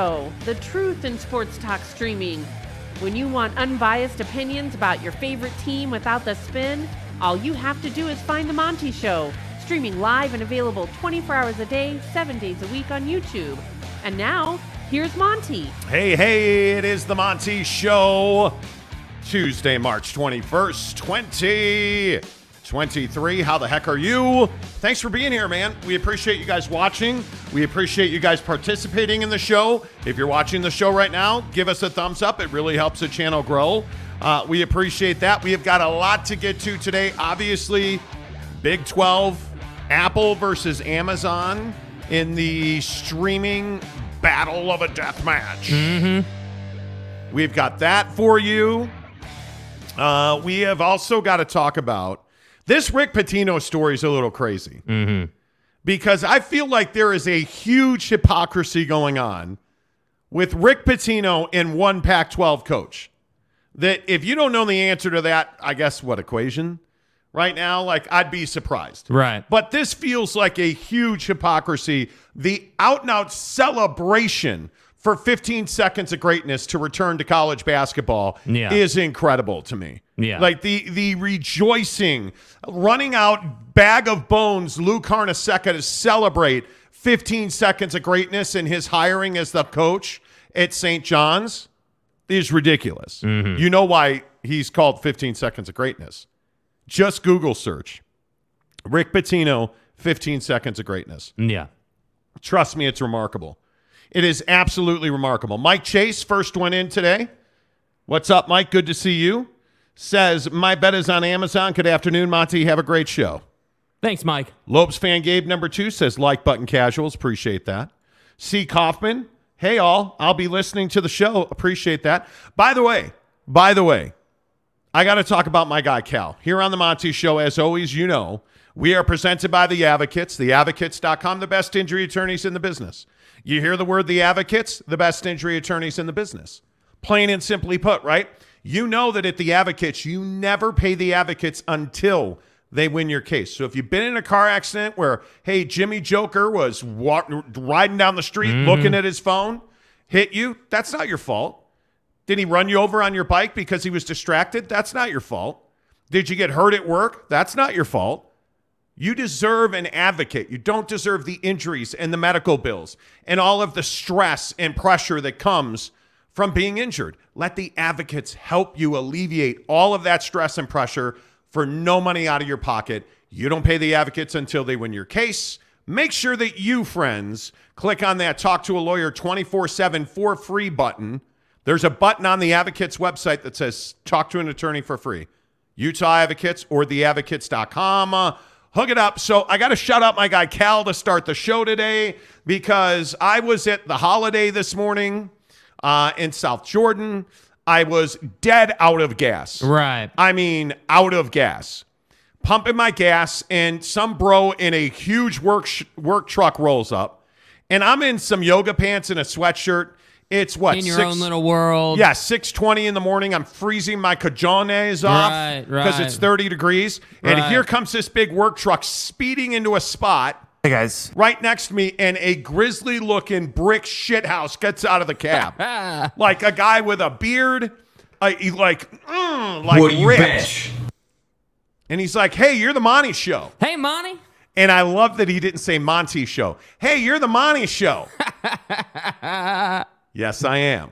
Show, the truth in sports talk streaming. When you want unbiased opinions about your favorite team without the spin, all you have to do is find The Monty Show, streaming live and available 24 hours a day, 7 days a week on YouTube. And now, here's Monty. Hey, hey, it is the Monty Show. Tuesday, March 21st, 2023. How the heck are you? Thanks for being here, man. We appreciate you guys watching. We appreciate you guys participating in the show. If you're watching the show right now, give us a thumbs up. It really helps the channel grow. Uh, we appreciate that. We have got a lot to get to today. Obviously, Big 12, Apple versus Amazon in the streaming battle of a death match. We've got that for you. Uh, we have also got to talk about this Rick Pitino story is a little crazy because I feel like there is a huge hypocrisy going on with Rick Pitino and one Pac 12 coach. That if you don't know the answer to that, I guess what equation right now, like I'd be surprised. Right. But this feels like a huge hypocrisy. The out and out celebration for 15 seconds of greatness to return to college basketball Yeah. is incredible to me. Yeah. Like the the rejoicing, running out bag of bones, Lou Carnesecca to celebrate 15 seconds of greatness in his hiring as the coach at St. John's is ridiculous. Mm-hmm. You know why he's called 15 seconds of greatness. Just Google search Rick Pitino, 15 seconds of greatness. Yeah. Trust me, it's remarkable. It is absolutely remarkable. Mike Chase, first went in today. What's up, Mike? Good to see you. Says, My bet is on Amazon. Good afternoon, Monty. Have a great show. Thanks, Mike. Lopes fan Gabe number two says, Like button casuals. Appreciate that. C. Kaufman, Hey, all. I'll be listening to the show. Appreciate that. By the way, by the way, I got to talk about my guy, Cal. Here on the Monty Show, as always, you know, we are presented by the Advocates, theadvocates.com, the best injury attorneys in the business. You hear the word the Advocates, the best injury attorneys in the business. Plain and simply put, right? You know that at the Advocates, you never pay the Advocates until they win your case. So if you've been in a car accident where, hey, Jimmy Joker was wa- riding down the street mm-hmm. looking at his phone, hit you, that's not your fault. Did he run you over on your bike because he was distracted? That's not your fault. Did you get hurt at work? That's not your fault. You deserve an advocate. You don't deserve the injuries and the medical bills and all of the stress and pressure that comes from being injured. Let the advocates help you alleviate all of that stress and pressure for no money out of your pocket. You don't pay the advocates until they win your case. Make sure that you, friends, click on that Talk to a Lawyer 24 7 for free button. There's a button on the Advocates website that says Talk to an attorney for free. Utah Advocates or theadvocates.com. Hook it up. So I got to shout out my guy Cal to start the show today because I was at the holiday this morning uh, in South Jordan. I was dead out of gas. Right. I mean, out of gas. Pumping my gas, and some bro in a huge work sh- work truck rolls up, and I'm in some yoga pants and a sweatshirt. It's what In your six- own little world. yeah, six twenty in the morning. I'm freezing my cajones off Right, because it's thirty degrees, and Right. here comes this big work truck speeding into a spot Hey guys, right next to me, and a grisly-looking brick shithouse gets out of the cab, like a guy with a beard, uh, like mm, like what do you and he's like, "Hey, you're the Monty Show," Hey, Monty. and I love that he didn't say Monty Show. Hey, you're the Monty Show. yes, I am.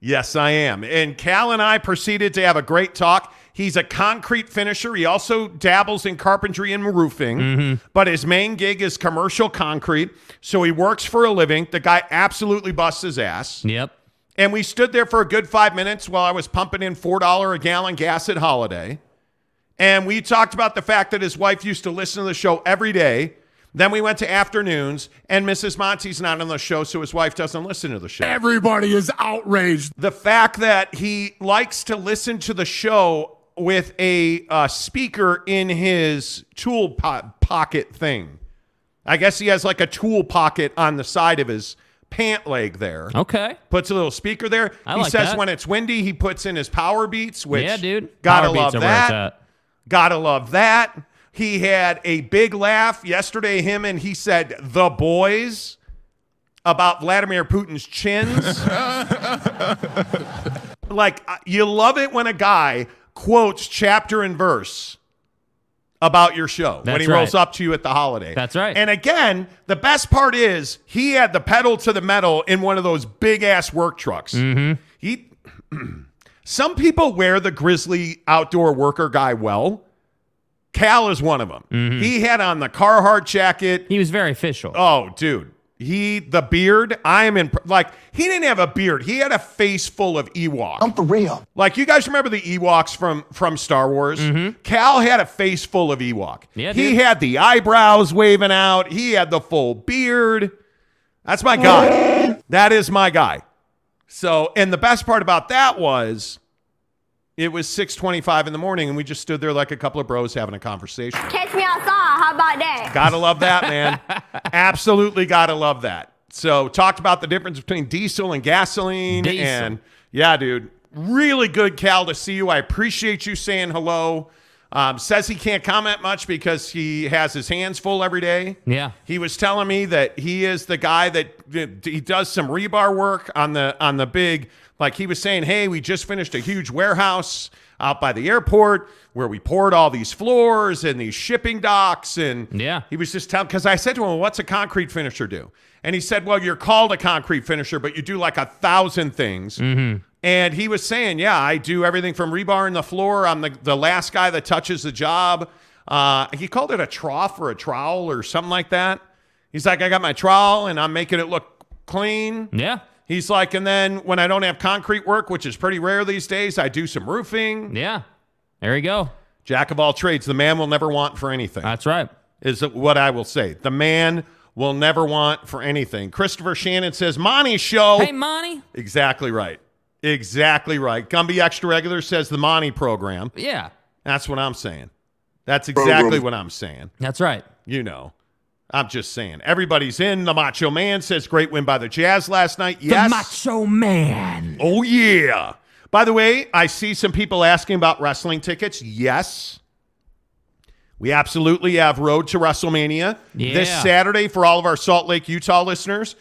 Yes, I am. And Cal and I proceeded to have a great talk. He's a concrete finisher. He also dabbles in carpentry and roofing, mm-hmm. but his main gig is commercial concrete. So he works for a living. The guy absolutely busts his ass. Yep. And we stood there for a good five minutes while I was pumping in $4 a gallon gas at Holiday. And we talked about the fact that his wife used to listen to the show every day. Then we went to afternoons, and Mrs. Monty's not on the show, so his wife doesn't listen to the show. Everybody is outraged. the fact that he likes to listen to the show with a uh, speaker in his tool po- pocket thing. I guess he has like a tool pocket on the side of his pant leg there. Okay. Puts a little speaker there. I he like says that. when it's windy, he puts in his power beats, which yeah, dude. gotta Power love beats are where it's that. Gotta love that. He had a big laugh yesterday, him, and he said, The boys. about Vladimir Putin's chins. like uh, you love it when a guy quotes chapter and verse about your show when That's he rolls up to you at the holiday. That's right. And again, the best part is he had the pedal to the metal in one of those big ass work trucks. Mm-hmm. He some people wear the grizzly outdoor worker guy well. Cal is one of them. Mm-hmm. He had on the Carhartt jacket. He was very official. Oh, dude. He the beard. I am in like he didn't have a beard. He had a face full of Ewok. I'm for real. Like you guys remember the Ewoks from from Star Wars? Cal had a face full of Ewok. Mm-hmm. Yeah, he dude. had the eyebrows waving out. He had the full beard. That's my guy. that is my guy. So, and the best part about that was it was 6:25 in the morning and we just stood there like a couple of bros having a conversation. Catch me outside. How about that? Gotta love that, man. Absolutely gotta love that. So talked about the difference between diesel and gasoline. Diesel. And yeah, dude. Really good, Cal, to see you. I appreciate you saying hello. Um, says he can't comment much because he has his hands full every day. Yeah. He was telling me that he is the guy that he does some rebar work on the on the big like he was saying, "Hey, we just finished a huge warehouse out by the airport where we poured all these floors and these shipping docks and Yeah. he was just telling because I said to him, "What's a concrete finisher do?" And he said, "Well, you're called a concrete finisher, but you do like a thousand things." And he was saying, "Yeah, I do everything from rebar in the floor. I'm the the last guy that touches the job." Uh, he called it a trough or a trowel or something like that. He's like, "I got my trowel and I'm making it look clean." Yeah. He's like, and then when I don't have concrete work, which is pretty rare these days, I do some roofing. Yeah. There you go. Jack of all trades, the man will never want for anything That's right. is what I will say. The man will never want for anything. Christopher Shannon says, Monty show. Hey, Monty. Exactly right. Exactly right. Gumby Extra Regular says the Monty program. Yeah. That's what I'm saying. That's exactly what I'm saying. That's right. You know, I'm just saying. Everybody's in. The Macho Man says, great win by the Jazz last night. Yes. The Macho Man. Oh, yeah. By the way, I see some people asking about wrestling tickets. Yes. We absolutely have Road to WrestleMania this Saturday for all of our Salt Lake, Utah listeners.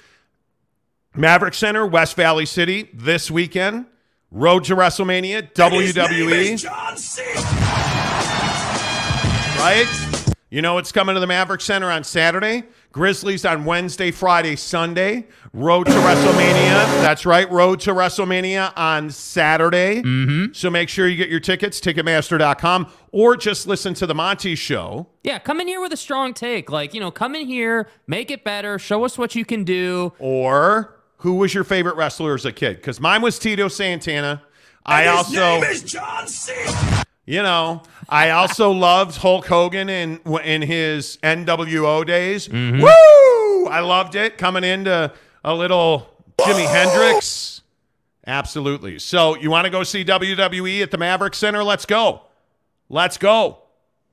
Maverik Center, West Valley City this weekend. Road to WrestleMania, WWE. Right? You know what's coming to the Maverik Center on Saturday? Grizzlies on Wednesday, Friday, Sunday. Road to WrestleMania. That's right. Road to WrestleMania on Saturday. Mm-hmm. So make sure you get your tickets, Ticketmaster.com, or just listen to the Monty Show. Yeah, come in here with a strong take. Like, you know, come in here, make it better, show us what you can do. Or who was your favorite wrestler as a kid? Because mine was Tito Santana. I also, you know, I also loved Hulk Hogan in in his NWO days. Woo! I loved it coming into a little Jimi Hendrix. Absolutely. So you want to go see WWE at the Maverik Center? Let's go. Let's go.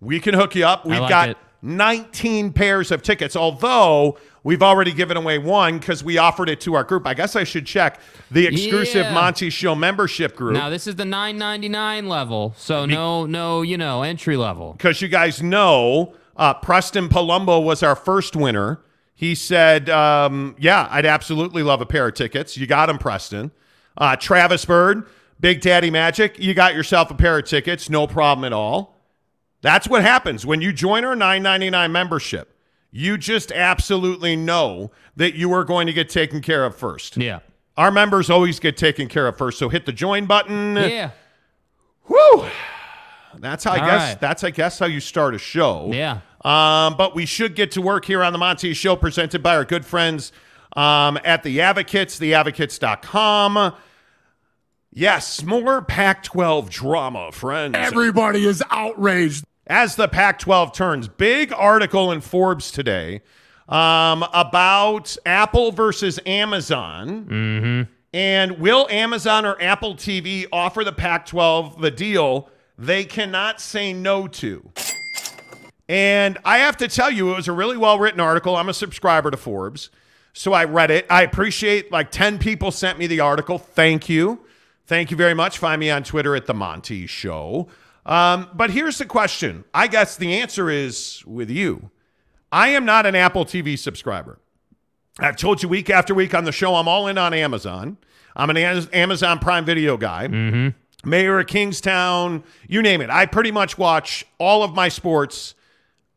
We can hook you up. We've like got it. 19 pairs of tickets, although we've already given away one because we offered it to our group. I guess I should check the exclusive Yeah. Monty Show membership group Now, this is the 9.99 level, so no, no, you know, entry level. because you guys know uh, Preston Palumbo was our first winner. He said, um, Yeah, I'd absolutely love a pair of tickets. You got him, Preston. Uh, Travis Bird, Big Daddy Magic, you got yourself a pair of tickets. No problem at all. That's what happens when you join our 999 membership. You just absolutely know that you are going to get taken care of first. Yeah. Our members always get taken care of first. So hit the join button. Yeah. Woo! That's how I All guess right. that's I guess how you start a show. Yeah. Um, but we should get to work here on the Monty Show, presented by our good friends um, at the Advocates, theadvocates.com. Yes, more Pac 12 drama, friends. Everybody is outraged. As the Pac 12 turns, big article in Forbes today um, about Apple versus Amazon. Mm-hmm. And will Amazon or Apple TV offer the Pac 12 the deal they cannot say no to? And I have to tell you, it was a really well written article. I'm a subscriber to Forbes. So I read it. I appreciate like 10 people sent me the article. Thank you. Thank you very much. Find me on Twitter at The Monty Show. Um, but here's the question I guess the answer is with you. I am not an Apple TV subscriber. I've told you week after week on the show, I'm all in on Amazon. I'm an Amazon Prime Video guy. Mayor of Kingstown, you name it. I pretty much watch all of my sports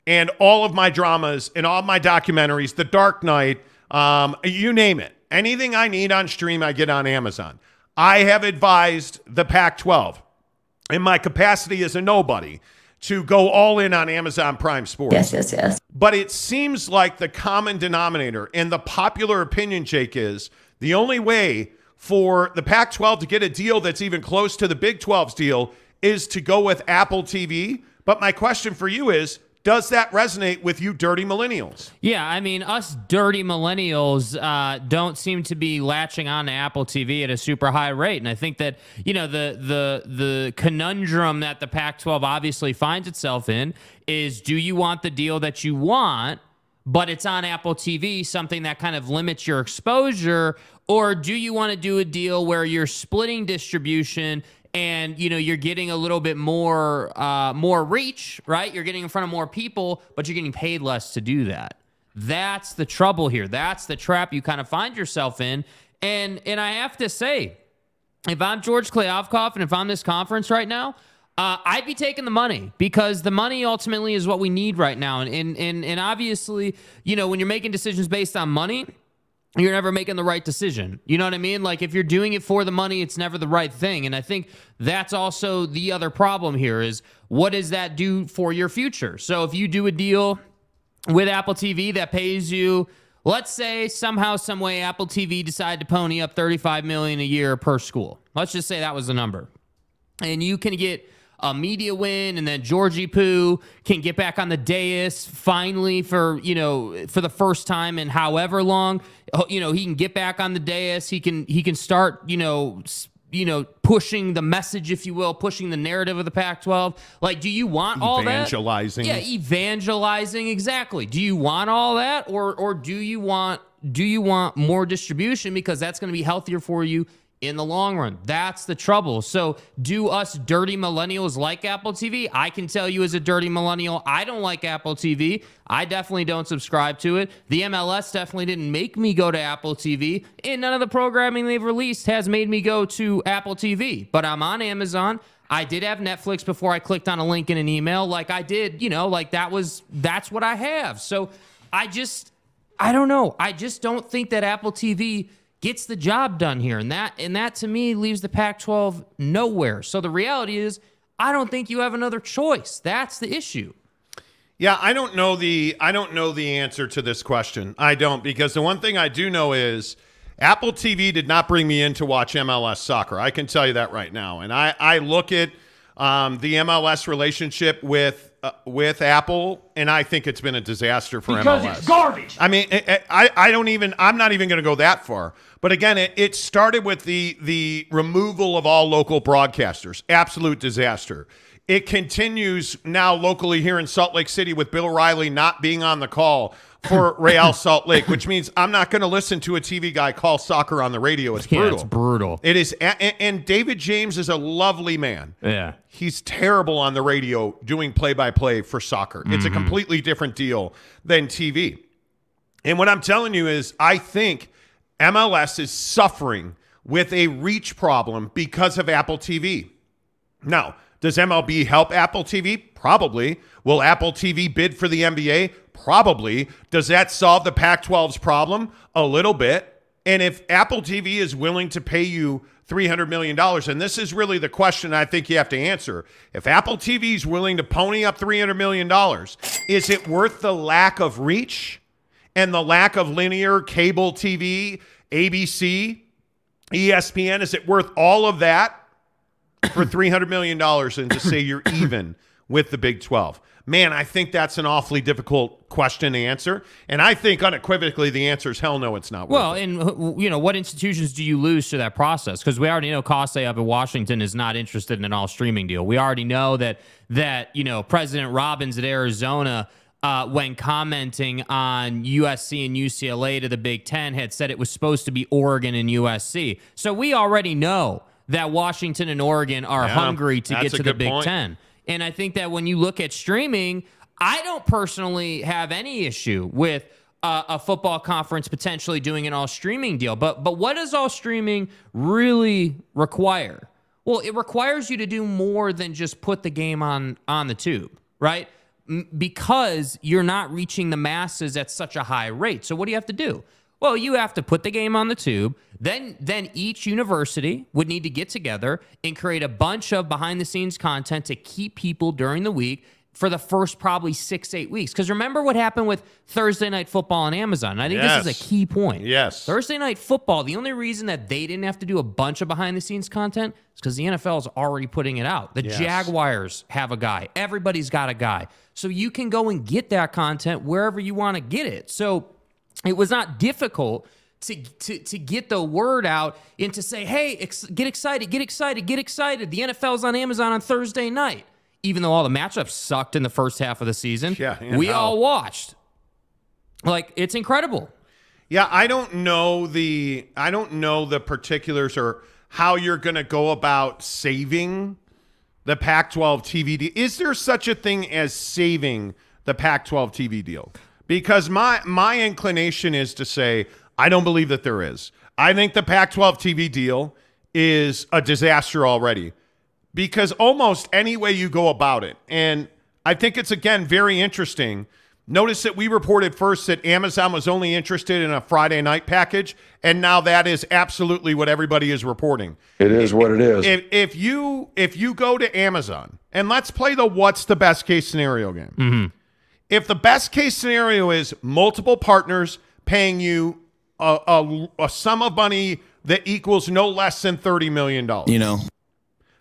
and all of my dramas and all my documentaries, The Dark Knight, um, you name it. Anything I need on stream, I get on Amazon. I have advised the Pac 12 in my capacity as a nobody to go all in on Amazon Prime Sports. Yes, yes, yes. But it seems like the common denominator and the popular opinion, Jake, is the only way for the Pac 12 to get a deal that's even close to the Big 12's deal is to go with Apple TV. But my question for you is does that resonate with you dirty millennials? Yeah, I mean, us dirty millennials uh, don't seem to be latching on to Apple TV at a super high rate, and I think that you know the the the conundrum that the Pac-12 obviously finds itself in is: Do you want the deal that you want, but it's on Apple TV, something that kind of limits your exposure, or do you want to do a deal where you're splitting distribution? And you know you're getting a little bit more uh, more reach, right? You're getting in front of more people, but you're getting paid less to do that. That's the trouble here. That's the trap you kind of find yourself in. And and I have to say, if I'm George Kliavkoff and if I'm this conference right now, uh, I'd be taking the money because the money ultimately is what we need right now. And, and and and obviously, you know, when you're making decisions based on money, you're never making the right decision. You know what I mean? Like if you're doing it for the money, it's never the right thing. And I think that's also the other problem here is what does that do for your future? So if you do a deal with Apple TV that pays you let's say somehow some way Apple TV decided to pony up 35 million a year per school. Let's just say that was the number. And you can get a media win, and then Georgie Poo can get back on the dais finally for you know for the first time in however long. You know he can get back on the dais. He can he can start you know you know pushing the message, if you will, pushing the narrative of the Pac-12. Like, do you want all that? Evangelizing. Yeah, evangelizing exactly. Do you want all that, or or do you want do you want more distribution because that's going to be healthier for you in the long run? That's the trouble. So, do us dirty millennials like Apple TV? I can tell you as a dirty millennial, I don't like Apple TV. I definitely don't subscribe to it. The MLS definitely didn't make me go to Apple TV, and none of the programming they've released has made me go to Apple TV. But I'm on Amazon. I did have Netflix before I clicked on a link in an email. Like I did, you know, like that was that's what I have. So I just I don't know. I just don't think that Apple TV gets the job done here. And that and that to me leaves the Pac-12 nowhere. So the reality is I don't think you have another choice. That's the issue. Yeah, I don't know the I don't know the answer to this question. I don't because the one thing I do know is Apple TV did not bring me in to watch MLS soccer. I can tell you that right now. And I I look at um, the MLS relationship with uh, with Apple, and I think it's been a disaster for Because MLS. it's garbage. I mean, I, I, I don't even. I'm not even going to go that far. But again, it, it started with the the removal of all local broadcasters. Absolute disaster. It continues now locally here in Salt Lake City with Bill Riley not being on the call for Real Salt Lake, which means I'm not going to listen to a TV guy call soccer on the radio. It's Yeah, brutal. it's brutal. It is, a- a- and David James is a lovely man. Yeah. He's terrible on the radio doing play by play for soccer. It's a mm-hmm. completely different deal than TV. And what I'm telling you is, I think MLS is suffering with a reach problem because of Apple TV. Now, does MLB help Apple TV? Probably. Will Apple TV bid for the NBA? Probably. Does that solve the Pac 12's problem? A little bit. And if Apple TV is willing to pay you $300 million, and this is really the question I think you have to answer if Apple TV is willing to pony up $300 million, is it worth the lack of reach and the lack of linear cable TV, ABC, ESPN? Is it worth all of that? for $300 million and to say you're even with the Big 12? Man, I think that's an awfully difficult question to answer. And I think unequivocally the answer is hell no, it's not Well, it. and uh, you know, what institutions do you lose to that process? Because we already know Cauce up in Washington is not interested in an all streaming deal. We already know that that you know President Robbins at Arizona. Uh, when commenting on USC and UCLA to the Big Ten, had said it was supposed to be Oregon and USC. So we already know that Washington and Oregon are Yeah, hungry to get to the Big point. Ten. And I think that when you look at streaming, I don't personally have any issue with uh, a football conference potentially doing an all streaming deal. But but what does all streaming really require? Well, it requires you to do more than just put the game on on the tube, right? Because you're not reaching the masses at such a high rate. So what do you have to do? Well, you have to put the game on the tube. Then then each university would need to get together and create a bunch of behind the scenes content to keep people during the week for the first probably six, eight weeks. Because remember what happened with Thursday night football on Amazon. And I think this is a key point. Yes. Thursday night football, the only reason that they didn't have to do a bunch of behind the scenes content is because the NFL is already putting it out. The Yes. Jaguars have a guy, everybody's got a guy. So you can go and get that content wherever you want to get it. So it was not difficult. To, to, to get the word out and to say, hey, ex- get excited, get excited, get excited. The NFL's on Amazon on Thursday night. Even though all the matchups sucked in the first half of the season, Yeah, we all watched. Like, it's incredible. Yeah, I don't know the I don't know the particulars or how you're going to go about saving the Pac-12 TV deal. Is there such a thing as saving the Pac-12 TV deal? Because my my inclination is to say I don't believe that there is. I think the Pac-12 TV deal is a disaster already because almost any way you go about it, and I think it's again very interesting. Notice that we reported first that Amazon was only interested in a Friday night package, and now that is absolutely what everybody is reporting. It is what it is. If if you if you go to Amazon and let's play the what's the best case scenario game. Mm-hmm. If the best case scenario is multiple partners paying you a, a, a sum of money that equals no less than thirty million dollars, You know,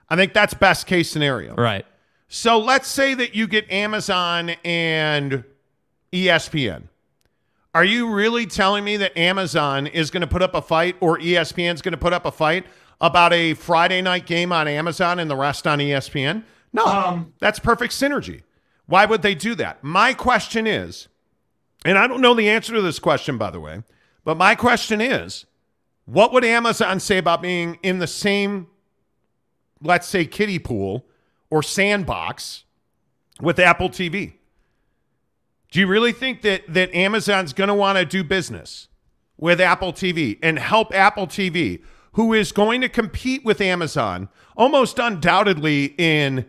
I think that's best case scenario. Right. So let's say that you get Amazon and ESPN. Are you really telling me that Amazon is going to put up a fight or ESPN is going to put up a fight about a Friday night game on Amazon and the rest on ESPN? No, um, that's perfect synergy. Why would they do that? My question is, and I don't know the answer to this question, by the way, but my question is, what would Amazon say about being in the same, let's say, kiddie pool or sandbox with Apple TV? Do you really think that that Amazon's going to want to do business with Apple TV and help Apple TV, who is going to compete with Amazon almost undoubtedly in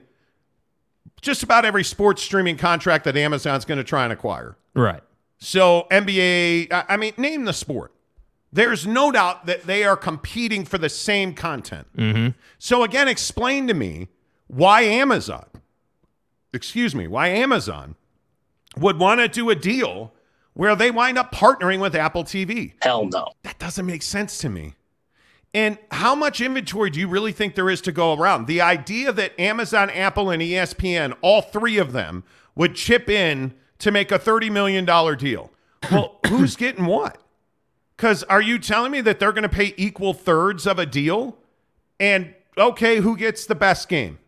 just about every sports streaming contract that Amazon's going to try and acquire? Right. So NBA, I I mean, name the sport. There's no doubt that they are competing for the same content. Mm-hmm. So again, explain to me why Amazon, excuse me, why Amazon would want to do a deal where they wind up partnering with Apple TV. hell no. That doesn't make sense to me. And how much inventory do you really think there is to go around? The idea that Amazon, Apple, and ESPN, all three of them, would chip in to make a $30 million deal. Well, who's getting what? Because are you telling me that they're going to pay equal thirds of a deal? And okay, who gets the best game?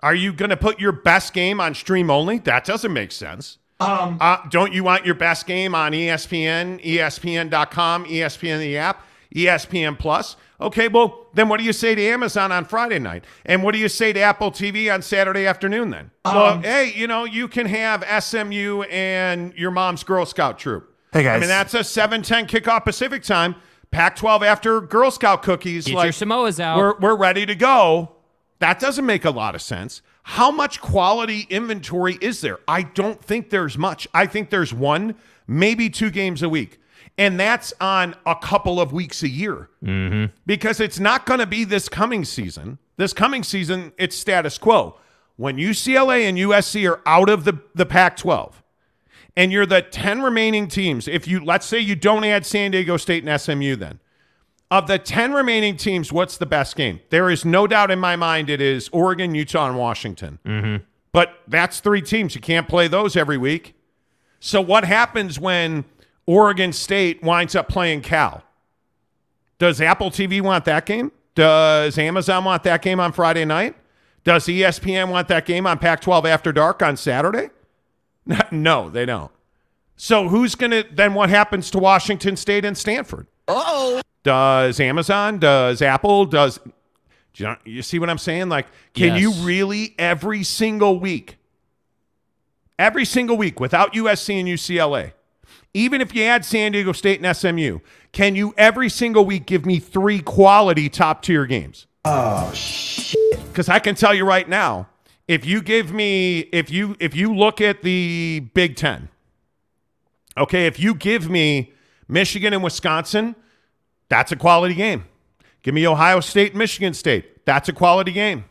Are you going to put your best game on stream only? That doesn't make sense. Um, Uh, don't you want your best game on ESPN, ESPN.com, ESPN the app, ESPN Plus? Okay, well, then what do you say to Amazon on Friday night? And what do you say to Apple TV on Saturday afternoon then? Um, well, hey, you know, you can have SMU and your mom's Girl Scout troop. Hey, guys. I mean, that's a 710 kickoff Pacific time. Pac 12 after Girl Scout cookies. Get like, your Samoas out. We're, we're ready to go. That doesn't make a lot of sense. How much quality inventory is there? I don't think there's much. I think there's one, maybe two games a week. And that's on a couple of weeks a year. Mm-hmm. Because it's not going to be this coming season. This coming season, it's status quo. When UCLA and USC are out of the, the Pac 12, and you're the 10 remaining teams, if you, let's say you don't add San Diego State and SMU then, of the 10 remaining teams, what's the best game? There is no doubt in my mind it is Oregon, Utah, and Washington. Mm-hmm. But that's three teams. You can't play those every week. So what happens when Oregon State winds up playing Cal? Does Apple TV want that game? Does Amazon want that game on Friday night? Does ESPN want that game on Pac 12 after dark on Saturday? No, they don't. So who's going to then what happens to Washington State and Stanford? Oh. Does Amazon? Does Apple? Does do you see what I'm saying? Like, can Yes. you really every single week, every single week without USC and UCLA, even if you add San Diego State and SMU, can you every single week give me three quality top tier games? Oh shit. Because I can tell you right now, if you give me if you if you look at the Big Ten, okay, if you give me Michigan and Wisconsin, that's a quality game. Give me Ohio State and Michigan State. That's a quality game.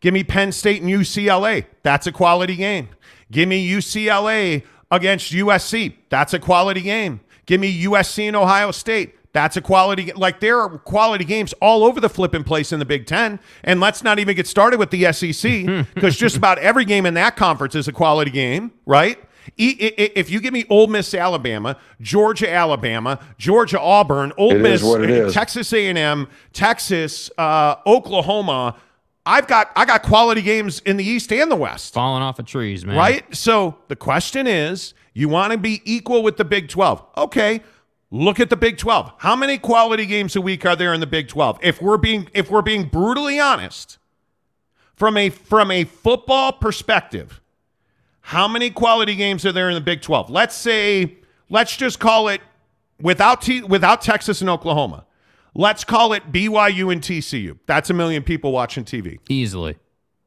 Give me Penn State and UCLA. That's a quality game. Give me UCLA against USC. That's a quality game. Give me USC and Ohio State. That's a quality. Like there are quality games all over the flipping place in the Big Ten. And let's not even get started with the SEC because just about every game in that conference is a quality game, right? E- i- i- If you give me Ole Miss, Alabama, Georgia, Alabama, Georgia, Auburn, Ole It Miss, is what it is. Texas A&M, Texas, uh, Oklahoma, I've got I got quality games in the East and the West. Falling off of trees, man. Right? So the question is, you want to be equal with the Big 12. Okay. Look at the Big 12. How many quality games a week are there in the Big 12? If we're being if we're being brutally honest, from a from a football perspective, how many quality games are there in the Big 12? Let's say let's just call it without T, without Texas and Oklahoma. Let's call it BYU and TCU. That's a million people watching TV. Easily.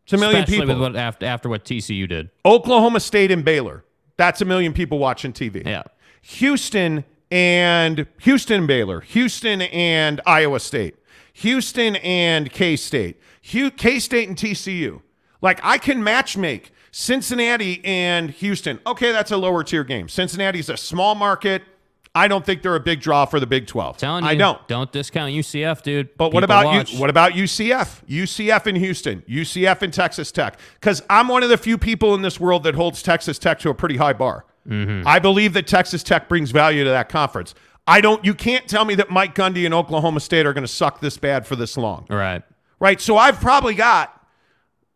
It's a million Especially people. with what after after what TCU did. Oklahoma State and Baylor. That's a million people watching TV. Yeah. Houston and Houston and Baylor. Houston and Iowa State. Houston and K State. K State and TCU. Like I can match make Cincinnati and Houston. Okay, that's a lower tier game. Cincinnati's a small market. I don't think they're a big draw for the Big 12. Telling you, I don't. Don't discount UCF, dude. But what about you? What about UCF? UCF in Houston, UCF in Texas Tech. Because I'm one of the few people in this world that holds Texas Tech to a pretty high bar. Mm-hmm. I believe that Texas Tech brings value to that conference. I don't. You can't tell me that Mike Gundy and Oklahoma State are going to suck this bad for this long, Right. right? So I've probably got.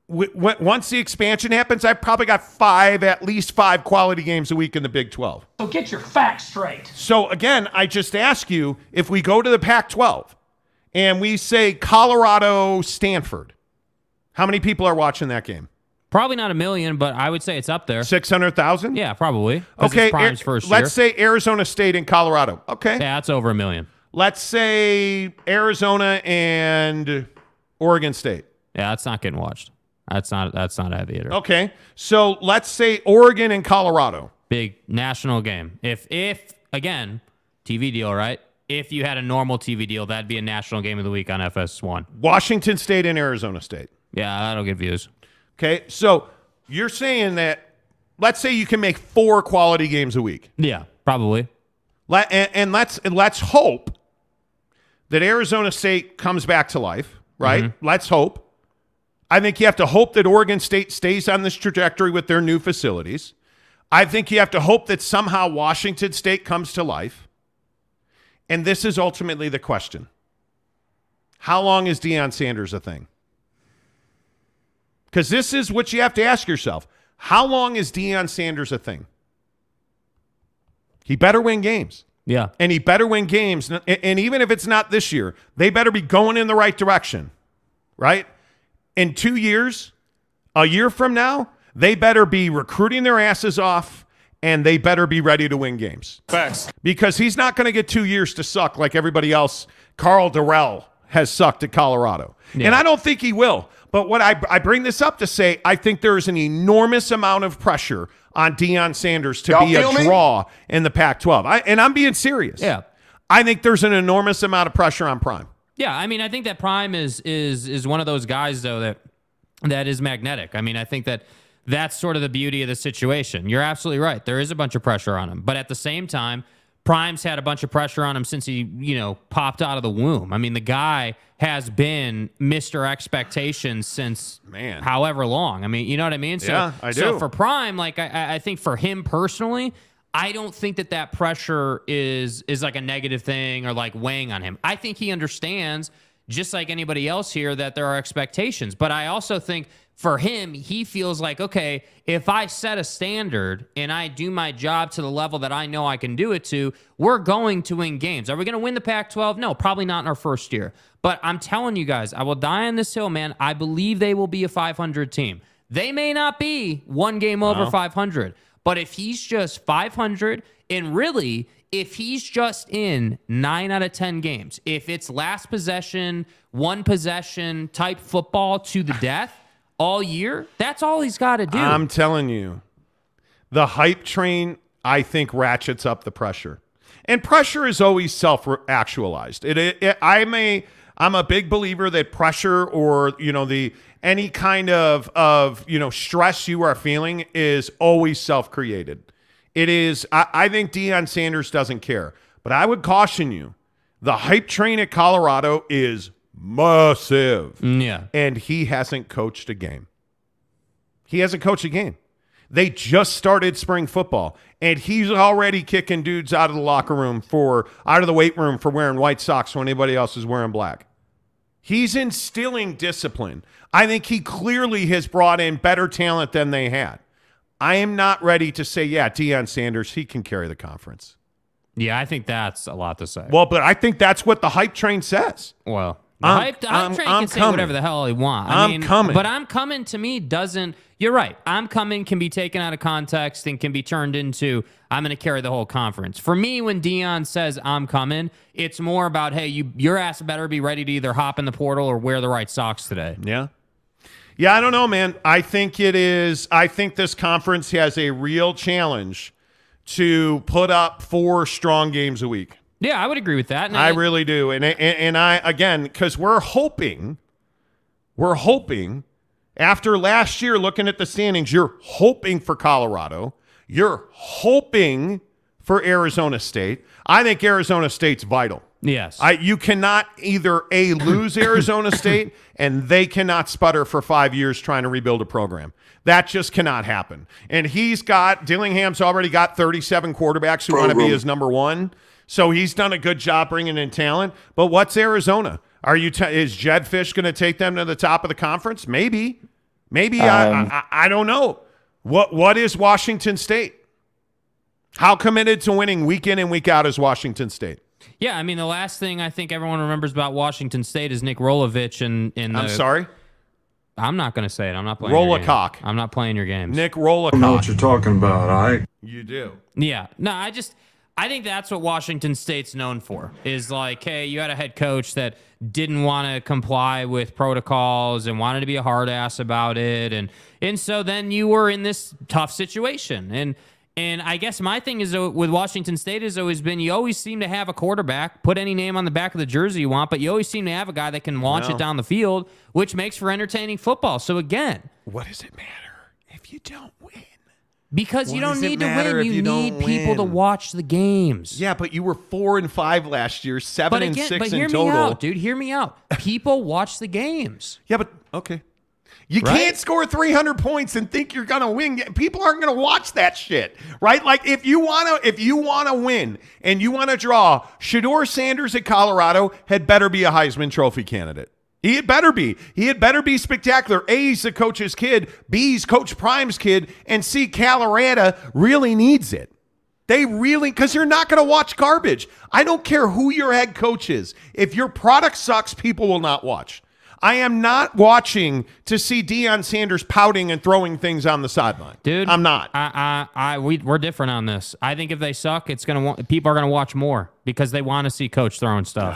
W- w- Once the expansion happens, I've probably got five, at least five quality games a week in the Big 12. So get your facts straight. So again, I just ask you if we go to the Pac 12 and we say Colorado Stanford, how many people are watching that game? Probably not a million, but I would say it's up there. 600,000? Yeah, probably. Okay. Prime's Ar- first let's year. say Arizona State and Colorado. Okay. yeah, that's over a million. Let's say Arizona and Oregon State. Yeah, that's not getting watched. That's not that's not heavy hitter. Okay. So let's say Oregon and Colorado. Big national game. If if again, TV deal, right? If you had a normal TV deal, that'd be a national game of the week on FS1. Washington State and Arizona State. Yeah, that'll get views. Okay. So you're saying that, let's say you can make four quality games a week. Yeah, probably. Let, and, and let's and let's hope that Arizona State comes back to life, right? Mm-hmm. Let's hope. I think you have to hope that Oregon State stays on this trajectory with their new facilities. I think you have to hope that somehow Washington State comes to life. And this is ultimately the question. How long is Deion Sanders a thing? Because this is what you have to ask yourself. How long is Deion Sanders a thing? He better win games Yeah. and he better win games. And and even if it's not this year, they better be going in the right direction, right? In two years, a year from now, they better be recruiting their asses off and they better be ready to win games. Facts. Because he's not going to get two years to suck like everybody else. Karl Dorrell has sucked at Colorado. And I don't think he will. But what I, I bring this up to say, I think there is an enormous amount of pressure on Deion Sanders to Y'all be a feel me? draw in the Pac 12. And I'm being serious. Yeah. I think there's an enormous amount of pressure on Prime. Yeah, I mean, I think that Prime is is is one of those guys though that that is magnetic. I mean, I think that that's sort of the beauty of the situation. You're absolutely right. There is a bunch of pressure on him, but at the same time, Prime's had a bunch of pressure on him since he, you know, popped out of the womb. I mean, the guy has been Mr. Expectations since Man. however long. I mean, you know what I mean? So, Yeah, I do. So for Prime, like I- I, I think for him personally, I don't think that that pressure is is like a negative thing or like weighing on him. I think he understands, just like anybody else here, that there are expectations. But I also think for him, he feels like, okay, if I set a standard and I do my job to the level that I know I can do it to, we're going to win games. Are we going to win the Pac 12? No, probably not in our first year. But I'm telling you guys, I will die on this hill, man. I believe they will be a 500 team. They may not be one game over Well. 500, but if he's just 500, and really, if he's just in nine out of 10 games, if it's last possession, one possession type football to the death all year, that's all he's got to do. I'm telling you, the hype train, I think, ratchets up the pressure. And pressure is always self-actualized. It, it, it- I'm a I'm a big believer that pressure or you know the any kind of of you know stress you are feeling is always self-created. It is. I, I think Deion Sanders doesn't care, but I would caution you: the hype train at Colorado is massive, mm, yeah. and he hasn't coached a game. He hasn't coached a game. They just started spring football, and he's already kicking dudes out of the locker room for out of the weight room for wearing white socks when anybody else is wearing black. He's instilling discipline. I think he clearly has brought in better talent than they had. I am not ready to say, yeah, Deion Sanders, he can carry the conference. Yeah, I think that's a lot to say. Well, but I think that's what the hype train says. Well, I'm- hype, I'm- hype I'm can say coming. whatever the hell he wants. I I'm mean, coming. But I'm coming to me doesn't. You're right. I'm coming can be taken out of context and can be turned into I'm going to carry the whole conference. For me, when Deion says I'm coming, it's more about hey, you your ass better be ready to either hop in the portal or wear the right socks today. Yeah. Yeah, I don't know, man. I think it is. I think this conference has a real challenge to put up four strong games a week. Yeah, I would agree with that. And I really do. And, and, and I, again, because we're hoping, we're hoping after last year looking at the standings, you're hoping for Colorado. You're hoping for Arizona State. I think Arizona State's vital. yes. I you cannot either a lose Arizona State and they cannot sputter for five years trying to rebuild a program. That just cannot happen. And he's got Dillingham's already got 37 quarterbacks who want to be his number one. So he's done a good job bringing in talent. But what's Arizona? Are you t- is Jedd Fisch going to take them to the top of the conference? Maybe, maybe I, um, I I don't know. What what is Washington State? How committed to winning week in and week out is Washington State? yeah, I mean the last thing I think everyone remembers about Washington State is Nick Rolovich and in the I'm sorry. I'm not going to say it. I'm not playing. Roll your a game. cock. I'm not playing your games. Nick Rolacock. know what you're talking about, all right? You do. Yeah. No, I just I think that's what Washington State's known for. Is like, hey, you had a head coach that didn't want to comply with protocols and wanted to be a hard ass about it and and so then you were in this tough situation. And and I guess my thing is uh, with Washington State has always been you always seem to have a quarterback, put any name on the back of the jersey you want, but you always seem to have a guy that can launch Well. it down the field, which makes for entertaining football. So again, What does it matter if you don't win? Because you don't does it need to matter win, if you, you don't need people to win? watch the games. Yeah, but you were four and five last year, seven But and six but hear in me total. out, dude. Hear me out. People watch the games. Yeah, but okay. You Right? can't score 300 points and think you're going to win. People aren't going to watch that shit, right? Like if you want to if you want to win and you want to draw, Shedeur Sanders at Colorado had better be a Heisman Trophy candidate. He had better be. He had better be spectacular. A, he's the coach's kid. B, he's Coach Prime's kid. And C, Colorado really needs it. They really, because you're not going to watch garbage. I don't care who your head coach is. If your product sucks, people will not watch. I am not watching to see Deion Sanders pouting and throwing things on the sideline. Dude, I'm not. I, I, I, we, we're different on this. I think if they suck, it's gonna. People are gonna watch more because they want to see coach throwing stuff.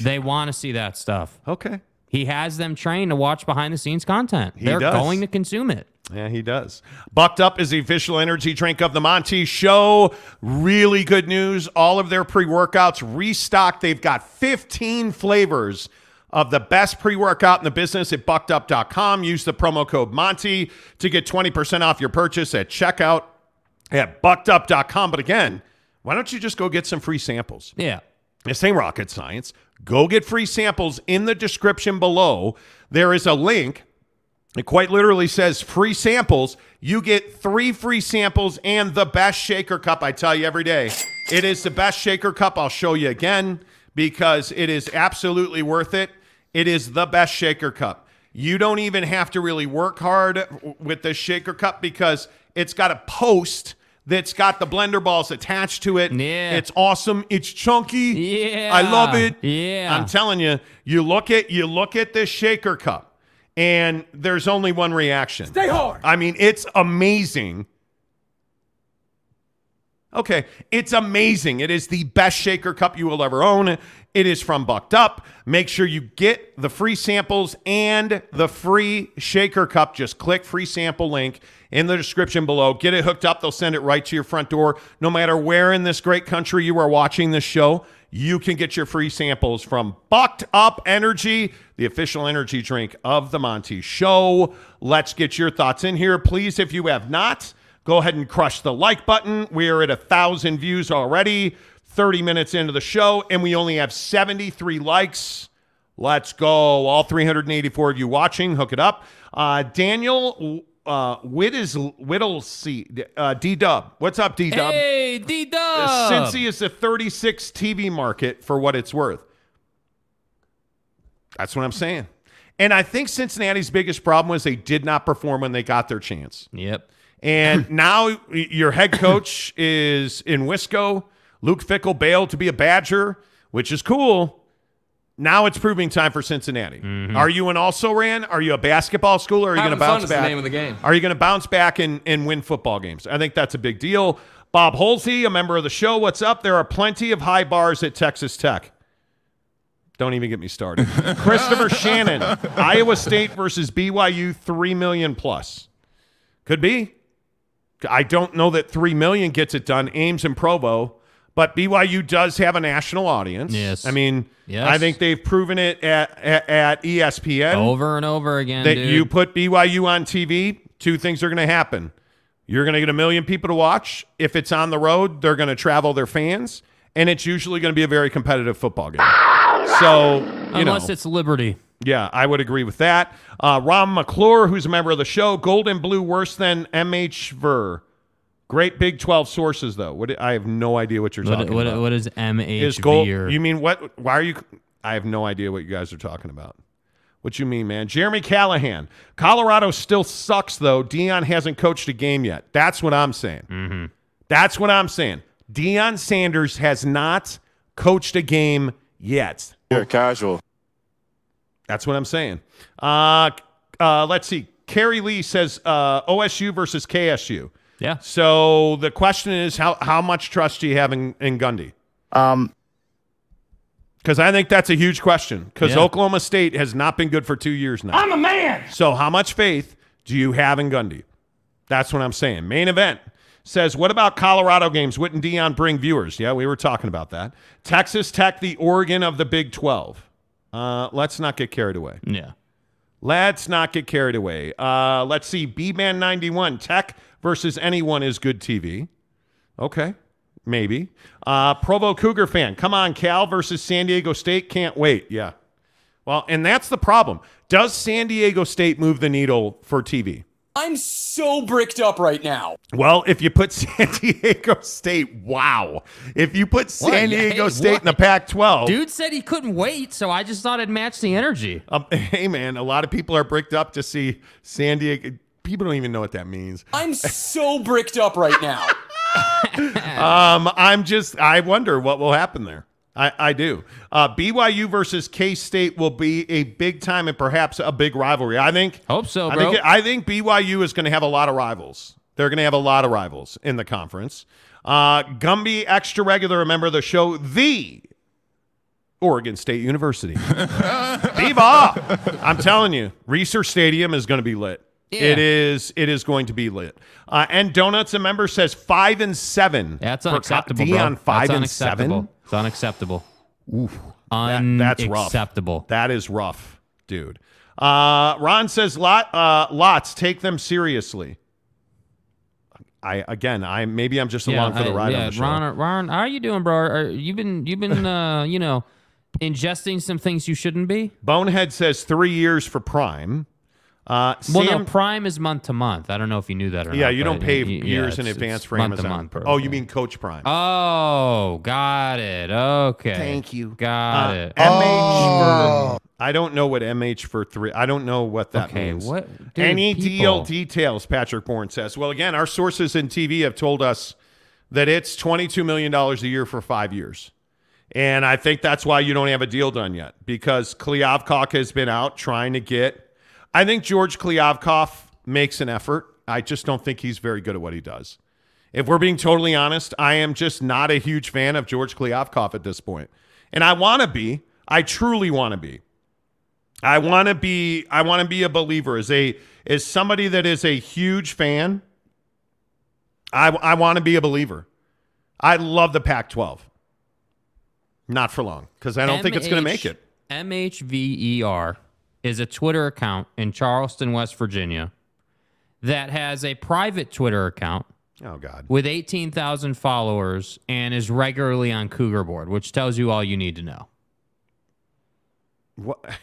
They want to see that stuff. okay. He has them trained to watch behind the scenes content. He They're does. going to consume it. Yeah, he does. Bucked Up is the official energy drink of the Monty Show. Really good news. All of their pre workouts restocked. They've got 15 flavors of the best pre workout in the business at buckedup.com. Use the promo code Monty to get 20% off your purchase at checkout at buckedup.com. But again, why don't you just go get some free samples? Yeah. This ain't rocket science. Go get free samples in the description below. There is a link. It quite literally says free samples. You get three free samples and the best shaker cup. I tell you every day, it is the best shaker cup. I'll show you again because it is absolutely worth it. It is the best shaker cup. You don't even have to really work hard with this shaker cup because it's got a post that's got the blender balls attached to it. Yeah. It's awesome. It's chunky. Yeah. I love it. Yeah. I'm telling you, you look at you look at this shaker cup and there's only one reaction. Stay hard. I mean, it's amazing. Okay, it's amazing. It is the best shaker cup you will ever own. It is from Bucked Up. Make sure you get the free samples and the free shaker cup. Just click free sample link in the description below. Get it hooked up. They'll send it right to your front door. No matter where in this great country you are watching this show, you can get your free samples from Bucked Up Energy, the official energy drink of the Monty Show. Let's get your thoughts in here. Please, if you have not, go ahead and crush the like button. We are at a thousand views already, 30 minutes into the show, and we only have 73 likes. Let's go. All 384 of you watching, hook it up. Uh, Daniel uh, Whit is Whittlesey, uh, D Dub. What's up, D Dub? Hey, D Dub. Cincy is the 36 TV market for what it's worth. That's what I'm saying. And I think Cincinnati's biggest problem was they did not perform when they got their chance. Yep. And now your head coach is in Wisco. Luke Fickell bailed to be a Badger, which is cool. Now it's proving time for Cincinnati. Mm-hmm. Are you an also ran? Are you a basketball school? Or are you going to bounce back? name of the game. Are you going to bounce back and, and win football games? I think that's a big deal. Bob Holsey, a member of the show, what's up? There are plenty of high bars at Texas Tech. Don't even get me started. Christopher Shannon, Iowa State versus BYU, three million plus. Could be. I don't know that three million gets it done. Ames and Provo, but BYU does have a national audience. Yes. I mean, Yes. I think they've proven it at at, at ESPN Over and over again, that dude. you put BYU on TV, two things are going to happen. You're going to get a million people to watch. If it's on the road, they're going to travel their fans, and it's usually going to be a very competitive football game. So, you Unless know, it's Liberty. yeah, I would agree with that. Uh, Ron McClure, who's a member of the show, Gold and Blue worse than MH Ver. Great Big 12 sources, though. What I have no idea what you're What, talking what, about. what is MH? is gold? Veer? You mean what? Why are you? I have no idea what you guys are talking about. What you mean, man? Jeremy Callahan. Colorado still sucks, though. Deion hasn't coached a game yet. That's what I'm saying. Mm-hmm. That's what I'm saying. Deion Sanders has not coached a game yet. You're casual. That's what I'm saying. Uh, uh, let's see. Carrie Lee says uh, OSU versus KSU. Yeah. So the question is, how how much trust do you have in, in Gundy? Um, Because I think that's a huge question. Because Yeah. Oklahoma State has not been good for two years now. I'm a man. So how much faith do you have in Gundy? That's what I'm saying. Main event says, what about Colorado games? Wouldn't Deion bring viewers? Yeah, we were talking about that. Texas Tech, the Oregon of the Big 12. Uh, let's not get carried away. Yeah. Let's not get carried away. Uh, let's see. B Man 91, Tech versus anyone is good TV. Okay, maybe. Uh, Provo Cougar fan, come on, Cal versus San Diego State. Can't wait. Yeah. Well, and that's the problem. Does San Diego State move the needle for TV? I'm so bricked up right now. Well, if you put San Diego State, wow. If you put San What? Diego Hey, State in the? Pac 12. Dude said he couldn't wait, so I just thought it'd match the energy. Um, hey, man, a lot of people are bricked up to see San Diego. People don't even know what that means. I'm so bricked up right now. Um, I'm just, I wonder what will happen there. I, I do. Uh, BYU versus K State will be a big time and perhaps a big rivalry. I think. Hope so, I bro. think, I think BYU is going to have a lot of rivals. They're going to have a lot of rivals in the conference. Uh, Gumby, extra regular, a member of the show, the Oregon State University. Viva! I'm telling you, Reser Stadium is going to be lit. Yeah. It is. It is going to be lit. Uh, and Donuts, a member says five and seven. That's unacceptable, Deion five That's and unacceptable. seven. It's unacceptable. That- that's rough. That is rough, dude. Uh, Ron says lot uh, lots take them seriously. I again, I maybe I'm just along for the I- ride yeah, on the show. Ron, Ron, how are you doing, bro? Are, you been you've been uh, you know ingesting some things you shouldn't be? Bonehead says three years for Prime. Uh, Well, Sam, no, Prime is month to month. I don't know if you knew that or yeah, not. Yeah, you don't pay y- yeah, years in advance for month to Amazon. month, bro. oh, you mean Coach Prime? Oh, got it. Okay. Thank you. Got Uh, it. MH for I don't know what MH for three. I don't know what that Okay, means. what- dude, Any deal details? Patrick Bourne says. Well, again, our sources in TV have told us that it's twenty two million dollars a year for five years, and I think that's why you don't have a deal done yet because Kliavkoff has been out trying to get. I think George Kliavkoff makes an effort. I just don't think he's very good at what he does. If we're being totally honest, I am just not a huge fan of George Kliavkoff at this point. And I want to be. I truly want to be. I want to be I want to be a believer as a as somebody that is a huge fan. I I want to be a believer. I love the Pac-12. Not for long because I don't think it's going to make it. MHVER is a Twitter account in Charleston, West Virginia that has a private Twitter account Oh God. with 18,000 followers and is regularly on Cougar Board, which tells you all you need to know. What,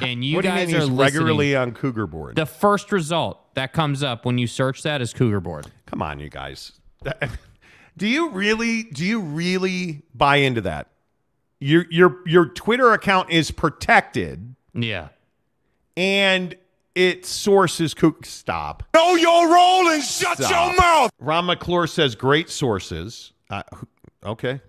And you what you guys mean are regularly on Cougar Board? The first result that comes up when you search that is Cougar Board. Come on, you guys. Do you really do you really buy into that? Your your your Twitter account is protected Yeah. and its sources is Cook. Stop. Know your role and shut Stop. your mouth. Ron McClure says great sources. Uh, okay.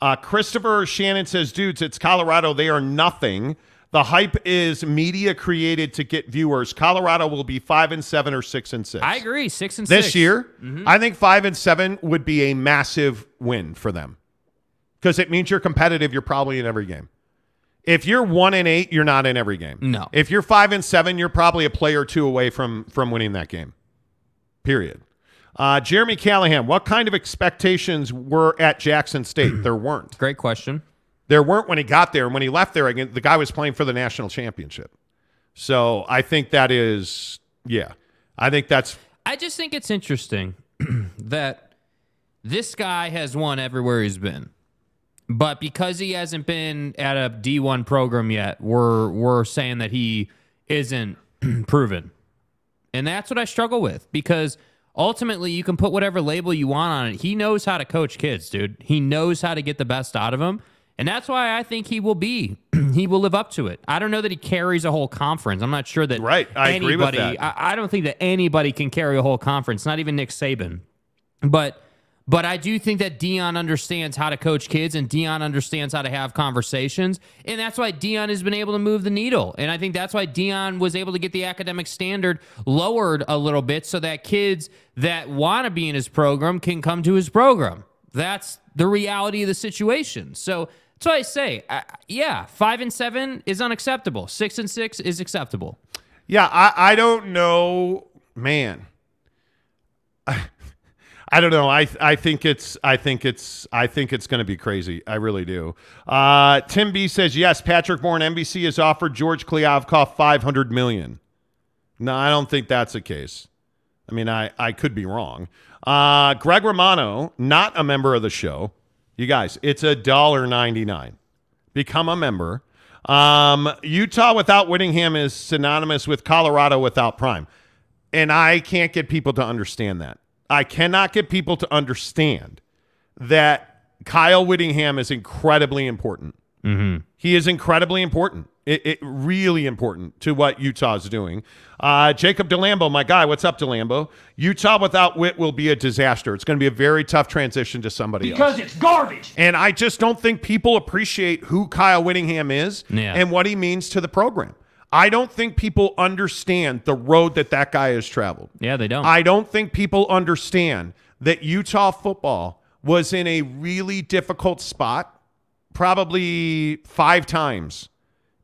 Uh, Christopher Shannon says, dudes, it's Colorado. They are nothing. The hype is media created to get viewers. Colorado will be five and seven or six and six. I agree. Six and this six. year, Mm-hmm. I think five and seven would be a massive win for them because it means you're competitive. You're probably in every game. If you're one and eight, you're not in every game. No. If you're five and seven, you're probably a play or two away from from winning that game. Period. Uh, Jeremy Callahan, what kind of expectations were at Jackson State? there weren't. Great question. There weren't when he got there. And when he left there, again, the guy was playing for the national championship. So I think that is, yeah, I think that's I just think it's interesting that this guy has won everywhere he's been. But because he hasn't been at a D1 program yet, we're we're saying that he isn't proven. And that's what I struggle with because ultimately you can put whatever label you want on it. He knows how to coach kids, dude. He knows how to get the best out of them. And that's why I think he will be he will live up to it. I don't know that he carries a whole conference. I'm not sure that Right. I agree with that. I, I don't think that anybody can carry a whole conference, not even Nick Saban. But but I do think that Deion understands how to coach kids and Deion understands how to have conversations. And that's why Deion has been able to move the needle. And I think that's why Deion was able to get the academic standard lowered a little bit so that kids that want to be in his program can come to his program. That's the reality of the situation. So that's why I say, uh, yeah, five and seven is unacceptable. Six and six is acceptable. Yeah, I, I don't know, man. I don't know. I I think it's I think it's I think it's going to be crazy. I really do. Uh, Tim B says yes. Patrick Bourne, NBC has offered George Kliavkoff five hundred million. No, I don't think that's the case. I mean, I I could be wrong. Uh, Greg Romano, not a member of the show. You guys, it's a dollar ninety nine. Become a member. Um, Utah without Whittingham is synonymous with Colorado without Prime. And I can't get people to understand that. I cannot get people to understand that Kyle Whittingham is incredibly important. He is incredibly important. It, it really important to what Utah's doing. Uh, Jacob Delambo, my guy, what's up, Delambo? Utah without Whit will be a disaster. It's going to be a very tough transition to somebody else. Because it's garbage. And I just don't think people appreciate who Kyle Whittingham is Yeah. and what he means to the program. I don't think people understand the road that that guy has traveled. Yeah, they don't. I don't think people understand that Utah football was in a really difficult spot probably five times.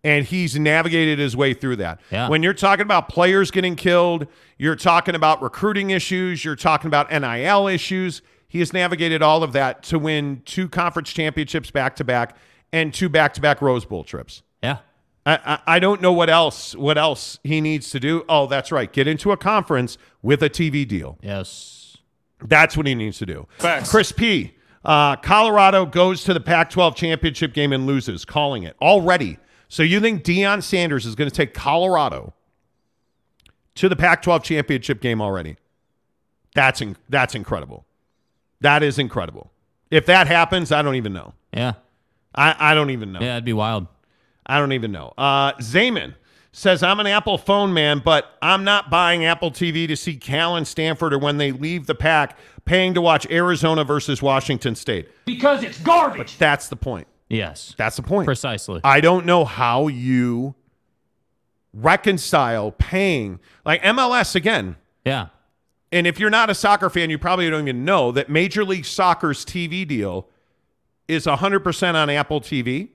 And he's navigated his way through that. Yeah. When you're talking about players getting killed, you're talking about recruiting issues, you're talking about NIL issues. He has navigated all of that to win two conference championships back to back and two back to back Rose Bowl trips. yeah. I, I, I don't know what else what else he needs to do. Oh, that's right. Get into a conference with a TV deal. Yes. That's what he needs to do. Facts. Chris P. Uh, Colorado goes to the Pac-12 championship game and loses, calling it already. So you think Deion Sanders is going to take Colorado to the Pac-12 championship game already? That's in, that's incredible. That is incredible. If that happens, I don't even know. Yeah. I, I don't even know. Yeah, it'd be wild. I don't even know. Uh, Zayman says, I'm an Apple phone man, but I'm not buying Apple TV to see Cal and Stanford or when they leave the pack, paying to watch Arizona versus Washington State. Because it's garbage. That's the point. Yes. That's the point. Precisely. I don't know how you reconcile paying like MLS again. Yeah. And if you're not a soccer fan, you probably don't even know that Major League Soccer's TV deal is 100% on Apple TV.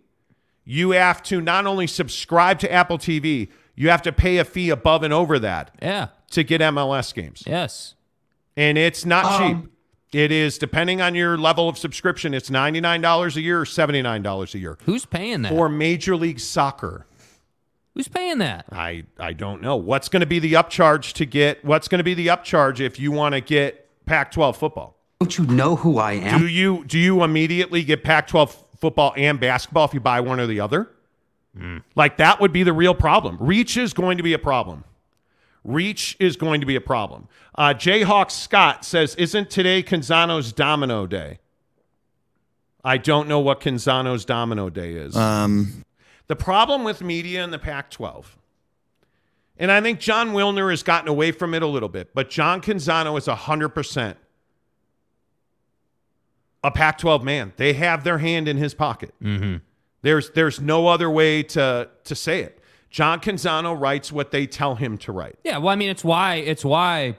You have to not only subscribe to Apple TV, you have to pay a fee above and over that Yeah. to get MLS games. Yes. And it's not um, cheap. It is depending on your level of subscription, it's $99 a year or $79 a year Who's paying that? for Major League Soccer. Who's paying that? I I don't know what's going to be the upcharge to get. What's going to be the upcharge if you want to get Pac-12 football? Don't you know who I am? Do you do you immediately get Pac-12 football and basketball if you buy one or the other? Like that would be the real problem. Reach is going to be a problem. Reach is going to be a problem. Uh, Jayhawk Scott says, "Isn't today Canzano's Domino Day?" I don't know what Canzano's Domino Day is. Um, The problem with media in the Pac 12, and I think Jon Wilner has gotten away from it a little bit, but John Canzano is 100% a Pac 12 man. They have their hand in his pocket. Mm-hmm. There's, there's no other way to, to say it. John Canzano writes what they tell him to write. Yeah, well, I mean, it's why it's why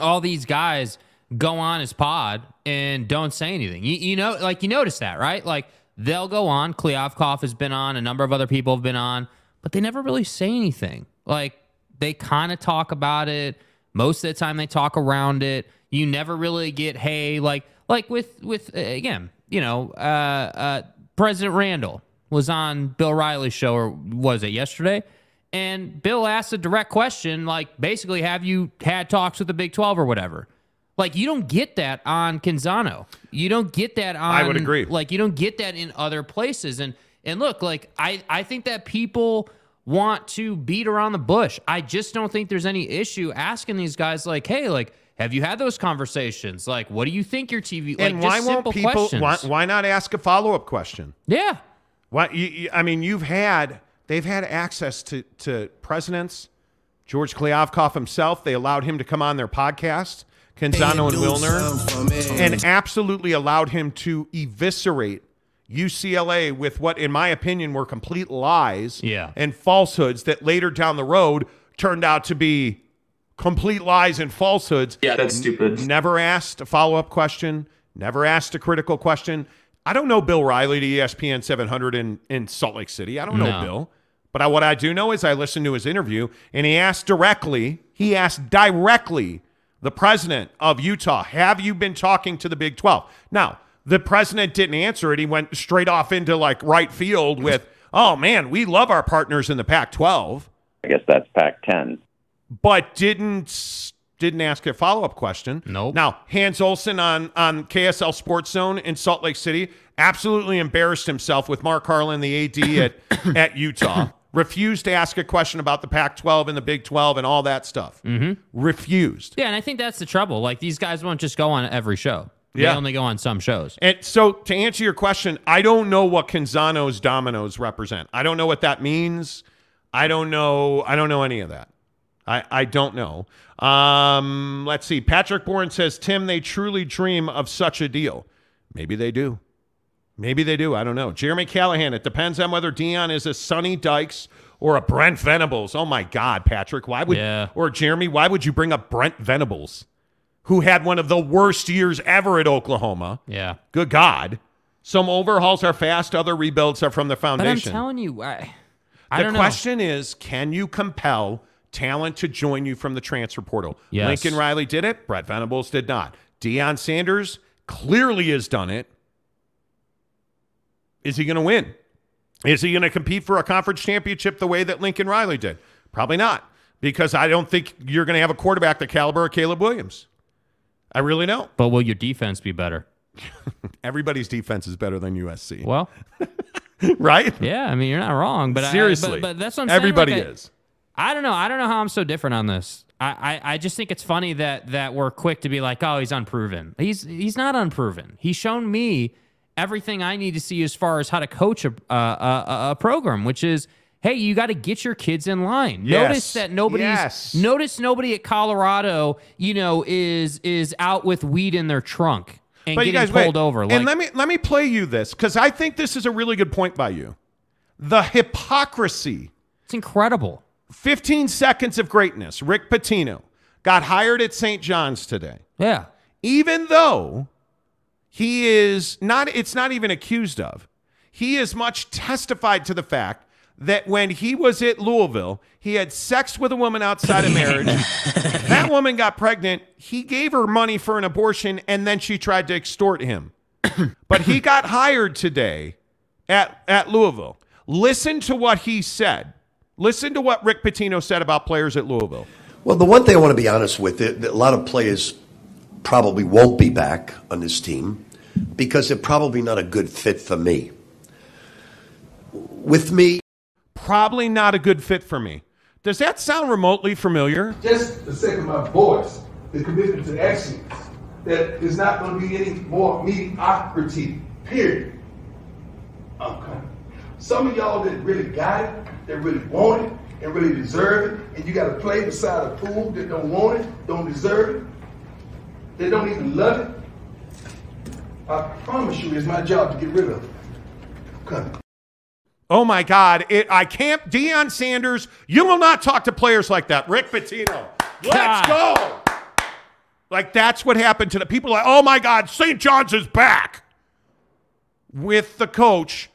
all these guys go on his pod and don't say anything. You, you know, like you notice that, right? Like they'll go on. Kliavkoff has been on. A number of other people have been on, but they never really say anything. Like they kind of talk about it. Most of the time, they talk around it. You never really get, hey, like like with with uh, again, you know, uh, uh, President Randall was on Bill Riley's show, or was it yesterday? And Bill asked a direct question, like basically, have you had talks with the Big 12 or whatever? Like you don't get that on Canzano. You don't get that on I would agree. Like you don't get that in other places. And and look, like I I think that people want to beat around the bush. I just don't think there's any issue asking these guys like, hey, like have you had those conversations? Like, what do you think your TV? Like, and just why won't simple people, questions. why, why not ask a follow up question? Yeah, What you, you- I mean, you've had they've had access to to presidents, George Kliavkoff himself. They allowed him to come on their podcast, Canzano and Wilner, and absolutely allowed him to eviscerate UCLA with what, in my opinion, were complete lies Yeah. and falsehoods that later down the road turned out to be complete lies and falsehoods. Yeah, that's stupid. Never asked a follow up question, never asked a critical question. I don't know Bill Riley to ESPN 700 in, in Salt Lake City. I don't know No. Bill. But I, what I do know is I listened to his interview and he asked directly, he asked directly the president of Utah, have you been talking to the Big 12? Now, the president didn't answer it. He went straight off into like right field with, oh man, we love our partners in the Pac 12 I guess that's Pac 10. But didn't didn't ask a follow up question. Nope. Now Hans Olsen on on KSL Sports Zone in Salt Lake City absolutely embarrassed himself with Mark Harlan, the AD at at Utah. Refused to ask a question about the Pac-12 and the Big 12 and all that stuff. Mm-hmm. Refused. yeah, and I think that's the trouble. Like these guys won't just go on every show. They Yeah. only go on some shows. And so to answer your question, I don't know what Canzano's dominoes represent. I don't know what that means. I don't know. I don't know any of that. I, I don't know. Um, let's see. Patrick Bourne says, Tim, they truly dream of such a deal. Maybe they do. Maybe they do. I don't know. Jeremy Callahan, it depends on whether Deion is a Sonny Dykes or a Brent Venables. Oh my God, Patrick. Why would Yeah. or Jeremy, why would you bring up Brent Venables? Who had one of the worst years ever at Oklahoma? Yeah. Good God. Some overhauls are fast, other rebuilds are from the foundation. But I'm telling you, I, I the don't question is can you compel talent to join you from the transfer portal? Yes. Lincoln Riley did it, Brent Venables did not. Deion Sanders clearly has done it. Is he going to win? Is he going to compete for a conference championship the way that Lincoln Riley did? Probably not, because I don't think you're going to have a quarterback the caliber of Caleb Williams. I really don't. know. But will your defense be better? Everybody's defense is better than USC, Well, right? yeah. I mean, you're not wrong. But I- Seriously, but, but that's what I'm saying. Everybody like, I- is. I don't know. I don't know how I'm so different on this. I, I, I just think it's funny that that we're quick to be like, oh, he's unproven. He's he's not unproven. He's shown me everything I need to see as far as how to coach a a, a, a program, which is, hey, you got to get your kids in line. Yes. Notice that nobody's Yes. notice nobody at Colorado, you know, is is out with weed in their trunk and But getting guys pulled wait. over. and let me let me play you this because I think this is a really good point by you. The hypocrisy it's incredible. 15 seconds of greatness. Rick Pitino got hired at St. John's today. Yeah. Even though he is not, it's not even accused of, he as much testified to the fact that when he was at Louisville, he had sex with a woman outside of marriage. that woman got pregnant. He gave her money for an abortion and then she tried to extort him. but he got hired today at, at Louisville. Listen to what he said. Listen to what Rick Pitino said about players at Louisville. Well, the one thing I want to be honest with, that a lot of players probably won't be back on this team because they're probably not a good fit for me. With me, Probably not a good fit for me. Does that sound remotely familiar? Just the sake of my voice, the commitment to excellence, that is not going to be any more mediocrity, period. Okay. Some of y'all that really got it, that really want it, and really deserve it, and you got to play beside a pool that don't want it, don't deserve it, that don't even love it. I promise you, it's my job to get rid of it. Okay. Oh my God. It, I can't. Deion Sanders, you will not talk to players like that. Rick Pitino, let's go. Like that's what happened to the people. Like, oh my God, St. John's is back with the coach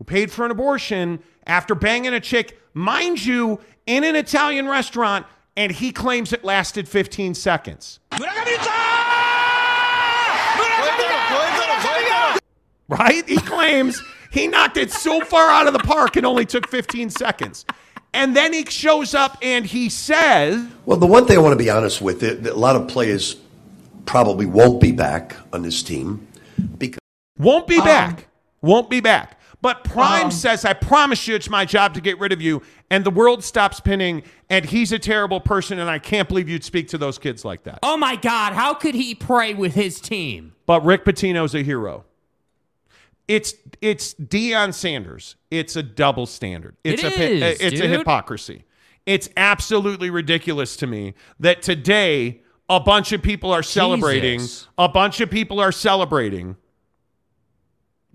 who paid for an abortion after banging a chick, mind you, in an Italian restaurant, and he claims it lasted 15 seconds. Right? He claims he knocked it so far out of the park it only took 15 seconds. And then he shows up and he says, well, the one thing I want to be honest with, that that a lot of players probably won't be back on this team because won't Um, be back. Won't be back. But Prime um, says, I promise you it's my job to get rid of you. And the world stops pinning, and he's a terrible person, and I can't believe you'd speak to those kids like that. Oh my God, how could he pray with his team? But Rick Pitino's a hero. It's it's Deion Sanders. It's a double standard. It's It a is, it's a hypocrisy. It's absolutely ridiculous to me that today a bunch of people are celebrating. Jesus. A bunch of people are celebrating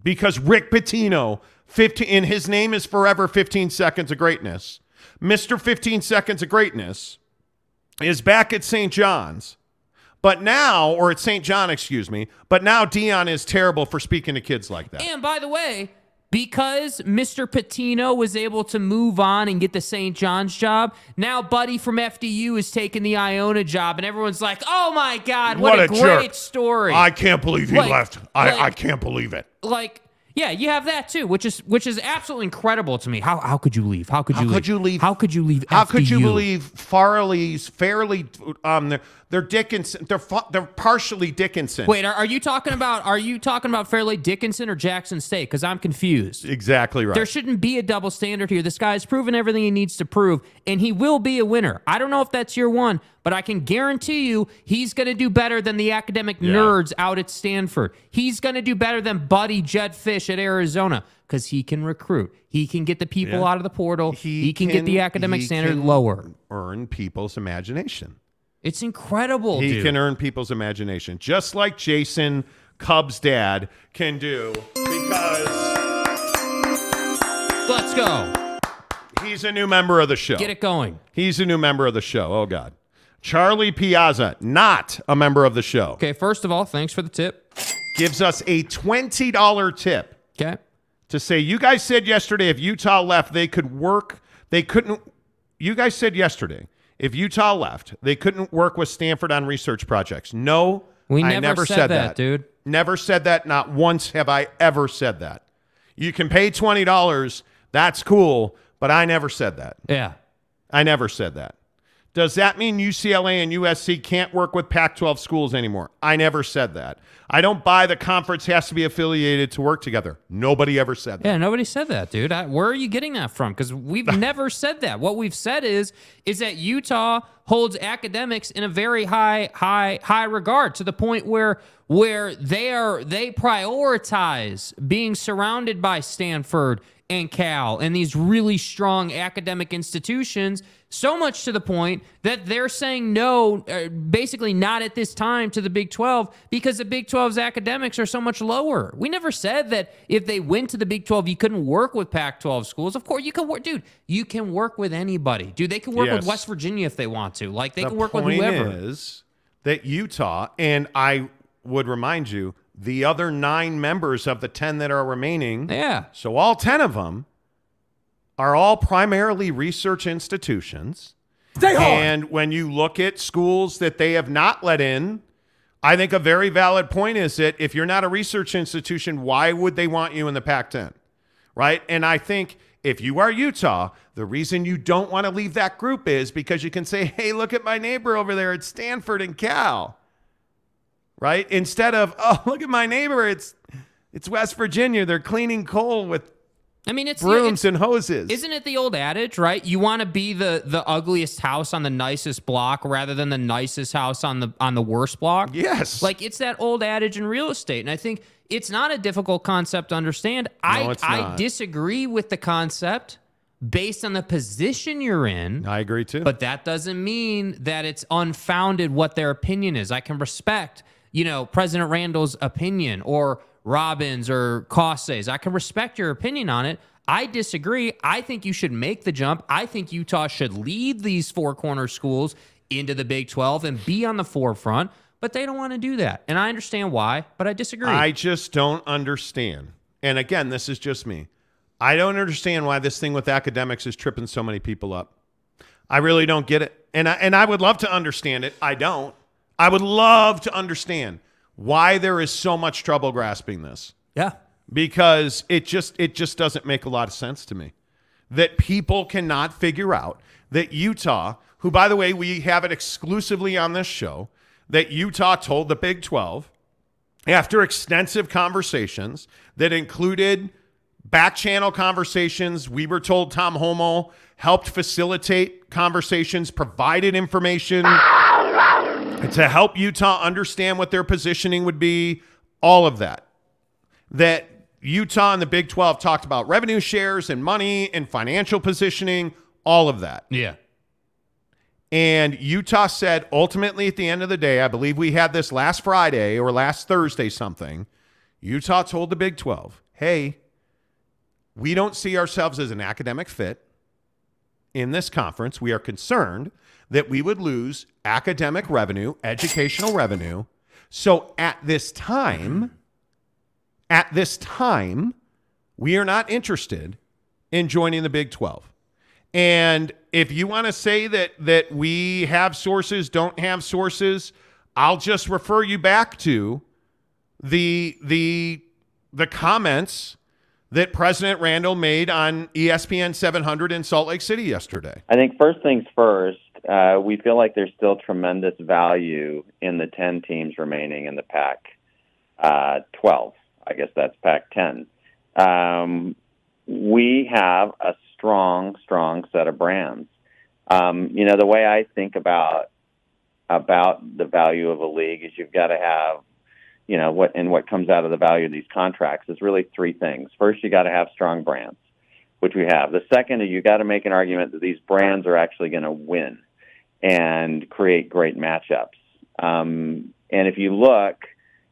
because Rick Pitino, 15, and his name is forever 15 seconds of greatness. Mr. 15 seconds of greatness is back at St. John's. But now, or at St. John, excuse me, but now Deion is terrible for speaking to kids like that. And by the way, because Mr. Pitino was able to move on and get the St. John's job, now Buddy from FDU is taking the Iona job, and everyone's like, "Oh my God, what, a, great jerk. story!" I can't believe he Like- left. I, like- I can't believe it. like, yeah, you have that too, which is which is absolutely incredible to me. How how could you leave? How could How you could leave? you leave- How could you leave? How could you FDU? believe Farley's fairly um they're, Dickinson they're they're partially Dickinson. Wait, are, are you talking about are you talking about Fairleigh Dickinson or Jackson State? Because I'm confused. exactly right. There shouldn't be a double standard here. This guy's proven everything he needs to prove, and he will be a winner. I don't know if that's year one, but I can guarantee you he's going to do better than the academic nerds out at Stanford. He's going to do better than Buddy Jedd Fisch at Arizona because he can recruit. He can get the people Yeah. out of the portal. He, can, get the academic standard can lower. Earn people's imagination. It's incredible, He dude. can earn people's imagination, just like Jason Cubs' dad can do, because Let's go. he's a new member of the show. Get it going. He's a new member of the show. Oh God, Charlie Piazza, not a member of the show, Okay, first of all, thanks for the tip. gives us a twenty dollar tip. Okay. to say you guys said yesterday if Utah left they could work they couldn't you guys said yesterday if Utah left they couldn't work with Stanford on research projects. No We I never said that, dude. never said that. Not once have I ever said that. You can pay $20 that's cool. But I never said that. Yeah. I never said that does that mean UCLA and USC can't work with Pac 12 schools anymore? I never said that. I don't buy the conference has to be affiliated to work together. Nobody ever said that. Yeah, nobody said that, dude. I, where are you getting that from? Because we've never said that. What we've said is is that Utah holds academics in a very high, high, high regard to the point where where they are they prioritize being surrounded by Stanford and Cal and these really strong academic institutions, so much to the point that they're saying no, uh, basically not at this time to the Big 12 because the Big 12's academics are so much lower. We never said that if they went to the Big 12, you couldn't work with Pac 12 schools. Of course, you can work, dude, you can work with anybody. Dude, they can work with West Virginia if they want to. Like, they the can work with point whoever. is that Utah, and I would remind you, the other nine members of the 10 that are remaining, Yeah. so all 10 of them are all primarily research institutions. Stay hard. And when you look at schools that they have not let in, I think a very valid point is that if you're not a research institution, why would they want you in the Pac 10? Right. And I think if you are Utah, the reason you don't want to leave that group is because you can say, hey, look at my neighbor over there at Stanford and Cal. Right. Instead of, oh, look at my neighbor. It's it's West Virginia. They're cleaning coal with I mean, it's brooms and hoses. Isn't it the old adage, right? You want to be the the ugliest house on the nicest block rather than the nicest house on the on the worst block? Yes. Like it's that old adage in real estate, and I think it's not a difficult concept to understand. I it's I disagree with the concept based on the position you're in. I agree too. But that doesn't mean that it's unfounded what their opinion is. I can respect, you know, President Randall's opinion or Robbins or Cauce's. I can respect your opinion on it. I disagree. I think you should make the jump. I think Utah should lead these four corner schools into the Big 12 and be on the forefront, but they don't want to do that. And I understand why, but I disagree. I just don't understand. And again, this is just me. I don't understand why this thing with academics is tripping so many people up. I really don't get it. And I, and I would love to understand it. I don't. I would love to understand why there is so much trouble grasping this yeah. because it just it just doesn't make a lot of sense to me that people cannot figure out that Utah, who by the way we have it exclusively on this show, that Utah told the Big 12 after extensive conversations that included back channel conversations, we were told Tom Holmoe helped facilitate conversations, provided information to help Utah understand what their positioning would be, all of that. That Utah and the Big 12 talked about revenue shares and money and financial positioning, all of that. Yeah. And Utah said ultimately at the end of the day, I believe we had this last Friday or last Thursday something. Utah told the Big 12, hey, we don't see ourselves as an academic fit in this conference. We are concerned that we would lose academic revenue, educational revenue. So at this time, at this time, we are not interested in joining the Big 12. And if you want to say that that we have sources, don't have sources, I'll just refer you back to the the the comments that President Randall made on ESPN 700 in Salt Lake City yesterday. I think first things first, uh, we feel like there's still tremendous value in the 10 teams remaining in the Pac uh, 12. I guess that's Pac 10. Um, we have a strong, strong set of brands. Um, you know, the way I think about about the value of a league is you've got to have, you know, what and what comes out of the value of these contracts is really three things. First, you got to have strong brands, which we have. The second is you got to make an argument that these brands are actually going to win and create great matchups. Um, and if you look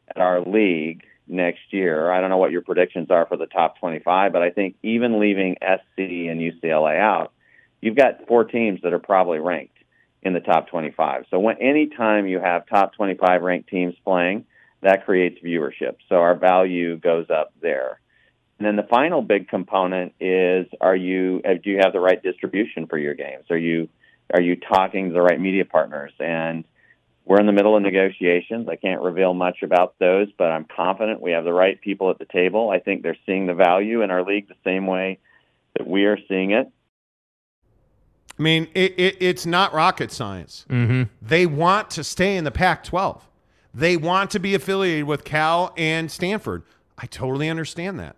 at our league next year, I don't know what your predictions are for the top 25, but I think even leaving SC and UCLA out, you've got four teams that are probably ranked in the top 25. So when any time you have top 25 ranked teams playing, that creates viewership. So our value goes up there. And then the final big component is: Are you uh, do you have the right distribution for your games? Are you are you talking to the right media partners? And we're in the middle of negotiations. I can't reveal much about those, but I'm confident we have the right people at the table. I think they're seeing the value in our league the same way that we are seeing it. I mean, it, it, it's not rocket science. Mm-hmm. They want to stay in the Pac 12. They want to be affiliated with Cal and Stanford. I totally understand that.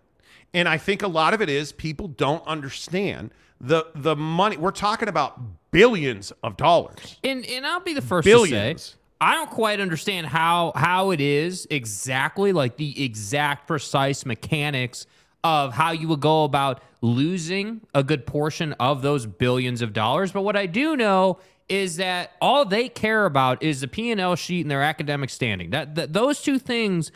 And I think a lot of it is people don't understand the the money. We're talking about billions of dollars. And and I'll be the first Billions. to say I don't quite understand how how it is exactly like the exact precise mechanics of how you would go about losing a good portion of those billions of dollars. But what I do know is that all they care about is the P&L sheet and their academic standing. That, that those two things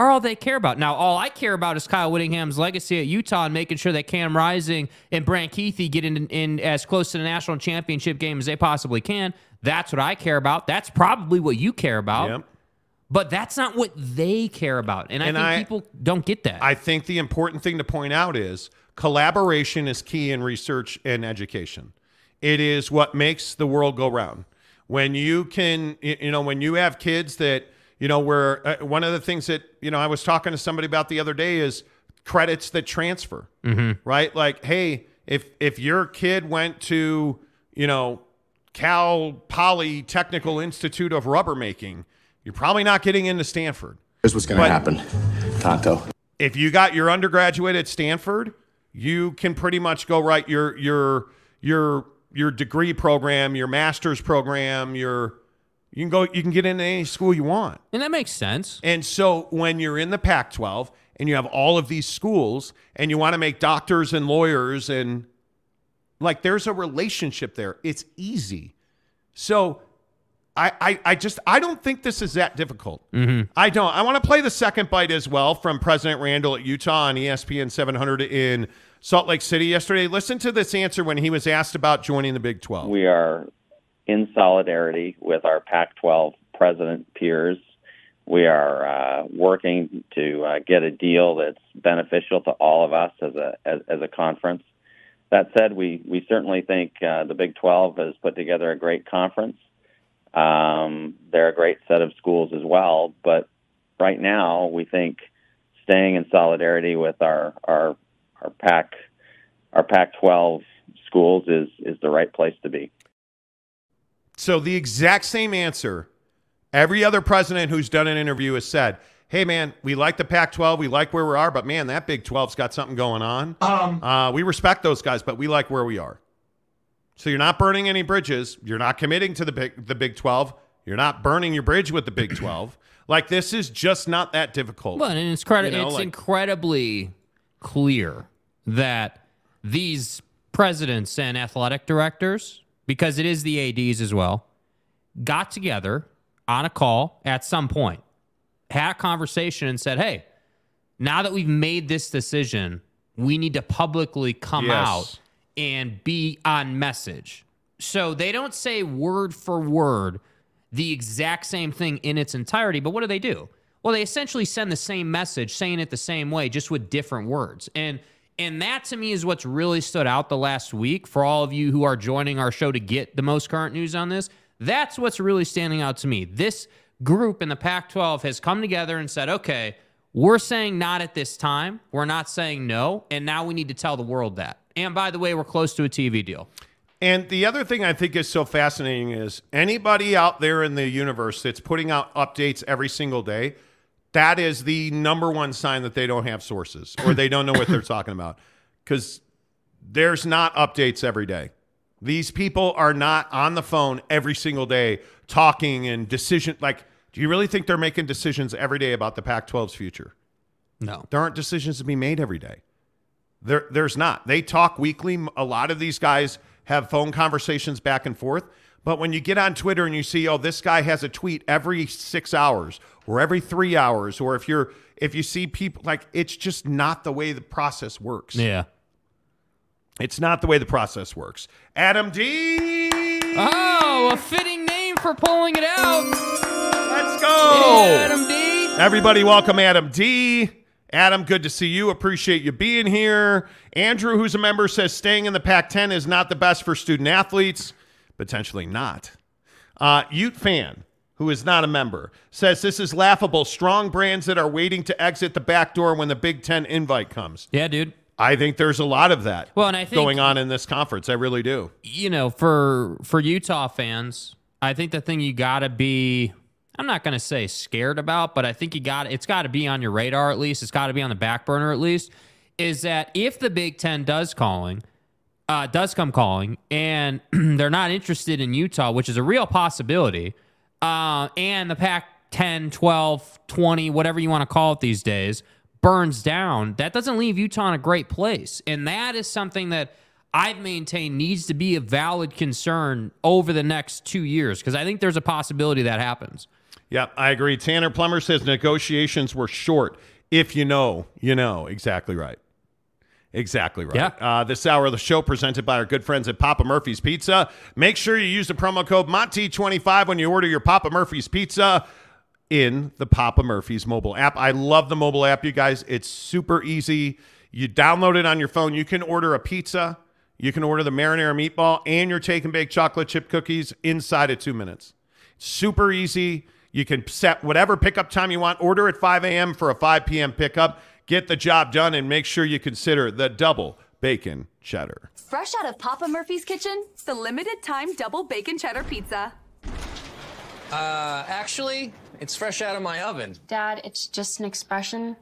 are all they care about. Now, all I care about is Kyle Whittingham's legacy at Utah and making sure that Cam Rising and Brant Kuithe get in, in as close to the national championship game as they possibly can. That's what I care about. That's probably what you care about. Yep. But that's not what they care about. And I And think I- people don't get that. I think the important thing to point out is collaboration is key in research and education. It is what makes the world go round. When you can, you know, when you have kids that, you know, where uh, one of the things that, you know, I was talking to somebody about the other day is credits that transfer, right? Like, hey, if if your kid went to, you know, Cal Poly Technical Institute of Rubber Making, you're probably not getting into Stanford. Here's what's going to happen, Tonto. if you got your undergraduate at Stanford, you can pretty much go write your your your your degree program, your master's program, your you can go you can get into any school you want. and that makes sense. And so when you're in the Pac-12 and you have all of these schools and you want to make doctors and lawyers and like there's a relationship there. It's easy. So I, I, I just I don't think this is that difficult. Mm-hmm. I don't. I want to play the second bite as well from President Randall at Utah on ESPN 700 in Salt Lake City yesterday. Listen to this answer when he was asked about joining the Big 12. We are in solidarity with our Pac 12 president peers. We are uh, working to uh, get a deal that's beneficial to all of us as a as, as a conference. That said, we we certainly think uh, the Big 12 has put together a great conference. Um, they're a great set of schools as well, but right now we think staying in solidarity with our our our Pac our Pac-12 schools is is the right place to be. So the exact same answer every other president who's done an interview has said, "Hey man, we like the Pac-12, we like where we are, but man, that Big 12's got something going on. Um, Uh, we respect those guys, but we like where we are." So you're not burning any bridges. You're not committing to the big the Big 12. You're not burning your bridge with the Big 12. like this is just not that difficult. Well, and it's, credi- You know, it's like- incredibly clear that these presidents and athletic directors, because it is the ADs as well, got together on a call at some point, had a conversation, and said, hey, now that we've made this decision, we need to publicly come Yes. out and be on message. So they don't say word for word the exact same thing in its entirety, but what do they do? Well, they essentially send the same message, saying it the same way, just with different words. And and that to me is what's really stood out the last week for all of you who are joining our show to get the most current news on this. That's what's really standing out to me. This group in the Pac 12 has come together and said, okay, we're saying not at this time. We're not saying no. And now we need to tell the world that. And by the way, we're close to a TV deal. And the other thing I think is so fascinating is anybody out there in the universe that's putting out updates every single day, that is the number one sign that they don't have sources or they don't know what they're talking about. Because there's not updates every day. These people are not on the phone every single day talking and decision. Like, do you really think they're making decisions every day about the Pac 12's future? No. There aren't decisions to be made every day. There, there's not. They talk weekly. A lot of these guys have phone conversations back and forth. But when you get on Twitter and you see, oh, this guy has a tweet every six hours or every three hours, or if you're if you see people like it's just not the way the process works. Yeah. It's not the way the process works. Adam D. Oh, a fitting name for pulling it out. Let's go. Adam D. Everybody, welcome Adam D. Adam, good to see you. Appreciate you being here. Andrew, who's a member, says staying in the Pac 10 is not the best for student athletes. Potentially not. Uh, Ute fan, who is not a member, says this is laughable. Strong brands that are waiting to exit the back door when the Big Ten invite comes. Yeah, dude. I think there's a lot of that Well, and I think- going on in this conference. I really do. you know, for for Utah fans, I think the thing you got to be I'm not going to say scared about, but I think you got it's got to be on your radar at least. It's got to be on the back burner at least is that if the Big 10 does calling uh, does come calling and they're not interested in Utah, which is a real possibility, uh, and the Pac 10, 12, 20, whatever you want to call it these days, burns down, that doesn't leave Utah in a great place. And that is something that I've maintained needs to be a valid concern over the next two years because I think there's a possibility that happens. Yep, I agree. Tanner Plummer says negotiations were short. If you know, you know. Exactly right. Exactly right. Yeah. Uh, this hour of the show presented by our good friends at Papa Murphy's Pizza. Make sure you use the promo code Monty25 when you order your Papa Murphy's Pizza in the Papa Murphy's mobile app. I love the mobile app, you guys. It's super easy. You download it on your phone. You can order a pizza, you can order the marinara meatball, and your take and bake chocolate chip cookies inside of two minutes. Super easy. You can set whatever pickup time you want. Order at 5 a.m. for a 5 p.m. pickup. Get the job done and make sure you consider the double bacon cheddar. Fresh out of Papa Murphy's kitchen, the limited time double bacon cheddar pizza. Uh, actually, it's fresh out of my oven. Dad, it's just an expression.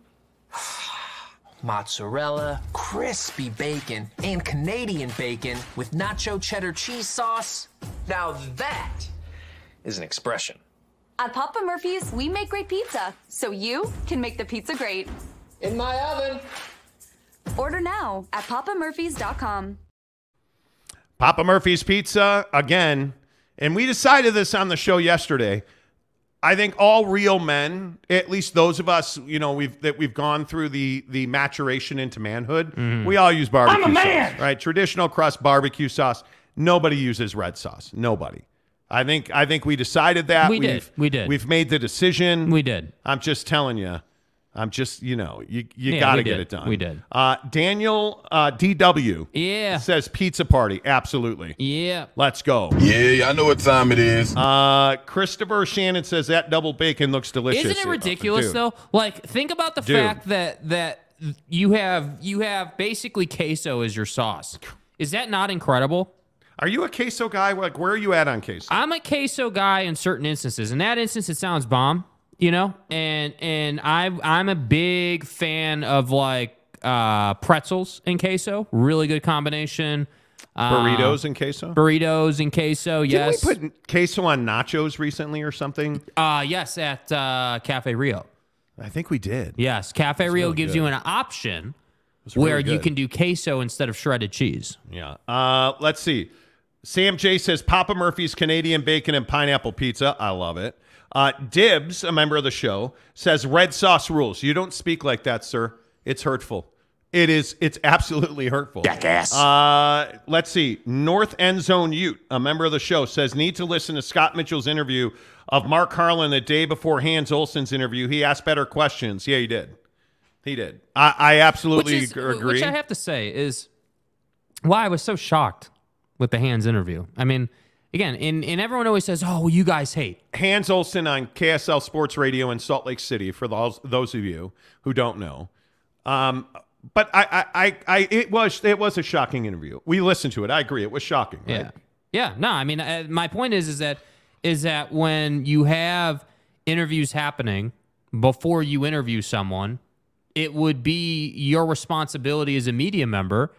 Mozzarella, crispy bacon, and Canadian bacon with nacho cheddar cheese sauce. Now that is an expression. At Papa Murphy's, we make great pizza, so you can make the pizza great. In my oven. Order now at papamurphys.com. Papa Murphy's Pizza again. And we decided this on the show yesterday. I think all real men, at least those of us, you know, we've that we've gone through the the maturation into manhood, mm-hmm. we all use barbecue I'm a man! sauce, right? Traditional crust barbecue sauce. Nobody uses red sauce. Nobody. I think I think we decided that. We did. We've- We did. We've made the decision. We did. I'm just telling you. I'm just, you know, you you Yeah, got to get did. it done. We did. Uh, Daniel uh, DW Yeah. says pizza party. Absolutely. Yeah. Let's go. Yeah, I know what time it is. Uh, Christopher Shannon says that double bacon looks delicious. Isn't it ridiculous Dude. though? Like, think about the Dude. fact that that you have you have basically queso as your sauce. Is that not incredible? Are you a queso guy? Like, where are you at on queso? I'm a queso guy in certain instances. In that instance, it sounds bomb, you know. And and I I'm a big fan of like uh, pretzels and queso. Really good combination. Uh, Burritos and queso. burritos and queso. Yes. Didn't we put queso on nachos recently or something? uh, yes, at uh, Cafe Rio. I think we did. Yes, Cafe Rio really gives good. you an option really where you can do queso instead of shredded cheese. Yeah. Uh, let's see. Sam J says Papa Murphy's Canadian bacon and pineapple pizza. I love it. Uh, Dibs, a member of the show, says red sauce rules. You don't speak like that, sir. It's hurtful. It is. It's absolutely hurtful. Jackass. Uh, let's see. North End Zone Ute, a member of the show, says need to listen to Scott Mitchell's interview of Mark Harlan the day before Hans Olsen's interview. He asked better questions. Yeah, he did. He did. I, I absolutely Which, is, agree. which I have to say is why I was so shocked with the Hans interview. I mean, again, and, and everyone always says, oh, well, you guys hate. Hans Olsen on KSL Sports Radio in Salt Lake City for those those of you who don't know. Um, but I, I, I, I, it was it was a shocking interview. We listened to it. I agree. It was shocking. Right? Yeah. Yeah. No, I mean, uh, my point is, is that, is that when you have interviews happening before you interview someone, it would be your responsibility as a media member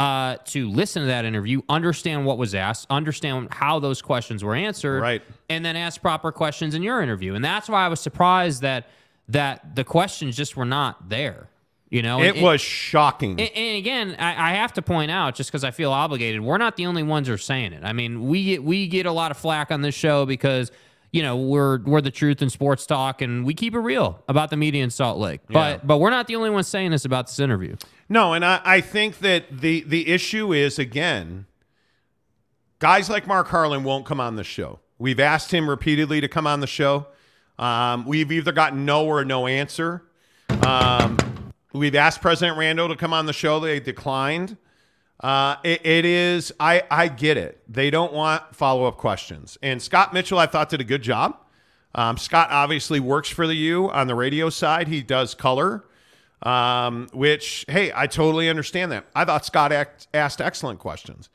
uh, to listen to that interview, understand what was asked, understand how those questions were answered, Right. and then ask proper questions in your interview. And that's why I was surprised that that the questions just were not there. You know, It And- was shocking. and, and again, I, I have to point out, just because I feel obligated, we're not the only ones who are saying it. I mean, we get we get a lot of flack on this show because you know we're we're the truth in sports talk, and we keep it real about the media in Salt Lake. Yeah. But but we're not the only ones saying this about this interview. No, and I, I think that the the issue is again, guys like Mark Harlan won't come on the show. We've asked him repeatedly to come on the show. Um, we've either gotten no or no answer. Um, we've asked President Randall to come on the show. They declined. Uh, it, it is. I I get it. They don't want follow up questions. And Scott Mitchell, I thought did a good job. Um, Scott obviously works for the U on the radio side. He does color, um, which hey, I totally understand that. I thought Scott act, asked excellent questions.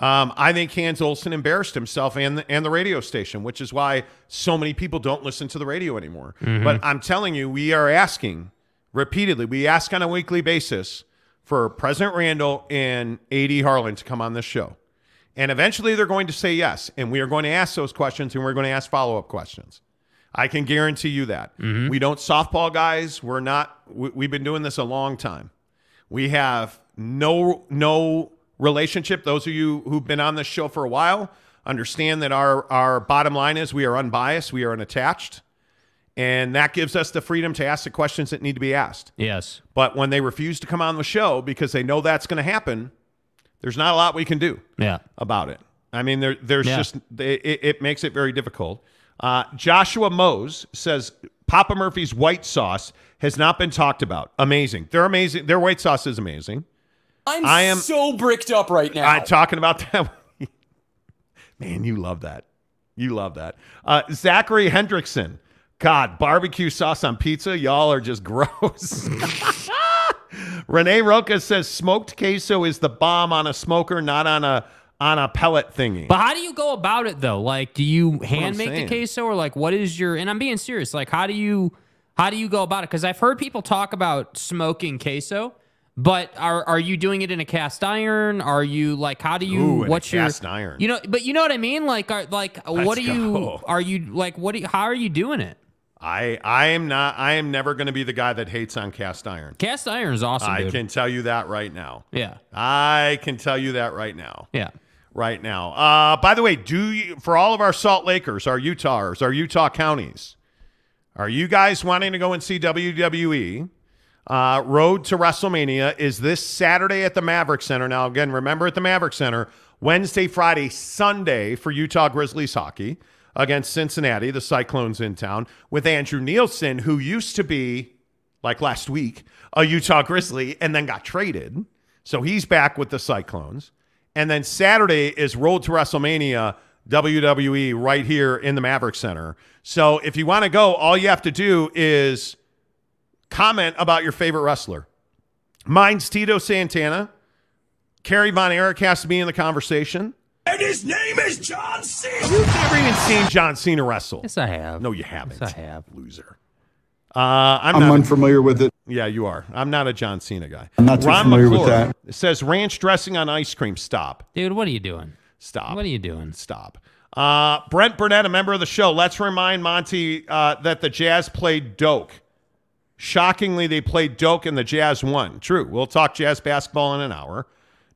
Um, I think Hans Olsen embarrassed himself and the, and the radio station, which is why so many people don't listen to the radio anymore. Mhm. But I'm telling you, we are asking repeatedly. We ask on a weekly basis for President Randall and AD Harlan to come on this show. And eventually they're going to say yes. And we are going to ask those questions and we're going to ask follow up questions. I can guarantee you that. Mm-hmm. We don't softball guys. We're not. We, we've been doing this a long time. We have no no relationship. Those of you who've been on this show for a while understand that our our bottom line is we are unbiased. We are unattached. And that gives us the freedom to ask the questions that need to be asked. Yes. But when they refuse to come on the show because they know that's going to happen, there's not a lot we can do Yeah. about it. I mean, there, there's Yeah. just it, it makes it very difficult. Uh, Joshua Mose says Papa Murphy's white sauce has not been talked about. Amazing. They're amazing. Their white sauce is amazing. I'm I am- so bricked up right now. I'm talking about that. Man, you love that. You love that. Uh, Zachary Hendrickson. God, barbecue sauce on pizza. Y'all are just gross. Renee Roca says smoked queso is the bomb on a smoker, not on a on a pellet thingy. But how do you go about it though? Like, do you hand make the queso, or like, what is your? And I'm being serious. Like, how do you how do you go about it? Because I've heard people talk about smoking queso, but are are you doing it in a cast iron? Are you like, how do you? Ooh, what's cast iron. You know, but you know what I mean. Like, are like what Let's do you? Are you like what? Do you, how are you doing it? I I am not I am never going to be the guy that hates on cast iron. Cast iron is awesome. I dude. can tell you that right now. Yeah. I can tell you that right now. Yeah. Right now. Uh, by the way, do you, for all of our Salt Lakers, our Utahers, our Utah counties, are you guys wanting to go and see WWE? Uh, Road to WrestleMania is this Saturday at the Maverik Center. Now, again, remember at the Maverik Center, Wednesday, Friday, Sunday for Utah Grizzlies hockey against Cincinnati, the Cyclones in town, with Andrew Nielsen, who used to be, like last week, a Utah Grizzly and then got traded. So he's back with the Cyclones. And then Saturday is Road to WrestleMania WWE right here in the Maverik Center. So if you want to go, all you have to do is comment about your favorite wrestler. Mine's Tito Santana. Kerry Von Erich has to be in the conversation. And his name is John Cena. You've never even seen John Cena wrestle. Yes, I have. No, you haven't. Yes, I have. Loser. Uh, I'm, I'm not unfamiliar with it. yeah, you are. I'm not a John Cena guy. I'm not too Ron familiar with that. Says ranch dressing on ice cream. Stop. Dude, what are you doing? Stop. What are you doing? Stop. Uh, Brent Burnett, a member of the show. Let's remind Monty uh, that the Jazz played Doak. Shockingly, they played Doak and the Jazz won. True. We'll talk Jazz basketball in an hour.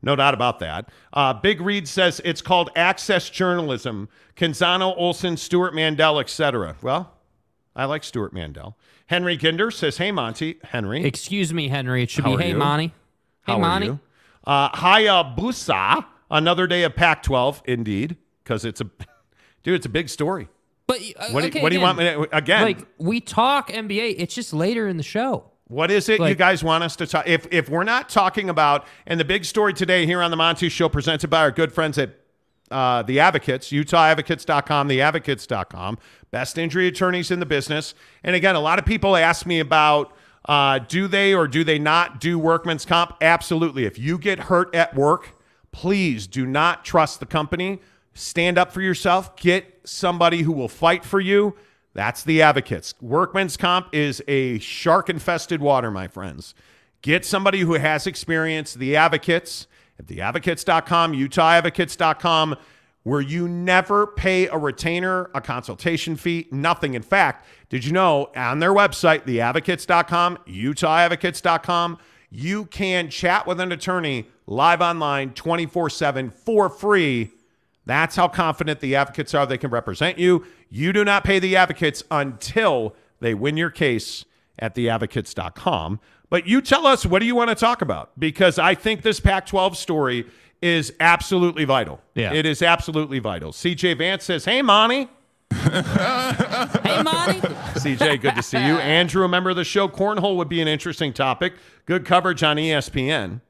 No doubt about that. Uh, Big Reed says it's called access journalism. Canzano, Olsen, Stewart Mandel, etc. Well, I like Stewart Mandel. Henry Ginder says, "Hey Monty, Henry." Excuse me, Henry. It should How be Hey you? Monty. Hey How are Monty. you? Uh, Hayabusa, another day of Pac-12, indeed, because it's a dude. It's a big story. But uh, What do, okay, what do you want me to again? Like we talk NBA, it's just later in the show. what is it you guys want us to talk? If if we're not talking about and the big story today here on the Monty Show, presented by our good friends at uh, the Advocates, UtahAdvocates.com, theadvocates.com, best injury attorneys in the business. And again, a lot of people ask me about uh, do they or do they not do workman's comp? Absolutely. If you get hurt at work, please do not trust the company. Stand up for yourself. Get somebody who will fight for you. That's the advocates. Workman's comp is a shark infested water, my friends. Get somebody who has experience. The advocates at theadvocates.com, utahadvocates.com, where you never pay a retainer, a consultation fee, nothing. In fact, did you know on their website, theadvocates.com, utahadvocates.com, you can chat with an attorney live online 24 7 for free. That's how confident the advocates are they can represent you. You do not pay the advocates until they win your case at theadvocates.com. But you tell us what do you want to talk about? Because I think this Pac 12 story is absolutely vital. Yeah. It is absolutely vital. CJ Vance says, Hey, Monty. Hey Monty. CJ, good to see you. Andrew, a member of the show. Cornhole would be an interesting topic. Good coverage on ESPN.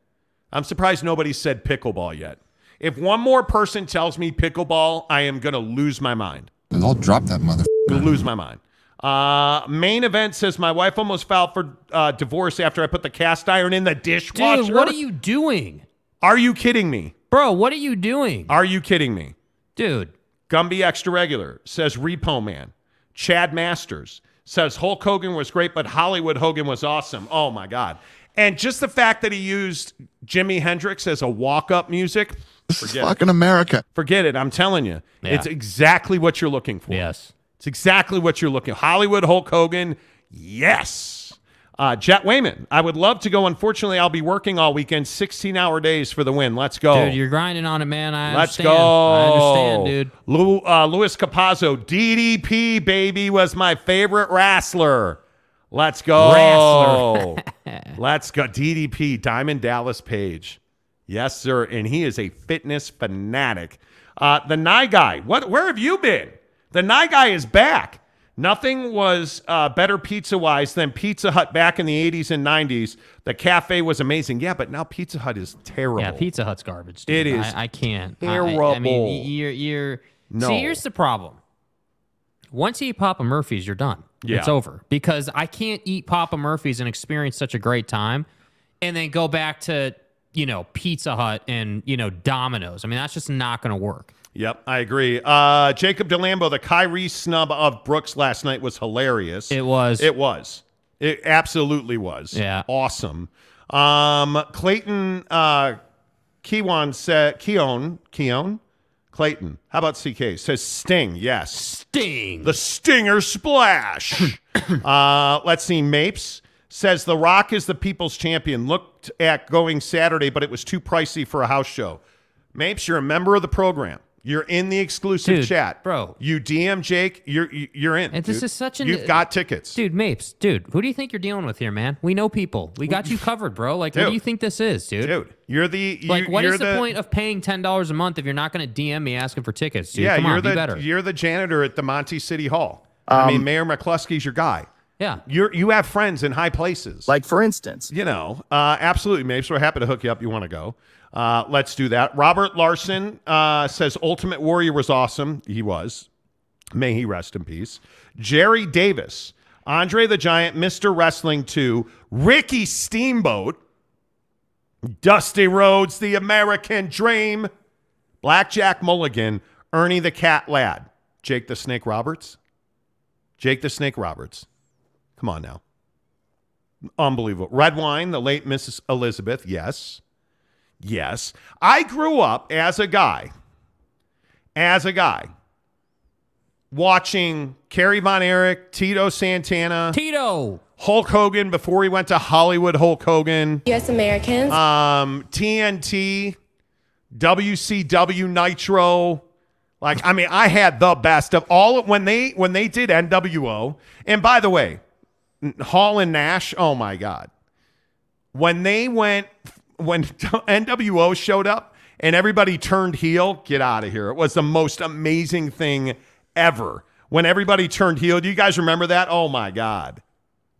I'm surprised nobody said pickleball yet. If one more person tells me pickleball, I am going to lose my mind. I'll drop that mother. Lose my mind. Uh, main event says my wife almost filed for uh, divorce after I put the cast iron in the dishwasher. Dude, what are you doing? Are you kidding me? Bro, what are you doing? Are you kidding me? Dude. Gumby Extra Regular says Repo Man. Chad Masters says Hulk Hogan was great, but Hollywood Hogan was awesome. Oh my God. And just the fact that he used Jimi Hendrix as a walk up music, This is forget it. fucking America. Forget it. I'm telling you. Yeah. It's exactly what you're looking for. Yes. It's exactly what you're looking. Hollywood Hulk Hogan, yes. Uh, Jet Wayman, I would love to go. Unfortunately, I'll be working all weekend, 16 hour days for the win. Let's go. Dude, you're grinding on it, man. I Let's understand. go. I understand, dude. Lu, uh, Luis Capazzo, DDP, baby, was my favorite wrestler. Let's go. Wrestler. Let's go. DDP, Diamond Dallas Page. Yes, sir. And he is a fitness fanatic. Uh, the Nye guy, what? where have you been? The Nye guy is back. Nothing was uh, better pizza wise than Pizza Hut back in the 80s and 90s. The cafe was amazing. Yeah, but now Pizza Hut is terrible. Yeah, Pizza Hut's garbage. Dude. It is I, I can't. I- I, I mean, you're you're. No. See, here's the problem. Once you eat Papa Murphy's, you're done. Yeah. It's over because I can't eat Papa Murphy's and experience such a great time, and then go back to you know Pizza Hut and you know Domino's. I mean, that's just not going to work. Yep, I agree. Uh, Jacob DeLambo, the Kyrie snub of Brooks last night was hilarious. It was. It was. It absolutely was. Yeah. Awesome. Um, Clayton uh, Keon said Keon Keon Clayton. How about CK? Says Sting. Yes. Sting. The Stinger splash. uh, let's see. Mapes says The Rock is the people's champion. Looked at going Saturday, but it was too pricey for a house show. Mapes, you're a member of the program. You're in the exclusive Dude, chat, bro. You DM Jake. You're you're in. And this dude. is such an You've got tickets. dude. Mapes, dude. Who do you think you're dealing with here, man? We know people. We got you covered, bro. Like, what do you think this is, dude? Dude, you're the you, Like, what you're is the, point of paying ten dollars a month if you're not going to DM me asking for tickets? Dude? yeah, Come you're on, the be better. you're the janitor at the Monty City Hall. I mean, Mayor McCluskey's your guy. Yeah. You're you have friends in high places. Like for instance, you know, uh, absolutely, Mapes. We're happy to hook you up. You want to go? Uh, let's do that. Robert Larson uh, says Ultimate Warrior was awesome. He was. May he rest in peace. Jerry Davis, Andre the Giant, Mr. Wrestling 2, Ricky Steamboat, Dusty Rhodes, The American Dream, Blackjack Mulligan, Ernie the Cat Ladd, Jake the Snake Roberts. Jake the Snake Roberts. Come on now. Unbelievable. Red wine, the late Mrs. Elizabeth. Yes. Yes. I grew up as a guy, as a guy, watching Kerry Von Erich, Tito Santana, Tito, Hulk Hogan before he went to Hollywood, Hulk Hogan, U.S. Americans. um, TNT, WCW Nitro. Like, I mean, I had the best of all when they when they did NWO. And by the way, Hall and Nash, oh my God. When they went when NWO showed up and everybody turned heel, get out of here. It was the most amazing thing ever. When everybody turned heel, do you guys remember that? Oh my God.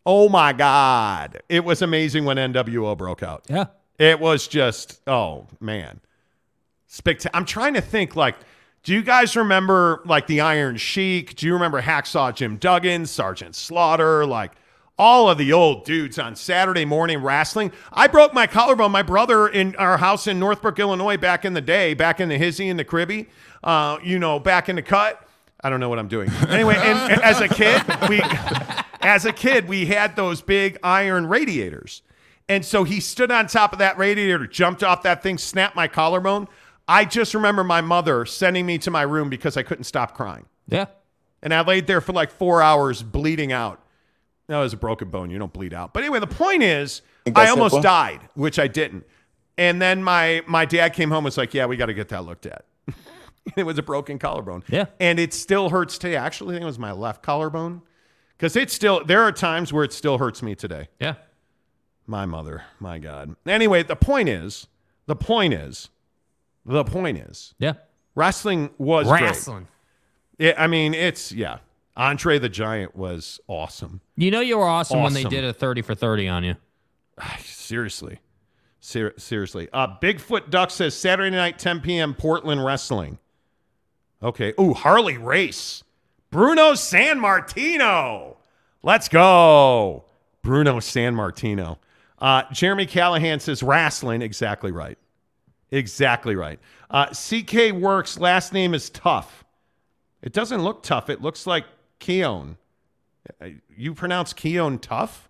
Oh my God. It was amazing when NWO broke out. Yeah. It was just, oh man. Spectac- I'm trying to think like, do you guys remember like the Iron Sheik? Do you remember Hacksaw Jim Duggan, Sergeant Slaughter? Like all of the old dudes on Saturday morning wrestling. I broke my collarbone. My brother in our house in Northbrook, Illinois, back in the day, back in the hizzy and the cribby, uh, you know, back in the cut. I don't know what I'm doing. Anyway, and, and as a kid, we, as a kid, we had those big iron radiators. And so he stood on top of that radiator, jumped off that thing, snapped my collarbone. I just remember my mother sending me to my room because I couldn't stop crying. Yeah. And I laid there for like four hours bleeding out. That was a broken bone. You don't bleed out. But anyway, the point is, Think I almost simple. died, which I didn't. And then my my dad came home and was like, "Yeah, we got to get that looked at." it was a broken collarbone. Yeah. And it still hurts today. Actually, I think it was my left collarbone because it still. There are times where it still hurts me today. Yeah. My mother, my God. Anyway, the point is, the point is, the point is, Yeah. wrestling was great. Wrestling. Yeah, I mean, it's yeah. Andre the Giant was awesome. You know you were awesome, when they did a 30 for 30 on you. Seriously. Ser- seriously. Uh, Bigfoot Duck says Saturday night, 10 p.m. Portland Wrestling. Okay. Ooh, Harley Race. Bruno Sammartino. Let's go. Bruno Sammartino. Uh, Jeremy Callahan says wrestling. Exactly right. Exactly right. Uh, CK Works, last name is Tough. It doesn't look tough. It looks like Keon. Uh, You pronounce Keon tough?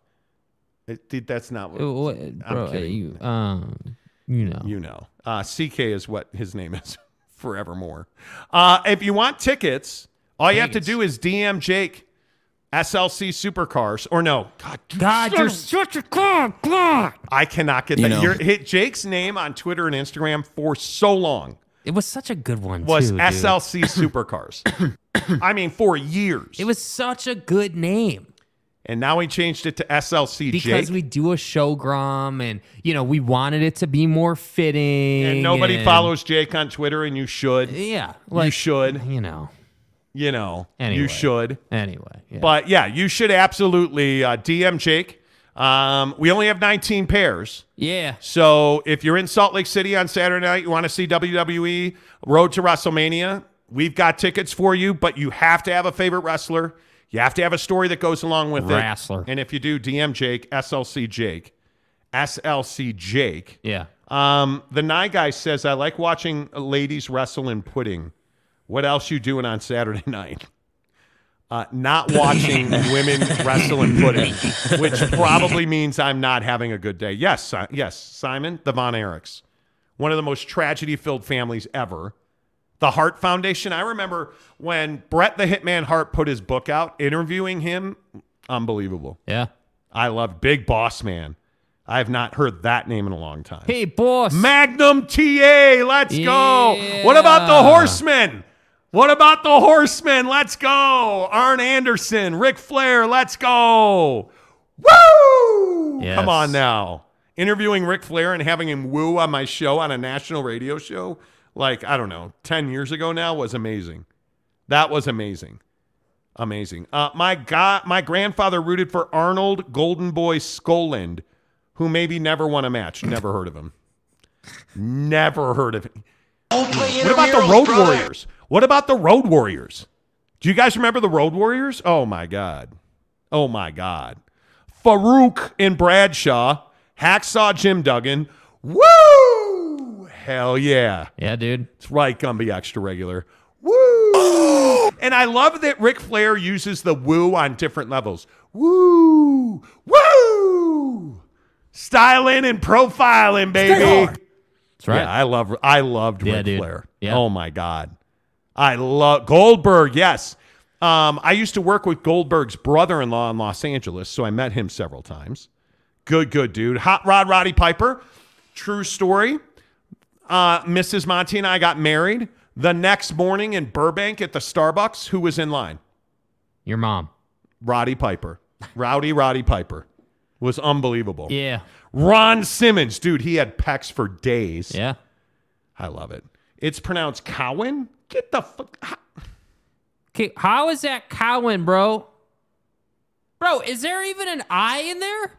It, that's not what. Uh, what- I'm bro, kidding. you, um, you know. You know. Uh, CK is what his name is forevermore. Uh, if you want tickets, All you have to do is DM Jake, SLC Supercars, or no, God, God, you're such a god. God. I cannot get You that. know. Your, hit Jake's name on Twitter and Instagram for so long It was such a good one. was too. SLC Supercars. I mean, for years. It was such a good name. and now we changed it to SLC because Jake. we do a showgram and you know we wanted it to be more fitting and nobody and- follows Jake on Twitter, and you should. yeah you should. you know You know, Anyway. you should. anyway yeah. But yeah, you should absolutely uh, DM Jake. Um, we only have 19 pairs. yeah So if you're in Salt Lake City on Saturday night, you want to see WWE Road to WrestleMania, we've got tickets for you, but you have to have a favorite wrestler. You have to have a story that goes along with Wrestler. it. And if you do, DM Jake, SLC Jake, SLC Jake. yeah Um, the Nye guy says, I like watching ladies wrestle in pudding. What else you doing on Saturday night? Uh, not watching women wrestle in pudding, which probably means I'm not having a good day. Yes, Si- yes, Simon, the Von Erichs, one of the most tragedy-filled families ever. The Hart Foundation. I remember when Bret the Hitman Hart put his book out, interviewing him, unbelievable. yeah I love Big Boss Man. I have not heard that name in a long time. hey boss Magnum TA, let's go. What about the Horsemen? What about the Horsemen? Let's go. Arn Anderson, Ric Flair, let's go. Woo! Yes. Come on now. Interviewing Ric Flair and having him woo on my show on a national radio show, like, I don't know, 10 years ago now was amazing. That was amazing. Amazing. Uh, my God, my grandfather rooted for Arnold Golden Boy Skaaland, who maybe never won a match. Never heard of him. Never heard of him. What about the Road Warriors? What about the Road Warriors? Do you guys remember the Road Warriors? Oh my God. Oh my God. Faarooq and Bradshaw, Hacksaw Jim Duggan. Woo! Hell yeah. yeah dude It's right, Gumby Extra Regular. Woo! and I love that Ric Flair uses the woo on different levels. Woo! Woo! Styling and profiling, baby. That's right Yeah, I love I loved Yeah, Ric dude. Flair. Yeah. Oh my God. I love Goldberg, yes. Um, I used to work with Goldberg's brother-in-law in Los Angeles, so I met him several times. Good, good dude. Hot Rod Roddy Piper. True story. Uh, Mrs. Monty and I got married the next morning in Burbank at the Starbucks. Who was in line? your mom Roddy Piper. Rowdy Roddy Piper. Was unbelievable. yeah Ron Simmons, dude, he had pecs for days. yeah I love it. It's pronounced Cowan. Get the fuck. okay how is that Cowan bro bro is there even an I in there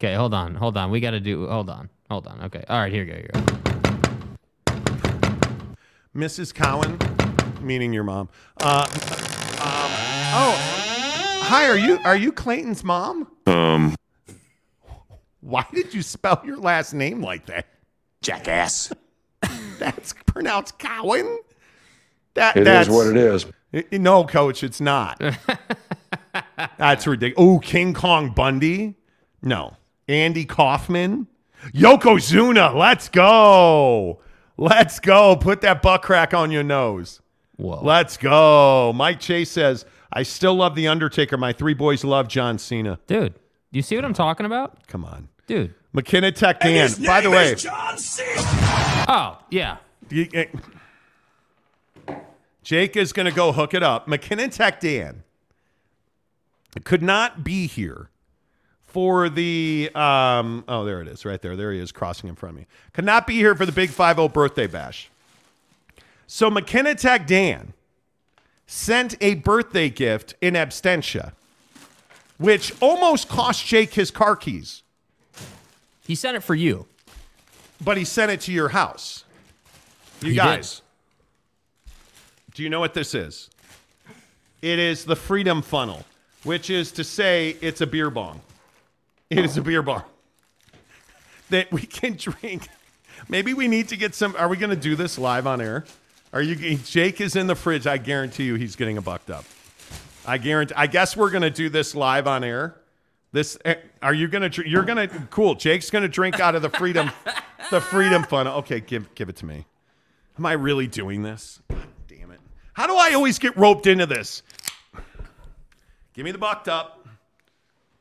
okay hold on hold on we got to do hold on hold on okay all right here you go here you go Mrs. Cowan, meaning your mom. Uh, um, oh, hi. Are you are you Clayton's mom? Um, Why did you spell your last name like that? jackass. That's pronounced Cowan. That It that's is what it is. I- No, coach, it's not. That's ridiculous. Oh, King Kong Bundy? No. Andy Kaufman? Yokozuna, let's go. Let's go. Put that butt crack on your nose. whoa Let's go. Mike Chase says, I still love The Undertaker. My three boys love John Cena. dude do you see what I'm talking about Come on. dude McKenna Tech Dan. His By the way, is John Cena. oh yeah eh, Jake is going to go hook it up. McKinnon Tech Dan could not be here for the um oh there it is right there there he is crossing in front of me could not be here for the big 50 birthday bash so mckenna tech dan sent a birthday gift in absentia which almost cost jake his car keys he sent it for you but he sent it to your house you He did. guys do you know what this is it is the freedom funnel which is to say it's a beer bong it is a beer bar that we can drink. Maybe we need to get some. Are we going to do this live on air? Are you? Jake is in the fridge. I guarantee you, he's getting a bucked up. I guarantee. I guess we're to do this live on air. This. eh, Are you to? You're to. Cool. Jake's to drink out of the freedom, the freedom funnel. Okay, give give it to me. Am I really doing this? God damn it. How do I always get roped into this? Give me the bucked up.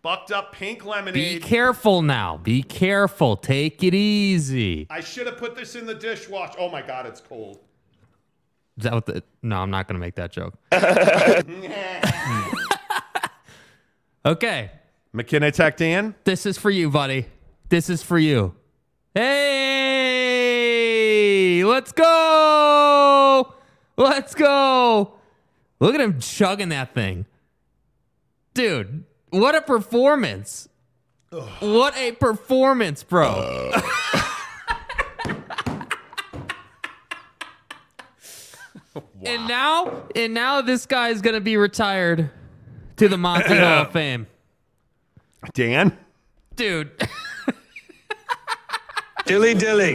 Bucked up pink lemonade. Be careful now. Be careful. Take it easy. I should have put this in the dishwasher. Oh my god, it's cold. Is that what the? No, I'm not gonna make that joke. okay, McKinnon Tech Dan. this is for you, buddy. This is for you. Hey, let's go. Let's go. Look at him chugging that thing. Dude, what a performance. What a performance, bro. And now, and now this guy is gonna be retired to the Monty Hall of Fame, Dan. dude. Dilly dilly.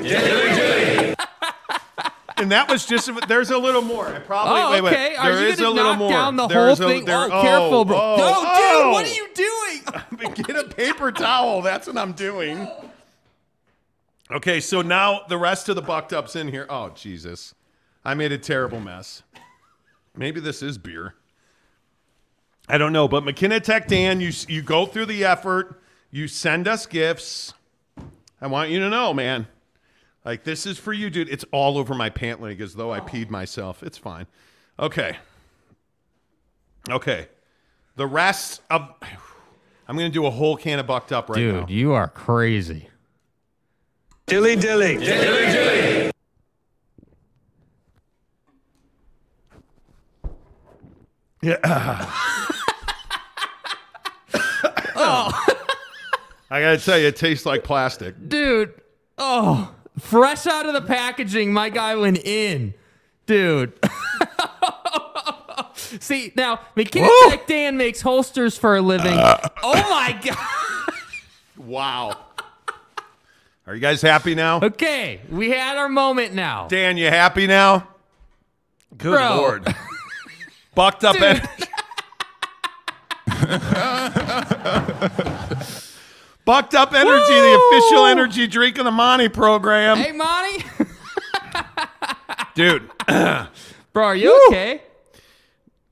And that was just there's a little more. I probably Oh, wait, wait. okay. Are There you is gonna a little knock more. down the There's whole a- thing? there- Oh, careful, bro. oh, no, oh. dude, what are you doing? Get a paper towel. That's what I'm doing. Okay, so now the rest of the bucked up's in here. Oh Jesus, I made a terrible mess. Maybe this is beer. I don't know, but McKenna Tech Dan, you you go through the effort. You send us gifts. I want you to know, man. Like this is for you, dude. It's all over my pant leg as though I oh. peed myself. It's fine. Okay. Okay. The rest of I'm gonna do a whole can of bucked up right Dude, now. Dude, you are crazy. Dilly dilly. Yeah. oh. I gotta tell you, it tastes like plastic. Dude, oh, fresh out of the packaging, my guy went in. Dude. See, now! Tech Dan makes holsters for a living. Uh. oh my God. Wow. Are you guys happy now? Okay, we had our moment now. Dan, you happy now? Good Bro. lord. Bucked up Dude. en- Bucked up energy, the official energy drink of the Monty program. Hey, Monty. Dude. Bro, are you Woo. okay?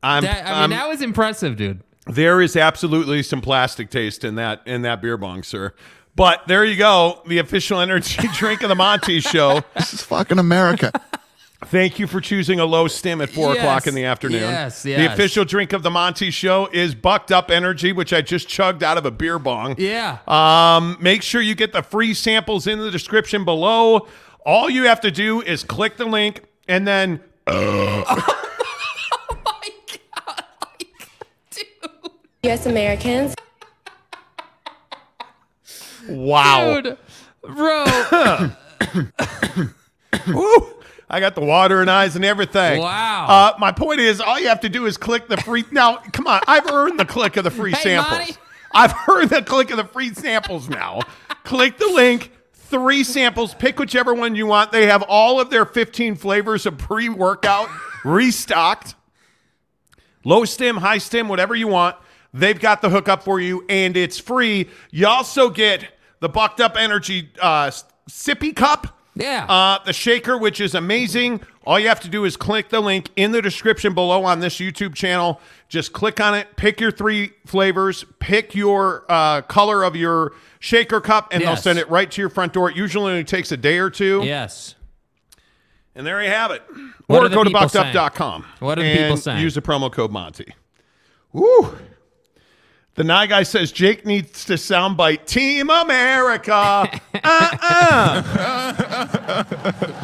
I'm, That, I mean, I'm- that was impressive, dude. There is absolutely some plastic taste in that in that beer bong, sir. But there you go, the official energy drink of the Monty Show. This is fucking America. Thank you for choosing a low stim at four Yes, o'clock in the afternoon. yes, yes. The official drink of the Monty Show is Bucked Up Energy, which I just chugged out of a beer bong. Yeah. Um, make sure you get the free samples in the description below. All you have to do is click the link and then. Uh dude. U.S. Americans. Wow. Dude, bro. Woo! I got the water and eyes and everything. Wow. Uh, my point is, all you have to do is click the free. Now, come on. I've earned the click of the free Hey, samples. Monty. I've earned the click of the free samples now. click the link. Three samples. Pick whichever one you want. They have all of their 15 flavors of pre workout restocked. Low stim, high stim, whatever you want. They've got the hookup for you, and it's free. You also get the Bucked Up Energy uh, sippy cup. Yeah. Uh, the shaker, which is amazing. All you have to do is click the link in the description below on this YouTube channel. Just click on it, pick your three flavors, pick your uh, color of your shaker cup, and they'll send it right to your front door. It usually only takes a day or two. yes. And there you have it. What or go to buckedup.com. What are the people saying? Use the promo code Monty. Woo! The Nye guy says Jake needs to soundbite Team America. uh-uh.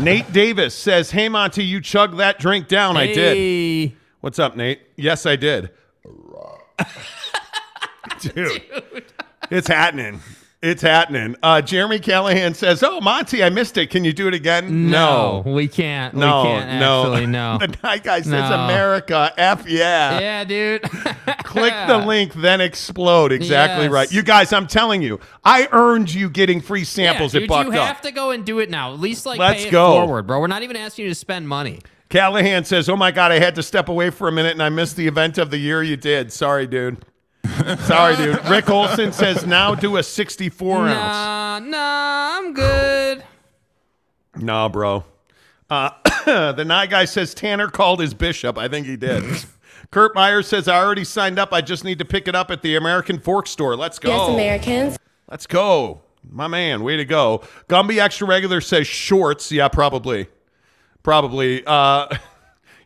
Nate Davis says, Hey Monty, you chugged that drink down. I did. What's up, Nate? Yes, I did. Dude, it's happening. It's happening. Uh, Jeremy Callahan says, "Oh, Monty, I missed it. Can you do it again?" No, we can't. no, we can't no, actually. No. the night guy says, No. "America, f yeah." yeah, dude. Click the link, then explode. Exactly Yes. right. You guys, I'm telling you, I earned you getting free samples yeah, at dude, Bucked you Up. have to go and do it now. At least like Let's pay it go. forward, bro. We're not even asking you to spend money. Callahan says, "Oh my God, I had to step away for a minute and I missed the event of the year you did. Sorry, dude. Sorry, dude." Rick Olson says, "Now do a 64 ounce." Nah, nah, I'm good. No, bro. Uh, the night guy says Tanner called his bishop. I think he did. Kurt Meyer says, I already signed up. I just need to pick it up at the American Fork Store. Let's go. Yes, Americans. Let's go. My man, way to go. Gumby Extra Regular says shorts. Yeah, probably. Probably. Uh,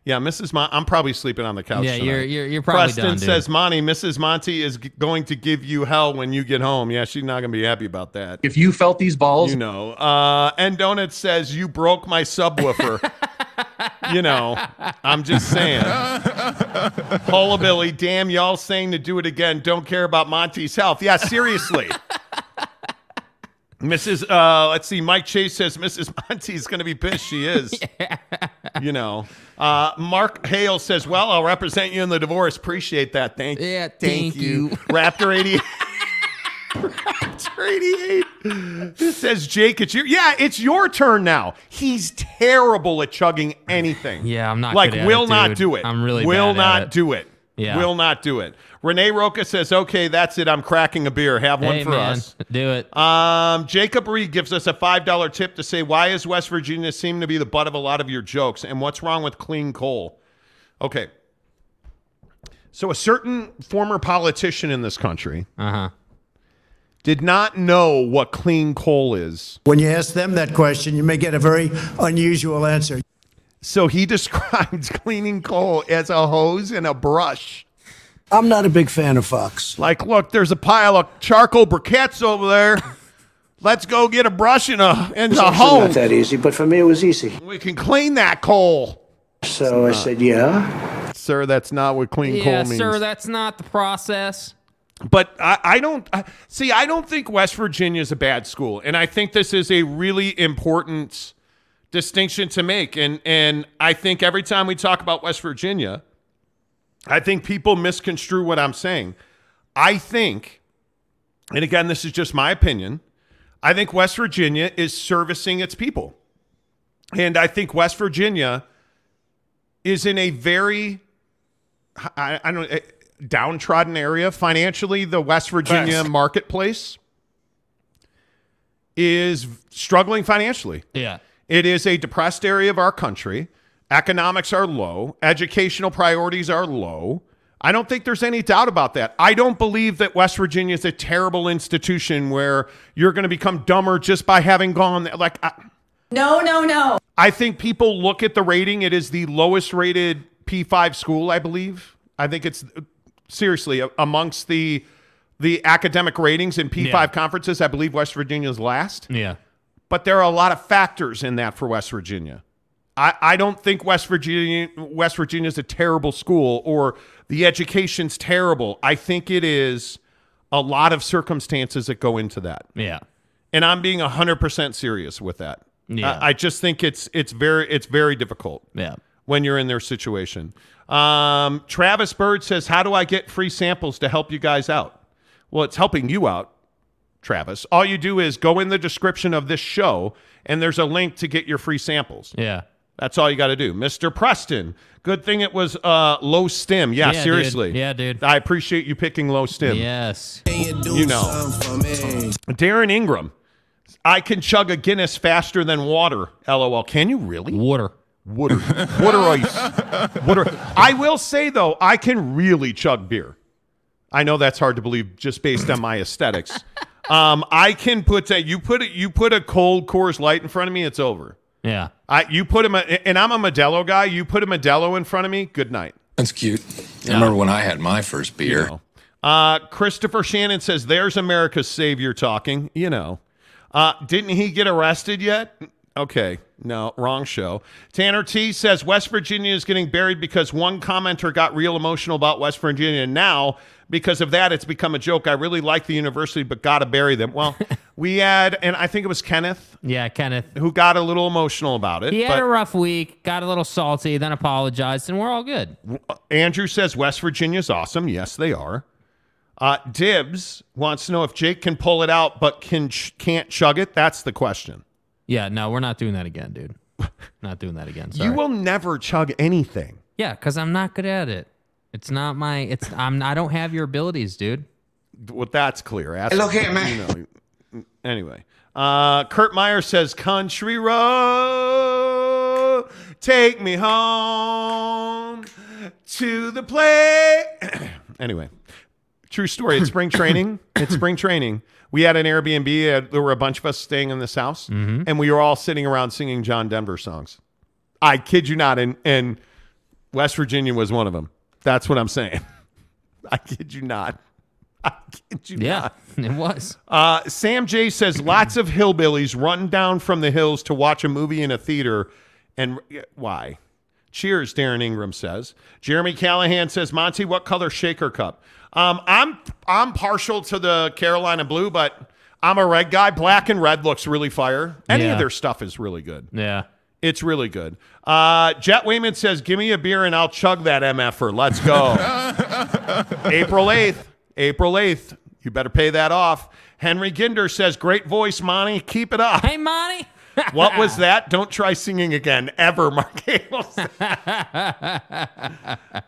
yeah, Mrs. Mon- I'm probably sleeping on the couch. Yeah, tonight. you're- you're- you're probably Preston done, dude. says, Monty, Mrs. Monty is g- going to give you hell when you get home. Yeah, she's not going to be happy about that. If you felt these balls, You know. Uh, and Donut says, You broke my subwoofer. you know, I'm just saying. Hullabilly, damn, y'all saying to do it again. Don't care about Monty's health. Yeah, seriously. Mrs. Uh, let's see. Mike Chase says Mrs. Monty's going to be pissed. She is. You know. Uh, Mark Hale says, "Well, I'll represent you in the divorce. Appreciate that. Thank. Yeah, thank, thank you. you. Raptor eighty. Raptor eighty-eight. This says Jake. It's your. Yeah, it's your turn now. He's terrible at chugging anything. Yeah, I'm not like good at will it, not do it. I'm really will bad at not it. do it. Yeah. Will not do it. Renee Roca says, "Okay, that's it. I'm cracking a beer. Have one Hey, for man, us." do it. Um, Jacob Reed gives us a five dollar tip to say why is West Virginia seem to be the butt of a lot of your jokes, and what's wrong with clean coal? Okay, so a certain former politician in this country uh-huh. did not know what clean coal is. When you ask them that question, you may get a very unusual answer. So he describes cleaning coal as a hose and a brush. I'm not a big fan of Fox. Like, look, there's a pile of charcoal briquettes over there. Let's go get a brush and a and It's a actually hose. not that easy, but for me, it was easy. We can clean that coal. So I said, yeah. Sir, that's not what clean Yeah, coal means. sir, that's not the process. But I, I don't I, see. I don't think West Virginia is a bad school, and I think this is a really important distinction to make. And and I think every time we talk about West Virginia, I think people misconstrue what I'm saying. I think, and again, this is just my opinion. I think West Virginia is servicing its people, and I think West Virginia is in a very I, I don't eh, downtrodden area financially. The West Virginia Facts. marketplace is struggling financially. Yeah. It is a depressed area of our country. Economics are low. Educational priorities are low. I don't think there's any doubt about that. I don't believe that West Virginia is a terrible institution where you're going to become dumber just by having gone there. Like, I, No, no, no. I think people look at the rating. It is the lowest rated P5 school, I believe. I think it's seriously amongst the the academic ratings in P5 Yeah. conferences. I believe West Virginia's last. Yeah. But there are a lot of factors in that for West Virginia. I, I don't think West Virginia West Virginia is a terrible school or the education's terrible. I think it is a lot of circumstances that go into that. Yeah. And I'm being 100% serious with that. Yeah. I, I just think it's it's very it's very difficult Yeah. when you're in their situation. Um, Travis Bird says, "How do I get free samples to help you guys out?" Well, it's helping you out, Travis. All you do is go in the description of this show, and there's a link to get your free samples. Yeah. That's all you got to do, Mister Preston. Good thing it was uh, low stim. Yeah, Yeah, dude. seriously. Yeah, dude. I appreciate you picking low stim. Yes. You know, Darren Ingram. I can chug a Guinness faster than water. LOL. Can you really? Water. Water. Water ice. Water. I will say though, I can really chug beer. I know that's hard to believe just based on my aesthetics. Um, I can put a you put a, you put a cold Coors Light in front of me, it's over. Yeah. I you put him a, and I'm a Modelo guy. You put a Modelo in front of me, good night. That's cute. I remember when I had my first beer. Uh, Christopher Shannon says, "There's America's savior talking." You know, uh, didn't he get arrested yet? Okay, no, wrong show. Tanner T says West Virginia is getting buried because one commenter got real emotional about West Virginia. And now, because of that, it's become a joke. I really like the university, but gotta bury them. Well, we had, and I think it was Kenneth Yeah, Kenneth. who got a little emotional about it. He had a rough week, got a little salty, then apologized, and we're all good. Andrew says West Virginia's awesome. Yes, they are. Uh, Dibs wants to know if Jake can pull it out, but can ch- can't chug it. That's the question. Yeah, no, we're not doing that again, dude. not doing that again. Sorry. You will never chug anything. Yeah, because I'm not good at it. It's not my. It's I'm. I don't have your abilities, dude. Well, that's clear. Ask, Look here, man. you know, anyway, uh, Kurt Meyer says country road. Take me home to the play. anyway, true story. It's spring training. It's spring training. We had an Airbnb. uh, There were a bunch of us staying in this house, and we were all sitting around singing John Denver songs. I kid you not. And, and West Virginia was one of them. That's what I'm saying. I kid you not. I kid you Yeah, not. it was. Uh, Sam J says lots of hillbillies run down from the hills to watch a movie in a theater. And why? Cheers, Darren Ingram says. Jeremy Callahan says, Monty, what color shaker cup? Um, I'm I'm partial to the Carolina blue, but I'm a red guy. Black and red looks really fire. Any Yeah. of their stuff is really good. Yeah. It's really good. Uh, Jet Wayman says, "Give me a beer and I'll chug that mf'er. Let's go." April eighth. April eighth. You better pay that off. Henry Ginder says, "Great voice, Monty. Keep it up." Hey, Monty. What was that? Don't try singing again ever, Mark Hales.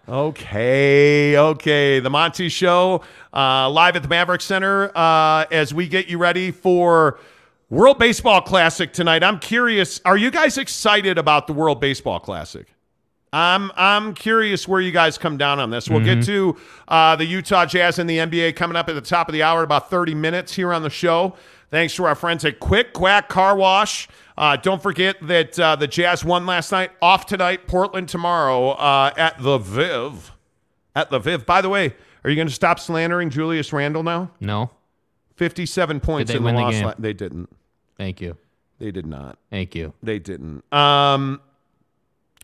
okay, okay. The Monty Show uh, live at the Maverik Center uh, as we get you ready for World Baseball Classic tonight. I'm curious, are you guys excited about the World Baseball Classic? I'm I'm curious where you guys come down on this. We'll get to uh, the Utah Jazz and the NBA coming up at the top of the hour about 30 minutes here on the show. Thanks to our friends at Quick Quack Car Wash. Uh, don't forget that uh, the Jazz won last night. Off tonight, Portland tomorrow uh, at the Viv. At the Viv. By the way, are you going to stop slandering Julius Randle now? No. 57 points in the the loss. la- they didn't. Thank you. They did not. Thank you. They didn't. Um,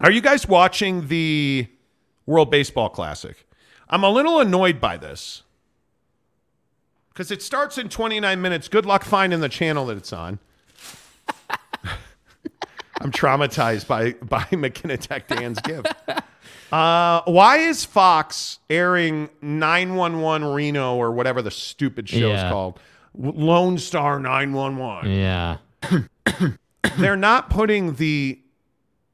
are you guys watching the World Baseball Classic? I'm a little annoyed by this because it starts in 29 minutes. Good luck finding the channel that it's on. I'm traumatized by by McKenna Tech Dan's gift. Uh, why is Fox airing 911 Reno or whatever the stupid show is Yeah. called? W- Lone Star 911 Yeah. they're not putting the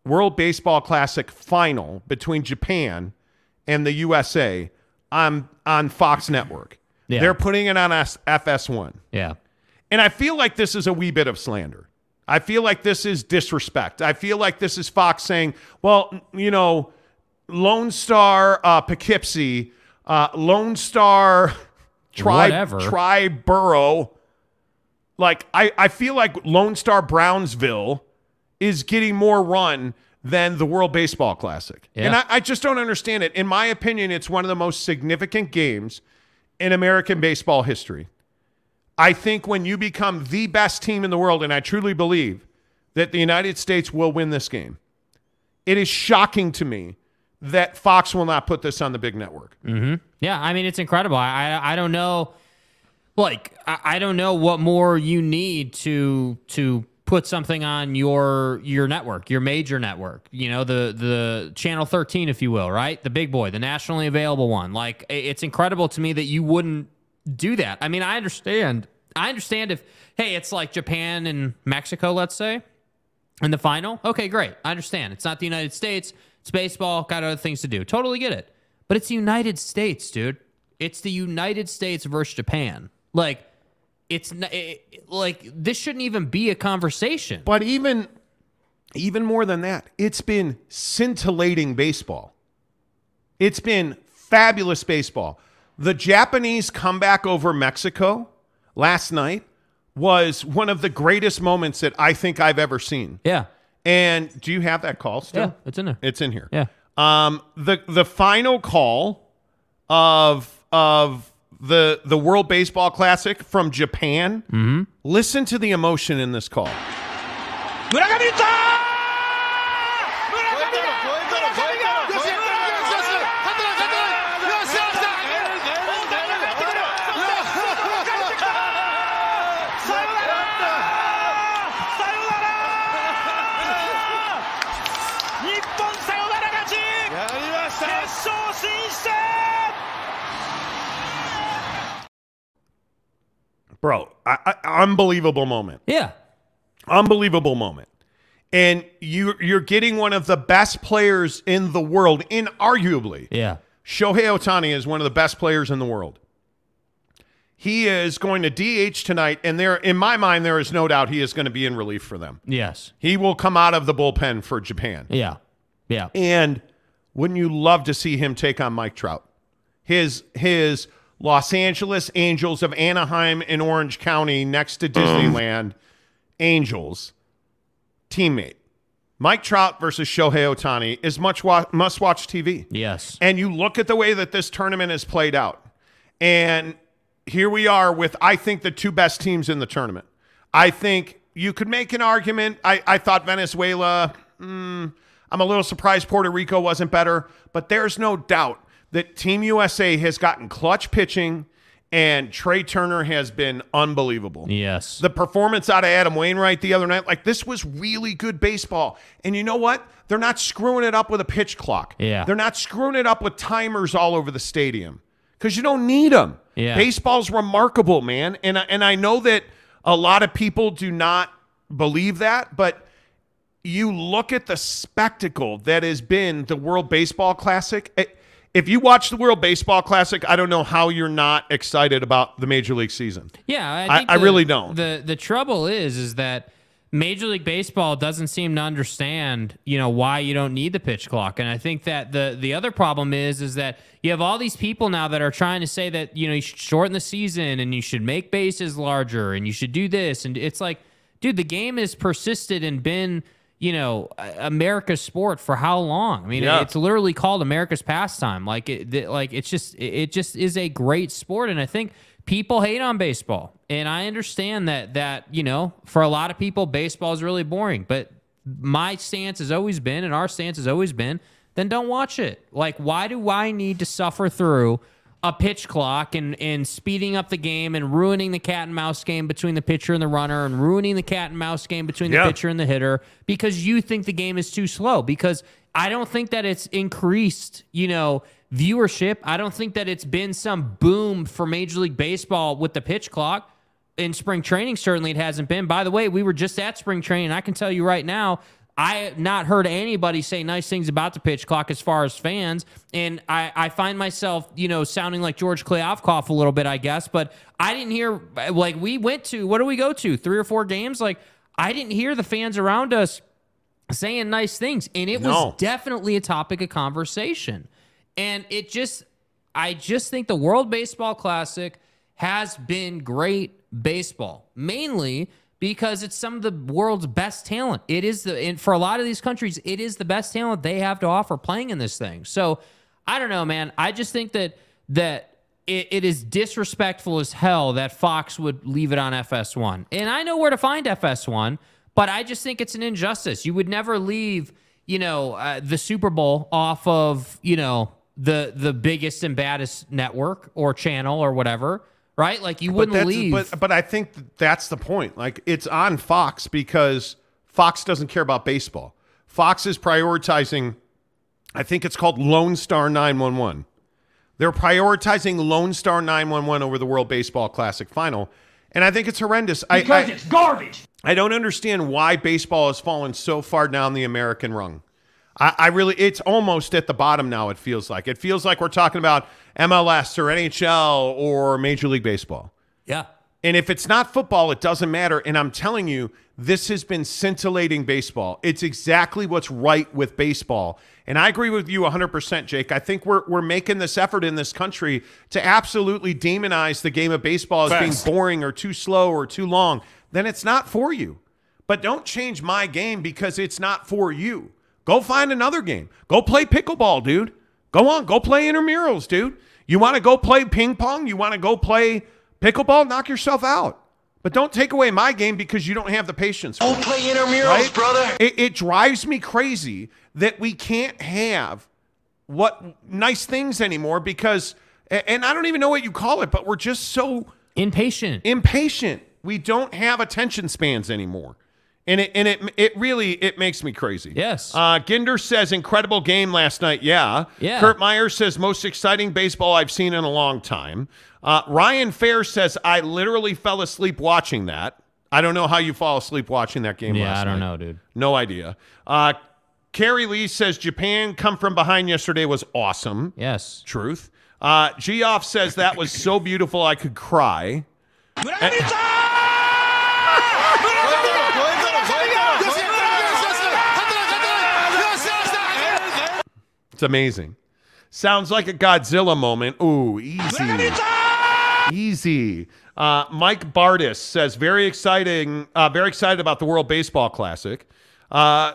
World Baseball Classic final between Japan and the USA on on Fox Network. Yeah. They're putting it on FS1. Yeah. And I feel like this is a wee bit of slander. I feel like this is disrespect. I feel like this is Fox saying, well, you know, Lone Star uh, Poughkeepsie, uh, Lone Star Tri Whatever. Triborough. Like, I, I feel like Lone Star Brownsville is getting more run than the World Baseball Classic. Yeah. And I, I just don't understand it. In my opinion, it's one of the most significant games in American baseball history. I think when you become the best team in the world, and I truly believe that the United States will win this game, it is shocking to me that Fox will not put this on the big network. hmm Yeah, I mean it's incredible. I I, I don't know, like I, I don't know what more you need to to put something on your your network, your major network. You know the the channel thirteen, if you will, right? The big boy, the nationally available one. Like it's incredible to me that you wouldn't do that. I mean, I understand. I understand if hey, it's like Japan and Mexico, let's say in the final. Okay, great. I understand. It's not the United States. It's baseball. Got other things to do. Totally get it. But it's the United States, dude. It's the United States versus Japan. Like, it's n- it, like this shouldn't even be a conversation. But even even more than that, it's been scintillating baseball. It's been fabulous baseball. The Japanese comeback over Mexico last night was one of the greatest moments that I think I've ever seen. Yeah. And do you have that call still? Yeah, it's in there. It's in here. Yeah. Um, the the final call of of the the World Baseball Classic from Japan. Mm-hmm. Listen to the emotion in this call. Bro, I, I, unbelievable moment. Yeah. Unbelievable moment. And you you're getting one of the best players in the world, inarguably. Yeah. Shohei Ohtani is one of the best players in the world. He is going to DH tonight, and there, in my mind, there is no doubt he is going to be in relief for them. Yes. He will come out of the bullpen for Japan. Yeah. Yeah. And wouldn't you love to see him take on Mike Trout? His his Los Angeles Angels of Anaheim in Orange County next to Disneyland Angels teammate. Mike Trout versus Shohei Ohtani is much wa- must watch TV. Yes. And you look at the way that this tournament has played out. And here we are with, I think, the two best teams in the tournament. I think you could make an argument. I, I thought Venezuela, mm, I'm a little surprised Puerto Rico wasn't better, but there's no doubt that Team USA has gotten clutch pitching and Trea Turner has been unbelievable. Yes. The performance out of Adam Wainwright the other night, like this was really good baseball. And you know what? They're not screwing it up with a pitch clock. Yeah. They're not screwing it up with timers all over the stadium because you don't need them. Yeah. Baseball's remarkable, man. And I, and I know that a lot of people do not believe that, but you look at the spectacle that has been the World Baseball Classic. Eh, If you watch the World Baseball Classic, I don't know how you're not excited about the Major League season. Yeah, I, I- think I the- really don't. The the trouble is, is that Major League Baseball doesn't seem to understand, you know, why you don't need the pitch clock. And I think that the the other problem is, is that you have all these people now that are trying to say that you know you should shorten the season and you should make bases larger and you should do this. And it's like, dude, the game has persisted and been. You know, America's sport for how long? I mean, Yeah. it's literally called America's pastime. Like it, like it's just, it just is a great sport, and I think people hate on baseball, and I understand that. That you know, for a lot of people, baseball is really boring. But my stance has always been, and our stance has always been, then don't watch it. Like, why do I need to suffer through? A pitch clock and, and speeding up the game and ruining the cat and mouse game between the pitcher and the runner and ruining the cat and mouse game between the Yeah. pitcher and the hitter because you think the game is too slow. Because I don't think that it's increased, you know, viewership. I don't think that it's been some boom for Major League Baseball with the pitch clock. In spring training, certainly it hasn't been. By the way, we were just at spring training. I can tell you right now, I have not heard anybody say nice things about the pitch clock as far as fans. And I, I find myself, you know, sounding like George Kliavkoff a little bit, I guess. But I didn't hear, like, we went to, what do we go to? Three or four games? Like, I didn't hear the fans around us saying nice things. And it No. was definitely a topic of conversation. And it just, I just think the World Baseball Classic has been great baseball, mainly because it's some of the world's best talent. It is the, and for a lot of these countries, it is the best talent they have to offer playing in this thing. So I don't know, man. I just think that, that, it, it is disrespectful as hell that Fox would leave it on FS1. And I know where to find FS1, but I just think it's an injustice. You would never leave, you know, uh, the Super Bowl off of, you know, the the biggest and baddest network or channel or whatever, right? Like you wouldn't but leave. But, but I think that's the point. Like it's on Fox because Fox doesn't care about baseball. Fox is prioritizing, I think it's called Lone Star 911. They're prioritizing Lone Star 911 over the World Baseball Classic final. And I think it's horrendous. I, Because I- it's garbage. I don't understand why baseball has fallen so far down the American rung. I, I really, it's almost at the bottom now, it feels like. It feels like we're talking about MLS or NHL or Major League Baseball. yeah. And if it's not football, it doesn't matter. And I'm telling you, this has been scintillating baseball. It's exactly what's right with baseball. And I agree with you 100%, Jake. I think we're, we're making this effort in this country to absolutely demonize the game of baseball as Facts. being boring or too slow or too long. Then it's not for you. But don't change my game because it's not for you. Go find another game. Go play pickleball, dude. Go on, go play intramurals, dude. You want to go play ping pong? You want to go play pickleball? Knock yourself out. But don't take away my game because you don't have the patience. Don't play intramurals, brother. It, it drives me crazy that we can't have what nice things anymore because, and I don't even know what you call it, but we're just so impatient. Impatient. We don't have attention spans anymore. And it and it it really it makes me crazy. Yes. Uh, Ginder says incredible game last night. Yeah. Yeah. Kurt Meyer says most exciting baseball I've seen in a long time. Uh, Ryan Fair says I literally fell asleep watching that. I don't know how you fall asleep watching that game. Yeah, last I don't night. know, dude. No idea. Uh, Carrie Lee says Japan come from behind yesterday was awesome. Yes. Truth. Uh, Geoff says that was so beautiful I could cry. It's amazing. Sounds like a Godzilla moment. Ooh, easy. Easy. Uh, Mike Bardis says very exciting, uh, very excited about the World Baseball Classic. Uh,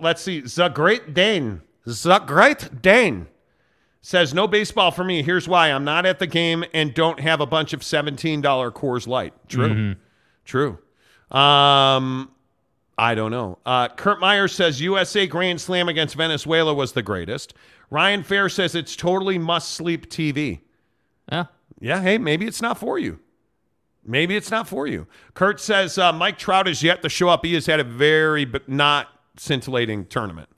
let's see, the Great Dane, the Great Dane says no baseball for me. Here's why: I'm not at the game and don't have a bunch of $17 Coors Light. True, Mhm. true. Um, I don't know. Uh, Kurt Meyer says USA Grand Slam against Venezuela was the greatest. Ryan Fair says it's totally must sleep TV. Yeah. Yeah. Hey, maybe it's not for you. Maybe it's not for you. Kurt says uh, Mike Trout is yet to show up. He has had a very but not scintillating tournament,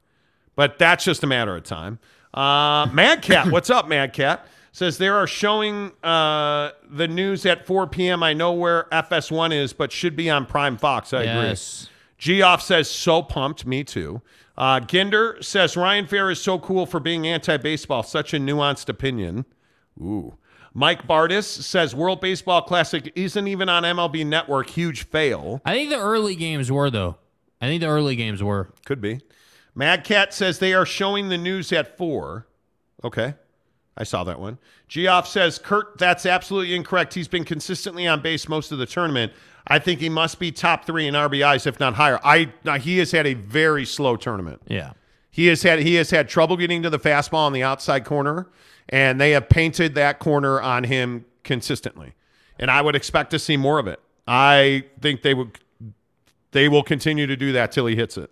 but that's just a matter of time. Uh, Mad Cat, what's up, Mad Cat? Says they are showing uh, the news at 4 p.m. I know where FS1 is, but should be on Prime Fox. I Yes. agree. Geoff says so pumped. Me too. Uh, Ginder says Ryan Fair is so cool for being anti-baseball. Such a nuanced opinion. Ooh. Mike Bardis says World Baseball Classic isn't even on MLB Network. Huge fail. I think the early games were though. I think the early games were. Could be. Mad Cat says they are showing the news at four. Okay. I saw that one. Geoff says, Kurt, that's absolutely incorrect. He's been consistently on base most of the tournament. I think he must be top three in RBIs, if not higher. I he has had a very slow tournament. Yeah. He has had he has had trouble getting to the fastball on the outside corner, and they have painted that corner on him consistently. And I would expect to see more of it. I think they would they will continue to do that till he hits it,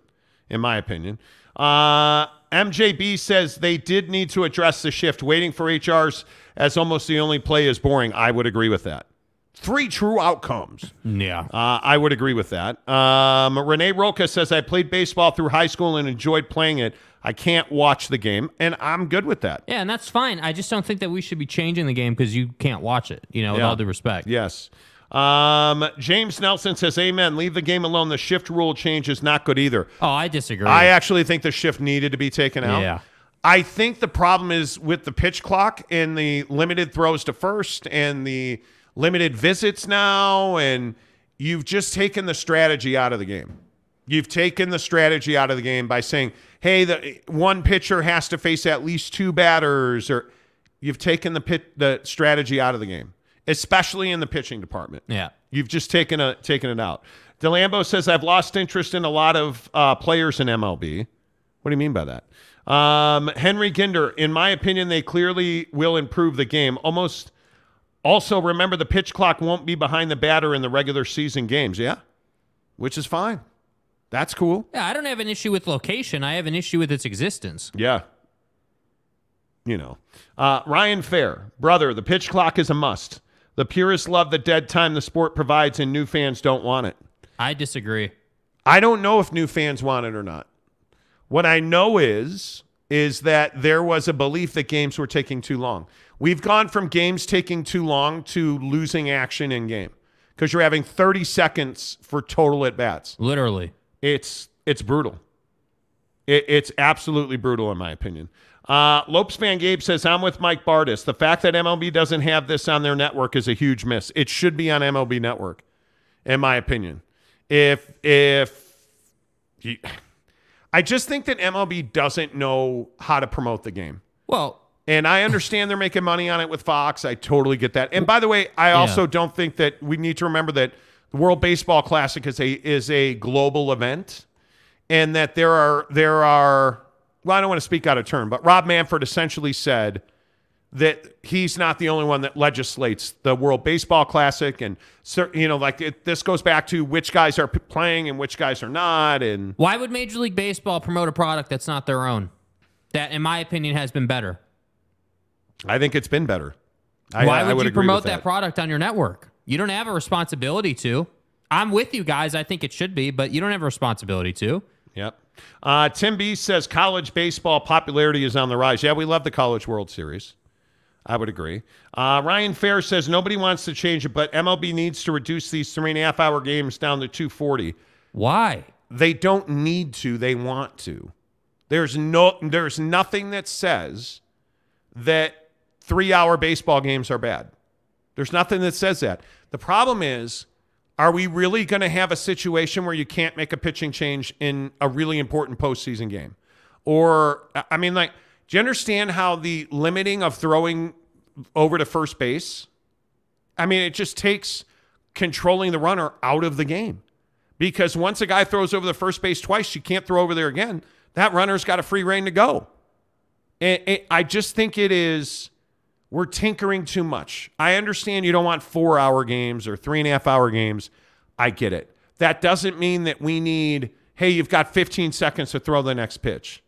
in my opinion. Uh, MJB says they did need to address the shift. Waiting for HRs as almost the only play is boring. I would agree with that. Three true outcomes. Yeah. Uh, I would agree with that. Um, Renee Roca says, I played baseball through high school and enjoyed playing it. I can't watch the game, and I'm good with that. Yeah, and that's fine. I just don't think that we should be changing the game because you can't watch it. You know, with Yeah. all due respect. Yes. Um, James Nelson says, Amen. Leave the game alone. The shift rule change is not good either. Oh, I disagree. I actually think the shift needed to be taken out. Yeah. I think the problem is with the pitch clock and the limited throws to first and the limited visits now, and you've just taken the strategy out of the game. You've taken the strategy out of the game by saying, "Hey, the one pitcher has to face at least two batters," or you've taken the pit the strategy out of the game, especially in the pitching department. Yeah. You've just taken a taken it out. Delambo says I've lost interest in a lot of uh, players in MLB. What do you mean by that? Um, Henry Ginder, in my opinion, they clearly will improve the game. Almost. Also, remember the pitch clock won't be behind the batter in the regular season games. Yeah, which is fine. That's cool. Yeah, I don't have an issue with location. I have an issue with its existence. Yeah. You know, uh, Ryan Fair, brother, the pitch clock is a must. The purists love the dead time the sport provides, and new fans don't want it. I disagree. I don't know if new fans want it or not. What I know is is that there was a belief that games were taking too long. We've gone from games taking too long to losing action in game because you're having 30 seconds for total at bats. Literally. It's it's brutal. It, it's absolutely brutal in my opinion. Uh, Lopes Van Gabe says, I'm with Mike Bardis. The fact that MLB doesn't have this on their network is a huge miss. It should be on MLB Network, in my opinion. If if you, I just think that MLB doesn't know how to promote the game. Well, and I understand they're making money on it with Fox. I totally get that. And by the way, I also don't think that we need to remember that the World Baseball Classic is a is a global event, and that there are there are. Well, I don't want to speak out of turn, but Rob Manfred essentially said that he's not the only one that legislates the World Baseball Classic, and you know, like it, this goes back to which guys are p- playing and which guys are not, and Why would Major League Baseball promote a product that's not their own? That, in my opinion, has been better. I think it's been better. I, Why I would, would you promote with that. product on your network? You don't have a responsibility to. I'm with you guys. I think it should be, but you don't have a responsibility to. Yep. Uh, Tim B says college baseball popularity is on the rise. Yeah, we love the College World Series. I would agree. Uh, Ryan Fair says nobody wants to change it, but MLB needs to reduce these three and a half hour games down to 240. Why? They don't need to. They want to. There's no. There's nothing that says that three hour baseball games are bad. There's nothing that says that. The problem is, are we really going to have a situation where you can't make a pitching change in a really important postseason game? Or, I mean, like, Do you understand how the limiting of throwing over to first base? I mean, it just takes controlling the runner out of the game. Because once a guy throws over the first base twice, you can't throw over there again. That runner's got a free reign to go. And, and I just think it is, we're tinkering too much. I understand you don't want four hour games or three and a half hour games. I get it. That doesn't mean that we need, hey, you've got 15 seconds to throw the next pitch.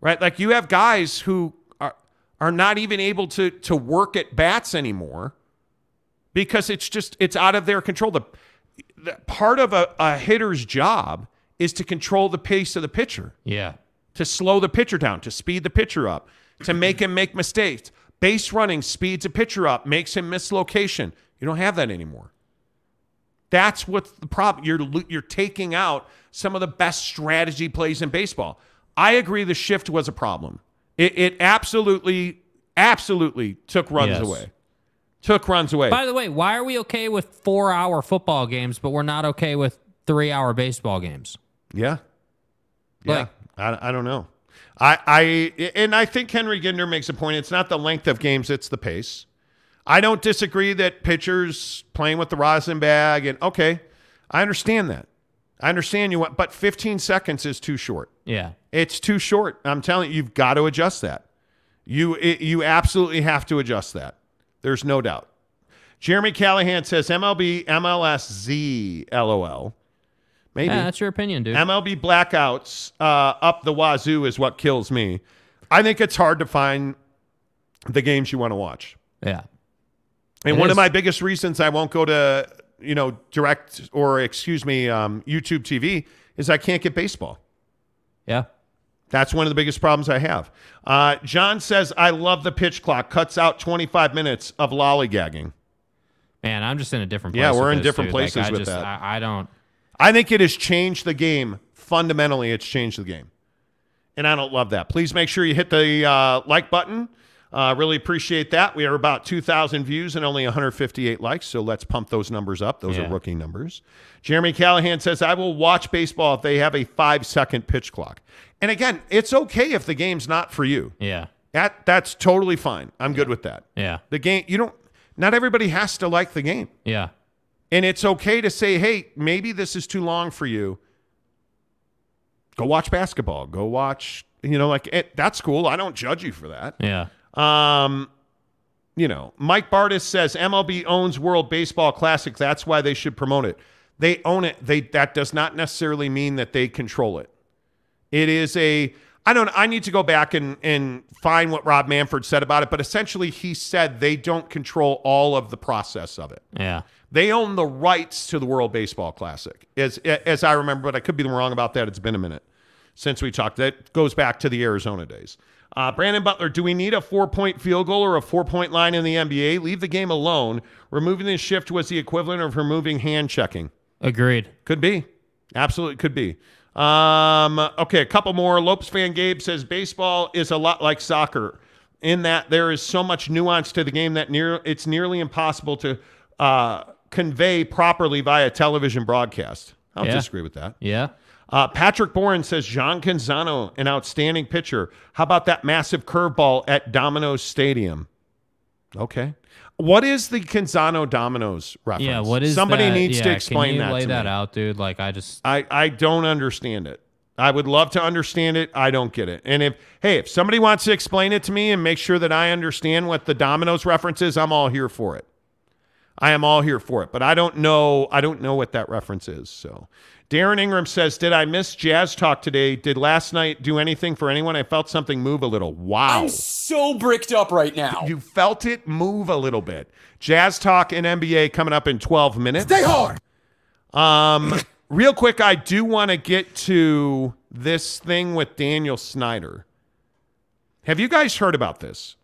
Right? Like you have guys who are, are not even able to, to work at bats anymore because it's just, it's out of their control. The, the part of a, a hitter's job is to control the pace of the pitcher Yeah. to slow the pitcher down, to speed the pitcher up, to make him make mistakes. Base running speeds a pitcher up, makes him miss location. You don't have that anymore. That's what's the problem. You're you're taking out some of the best strategy plays in baseball. I agree the shift was a problem. It, it absolutely, absolutely took runs Yes. away. Took runs away. By the way, why are we okay with four hour football games, but we're not okay with three hour baseball games? Yeah. Yeah. Like- I, I don't know. I, I and I think Henry Ginder makes a point. It's not the length of games, it's the pace. I don't disagree that pitchers playing with the rosin bag and okay, I understand that. I understand you want but 15 seconds is too short. Yeah. It's too short. I'm telling you, you've got to adjust that. You it, you absolutely have to adjust that. There's no doubt. Jeremy Callahan says MLB MLSZ LOL. Maybe Yeah, that's your opinion, dude. MLB blackouts uh, up the wazoo is what kills me. I think it's hard to find the games you want to watch. yeah. And It one of my biggest reasons I won't go to, you know, direct or excuse me, um, YouTube TV is I can't get baseball. Yeah. That's one of the biggest problems I have. Uh, John says, I love the pitch clock. Cuts out 25 minutes of lollygagging. Man, I'm just in a different place. Yeah, we're in this, different dude. Like, places I with just, that. I, I don't. I think it has changed the game. Fundamentally, it's changed the game. And I don't love that. Please make sure you hit the uh, like button. Uh, really appreciate that. We are about 2,000 views and only 158 likes. So let's pump those numbers up. Those Yeah. are rookie numbers. Jeremy Callahan says, I will watch baseball if they have a five second pitch clock. And again, it's okay if the game's not for you. Yeah. That That's totally fine. I'm good with that. Yeah. The game, you don't, not everybody has to like the game. Yeah. And it's okay to say, hey, maybe this is too long for you. Go watch basketball. Go watch, you know, like it, that's cool. I don't judge you for that. Yeah. Um, you know, Mike Bardis says MLB owns World Baseball Classic. That's why they should promote it. They own it. They that does not necessarily mean that they control it. It is a I don't I need to go back and and find what Rob Manfred said about it, but essentially he said they don't control all of the process of it. Yeah. They own the rights to the World Baseball Classic, as as I remember, but I could be wrong about that. It's been a minute since we talked. That goes back to the Arizona days. Uh, Brandon Butler, do we need a four point field goal or a four point line in the NBA? Leave the game alone. Removing the shift was the equivalent of removing hand checking. Agreed. Could be. Absolutely could be. Um, okay, a couple more. Lopes fan Gabe says baseball is a lot like soccer in that there is so much nuance to the game that near it's nearly impossible to uh, convey properly via television broadcast. I don't Yeah. disagree with that. Yeah. Uh, Patrick Boren says John Canzano, an outstanding pitcher. How about that massive curveball at Domino's Stadium? Okay. What is the Canzano Domino's reference? Yeah. What is it? somebody that? needs to explain can you that Lay that me. out, dude. Like I just. I, I don't understand it. I would love to understand it. I don't get it. And if hey, if somebody wants to explain it to me and make sure that I understand what the Domino's reference is, I'm all here for it. I am all here for it. But I don't know. I don't know what that reference is. So, Darren Ingram says, "Did I miss Jazz Talk today? Did last night do anything for anyone? I felt something move a little. Wow, I'm so bricked up right now. you felt it move a little bit. Jazz Talk and NBA coming up in 12 minutes. Stay hard. Um, real quick, I do want to get to this thing with Daniel Snyder. Have you guys heard about this?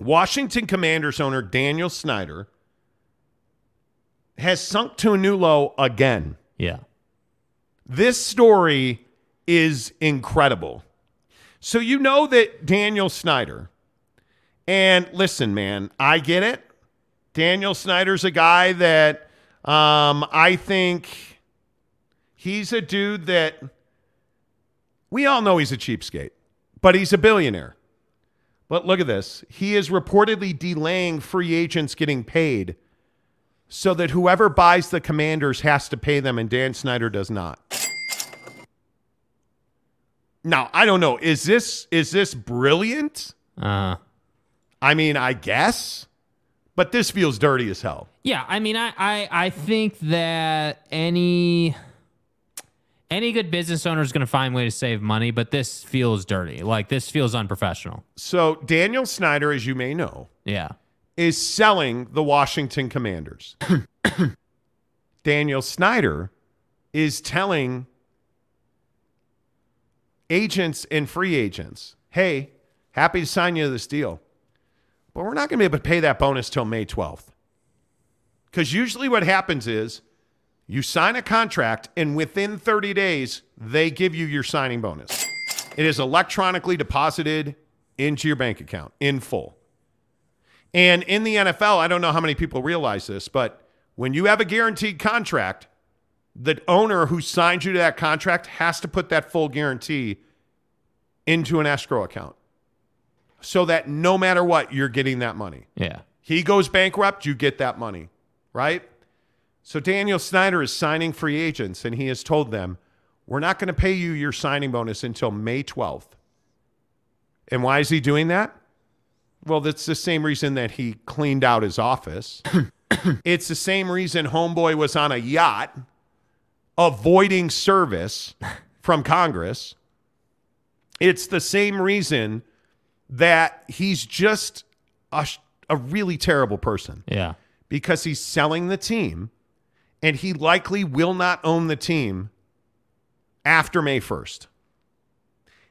Washington Commanders owner Daniel Snyder has sunk to a new low again. Yeah. This story is incredible. So you know that Daniel Snyder, and listen, man, I get it. Daniel Snyder's a guy that um, I think he's a dude that we all know he's a cheapskate. but he's a billionaire. But look at this. He is reportedly delaying free agents getting paid so that whoever buys the commanders has to pay them and Dan Snyder does not. Now, I don't know. Is this is this brilliant? Uh, I mean, I guess, but this feels dirty as hell. yeah, I mean, I, I, I think that any any good business owner is going to find a way to save money, but this feels dirty. Like this feels unprofessional. So, Daniel Snyder, as you may know, Yeah. Is selling the Washington Commanders. Daniel Snyder is telling agents and free agents, hey, happy to sign you this deal, but we're not going to be able to pay that bonus till May 12th. Because usually what happens is you sign a contract, and within 30 days, they give you your signing bonus. It is electronically deposited into your bank account in full. And in the NFL, I don't know how many people realize this, but when you have a guaranteed contract, the owner who signed you to that contract has to put that full guarantee into an escrow account so that no matter what, you're getting that money. Yeah. He goes bankrupt, you get that money, right? So Daniel Snyder is signing free agents, and he has told them, we're not going to pay you your signing bonus until May 12th. And why is he doing that? Well, that's the same reason that he cleaned out his office. it's the same reason Homeboy was on a yacht avoiding service from Congress. It's the same reason that he's just a, a really terrible person Yeah. because he's selling the team and he likely will not own the team after May 1st.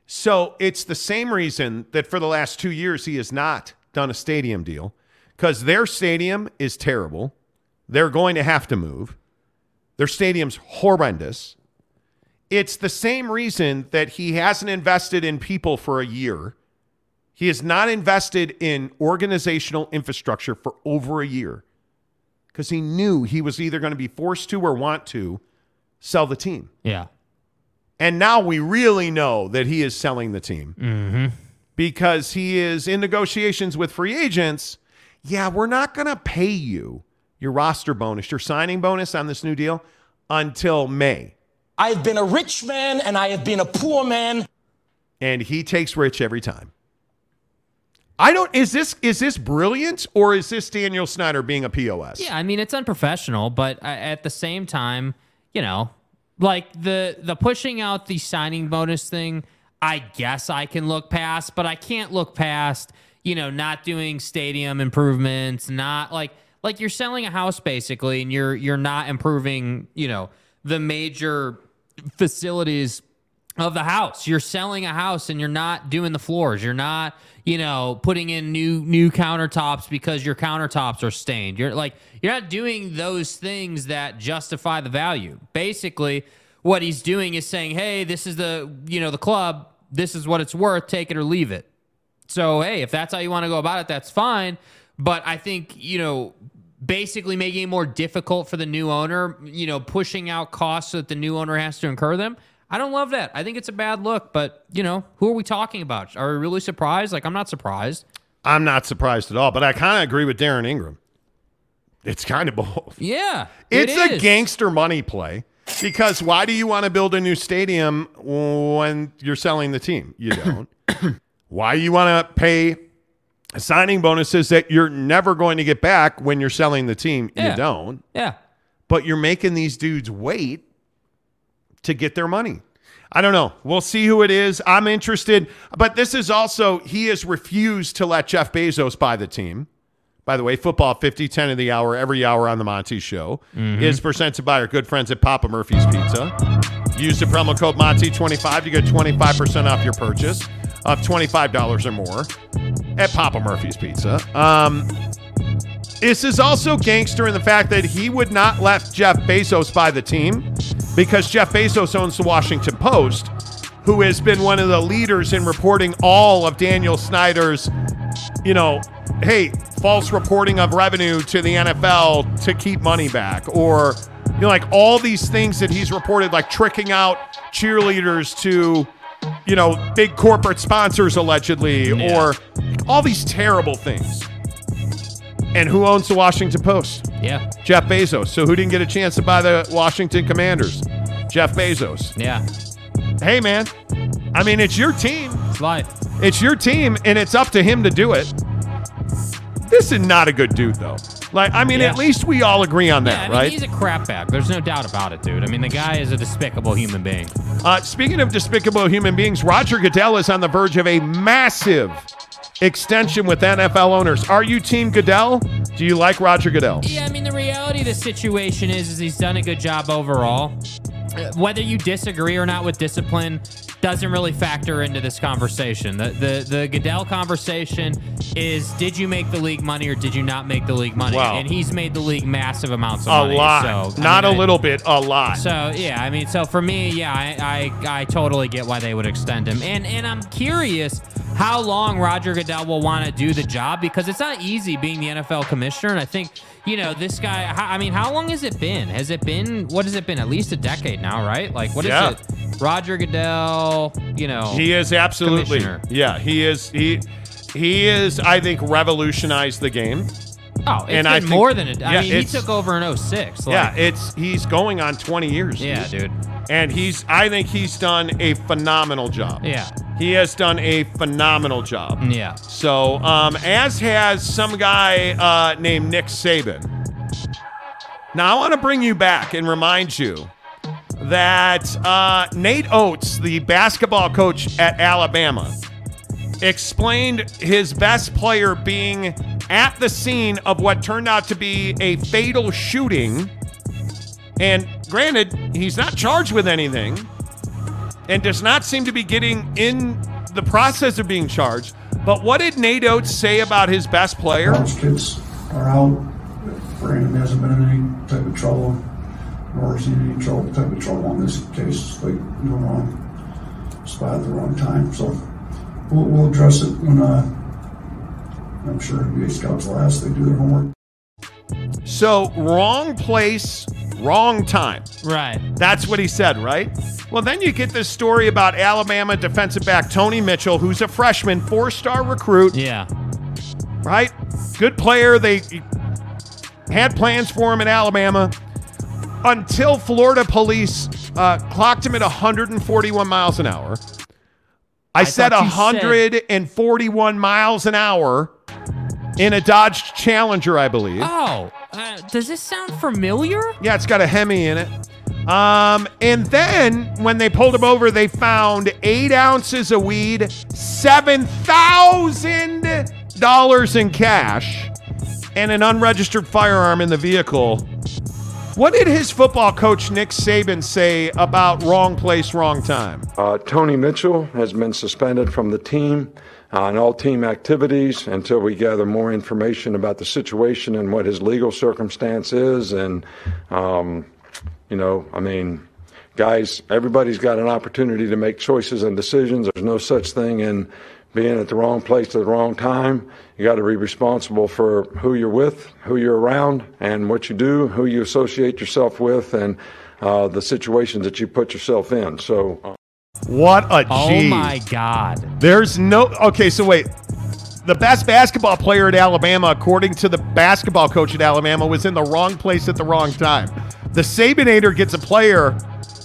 So it's the same reason that for the last two years he has not done a stadium deal because their stadium is terrible. They're going to have to move. Their stadium's horrendous. It's the same reason that he hasn't invested in people for a year. He has not invested in organizational infrastructure for over a year because he knew he was either going to be forced to or want to sell the team. Yeah. And now we really know that he is selling the team Mm-hmm. because he is in negotiations with free agents. Yeah, we're not going to pay you your roster bonus, your signing bonus on this new deal until May. I have been a rich man and I have been a poor man. And he takes rich every time. I don't is this is this brilliant or is this Daniel Snyder being a POS? Yeah, I mean it's unprofessional, but uh, at the same time, you know, like the the pushing out the signing bonus thing, I guess I can look past, but I can't look past, you know, not doing stadium improvements, not like like you're selling a house basically and you're you're not improving, you know, the major facilities of the house. You're selling a house and you're not doing the floors. You're not, you know, putting in new new countertops because your countertops are stained. You're like you're not doing those things that justify the value. Basically, what he's doing is saying, "Hey, this is the, you know, the club. This is what it's worth. Take it or leave it." So, hey, if that's how you want to go about it, that's fine. But I think, you know, basically making it more difficult for the new owner, you know, pushing out costs so that the new owner has to incur them. I don't love that. I think it's a bad look, but, you know, who are we talking about? Are we really surprised? Like, I'm not surprised. I'm not surprised at all, but I kind of agree with Darren Ingram. It's kind of both. Yeah. it It's a gangster money play because why do you want to build a new stadium when you're selling the team? You don't. why you want to pay signing bonuses that you're never going to get back when you're selling the team? Yeah. You don't. Yeah. But you're making these dudes wait to get their money. I don't know. We'll see who it is. I'm interested. But this is also, he has refused to let Jeff Bezos buy the team. By the way, football 50, 10 of the hour, every hour on the Monty Show Mhm. is presented by our good friends at Papa Murphy's Pizza. Use the promo code Monty25 to get 25% off your purchase of $25 or more at Papa Murphy's Pizza. Um, this is also gangster in the fact that he would not let Jeff Bezos buy the team because Jeff Bezos owns the Washington Post, who has been one of the leaders in reporting all of Daniel Snyder's, you know, hey, false reporting of revenue to the NFL to keep money back, or you know, like all these things that he's reported, like tricking out cheerleaders to you know, big corporate sponsors allegedly, or all these terrible things. And who owns the Washington Post? Yeah. Jeff Bezos. So who didn't get a chance to buy the Washington Commanders? Jeff Bezos. Yeah. Hey, man. I mean, it's your team. It's life. It's your team, and it's up to him to do it. This is not a good dude, though. Like, I mean, Yeah. at least we all agree on Yeah, that, I mean, right? he's a crap bag. There's no doubt about it, dude. I mean, the guy is a despicable human being. Uh, speaking of despicable human beings, Roger Goodell is on the verge of a massive extension with NFL owners. Are you Team Goodell? Do you like Roger Goodell? Yeah, I mean, the reality of the situation is, is he's done a good job overall. Uh, Whether you disagree or not with discipline doesn't really factor into this conversation. The, the the Goodell conversation is: Did you make the league money or did you not make the league money? Wow. And he's made the league massive amounts of A money. A lot. So, I Not mean, a I- little bit, a lot. So yeah, I mean, so for me, yeah, I, I I totally get why they would extend him, and and I'm curious how long Roger Goodell will want to do the job because it's not easy being the NFL commissioner, and I think you know this guy. I mean, how long has it been? Has it been what has it been? At least a decade now, right? Like what is Yeah. it? Roger Goodell, you know, He is absolutely. Yeah, he is. He he is. I think revolutionized the game. Oh, it's And I think- more than a. I yeah, mean, he took over in 06. Like, yeah, it's he's going on 20 years. Yeah, dude. And he's I think he's done a phenomenal job. Yeah. He has done a phenomenal job. Yeah. So, um, as has some guy uh, named Nick Saban. Now, I want to bring you back and remind you that uh, Nate Oates, the basketball coach at Alabama, explained his best player being at the scene of what turned out to be a fatal shooting. And granted, he's not charged with anything and does not seem to be getting in the process of being charged. But what did Nate Oates say about his best player? Those kids are out. Brandon hasn't been in any type of trouble, nor seen any trouble, type of trouble on this case, like in the wrong spot at the wrong time. So we'll, we'll address it when uh, I'm sure NBA scouts will ask. They do their homework. So, wrong place, wrong time. Right. That's what he said, right? Well, then you get this story about Alabama defensive back Tony Mitchell, who's a freshman, four star recruit. Yeah. Right? Good player. They had plans for him in Alabama until Florida police uh, clocked him at 141 miles an hour. I, I said thought you said- 141 miles an hour in a Dodge Challenger, I believe. Oh, uh, does this sound familiar? Yeah, it's got a Hemi in it. Um, and then when they pulled him over, they found eight ounces of weed, seven thousand dollars in cash, and an unregistered firearm in the vehicle. What did his football coach Nick Saban say about wrong place, wrong time? Uh, Tony Mitchell has been suspended from the team and all team activities until we gather more information about the situation and what his legal circumstance is. And, um, you know, I mean, guys, everybody's got an opportunity to make choices and decisions. There's no such thing in being at the wrong place at the wrong time. You got to be responsible for who you're with, who you're around, and what you do, who you associate yourself with, and uh, the situations that you put yourself in. So, uh, What a G. Oh my God. There's no. Okay, so wait. The best basketball player at Alabama, according to the basketball coach at Alabama, was in the wrong place at the wrong time. The Sabinator gets a player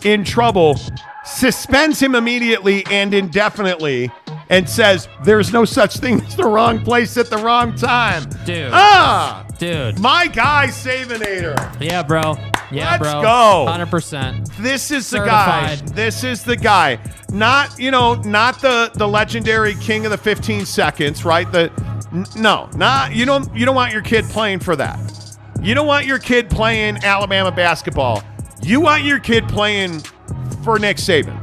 in trouble, suspends him immediately and indefinitely, and says there's no such thing as the wrong place at the wrong time. Dude. Ah! Dude. My guy, Sabinator. Yeah, bro. Yeah, Let's bro. go. 100%. This is the guy. This is the guy. Not, you know, not the the legendary king of the 15 seconds, right? The n- no, not you don't you don't want your kid playing for that. You don't want your kid playing Alabama basketball. You want your kid playing for Nick Saban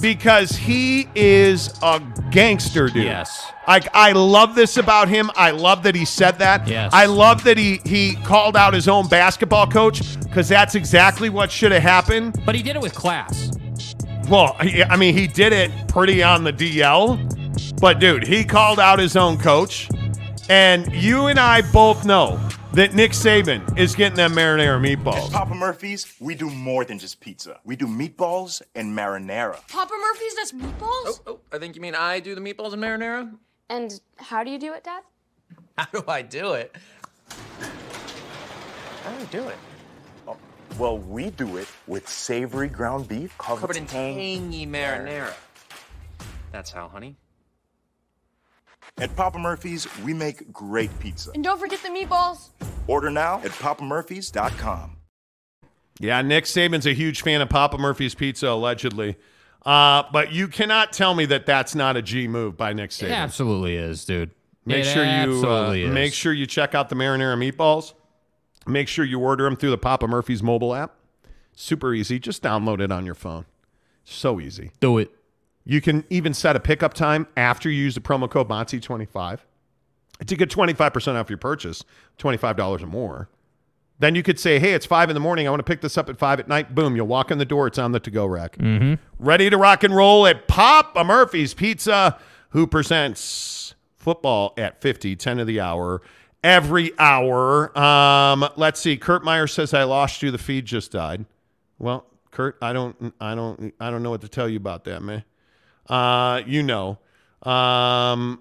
because he is a gangster dude. Yes. Like I love this about him. I love that he said that. Yes. I love that he he called out his own basketball coach because that's exactly what should have happened. But he did it with class. Well, he, I mean, he did it pretty on the DL, but dude, he called out his own coach, And you and I both know that Nick Saban is getting them marinara meatballs. At Papa Murphy's, we do more than just pizza. We do meatballs and marinara. Papa Murphy's, does meatballs? Oh, oh, I think you mean I do the meatballs and marinara? And how do you do it, Dad? How do I do it? How do I do it? Oh, well, we do it with savory ground beef covered, Covered in tang- tangy marinara. That's how, honey. At Papa Murphy's, we make great pizza. And don't forget the meatballs. Order now at papamurphys.com. Yeah, Nick Saban's a huge fan of Papa Murphy's Pizza, allegedly. Uh, but you cannot tell me that that's not a G move by Nick Saban. It absolutely is, dude. Make It sure you uh, make sure you check out the marinara meatballs. Make sure you order them through the Papa Murphy's mobile app. Super easy. Just download it on your phone. So easy. Do it. You can even set a pickup time after you use the promo code MONTY25 to get 25% off your purchase, $25 or more. Then you could say, hey, it's 5 in the morning. I want to pick this up at 5 at night. Boom, you'll walk in the door. It's on the to-go rack. Mm-hmm. Ready to rock and roll at Papa Murphy's Pizza, who presents football at 50, 10 of the hour, every hour. Um, let's see. Kurt Meyer says, I lost you. The feed just died. Well, Kurt, I don't, I don't, I don't know what to tell you about that, man. Uh, you know. Um,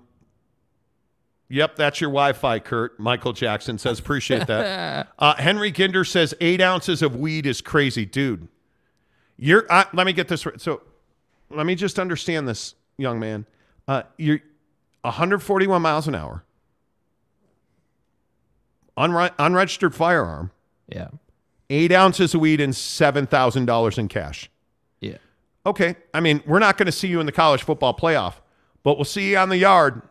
yep, that's your Wi-Fi, Kurt. Michael Jackson says, appreciate that. uh, Henry Ginder says eight ounces of weed is crazy, dude. You're. Uh, let me get this right. So, let me just understand this, young man. Uh, you're 141 miles an hour, unre- unregistered firearm, Yeah. eight ounces of weed, and seven thousand dollars in cash. Yeah. Okay. I mean, we're not going to see you in the college football playoff, but we'll see you on the yard.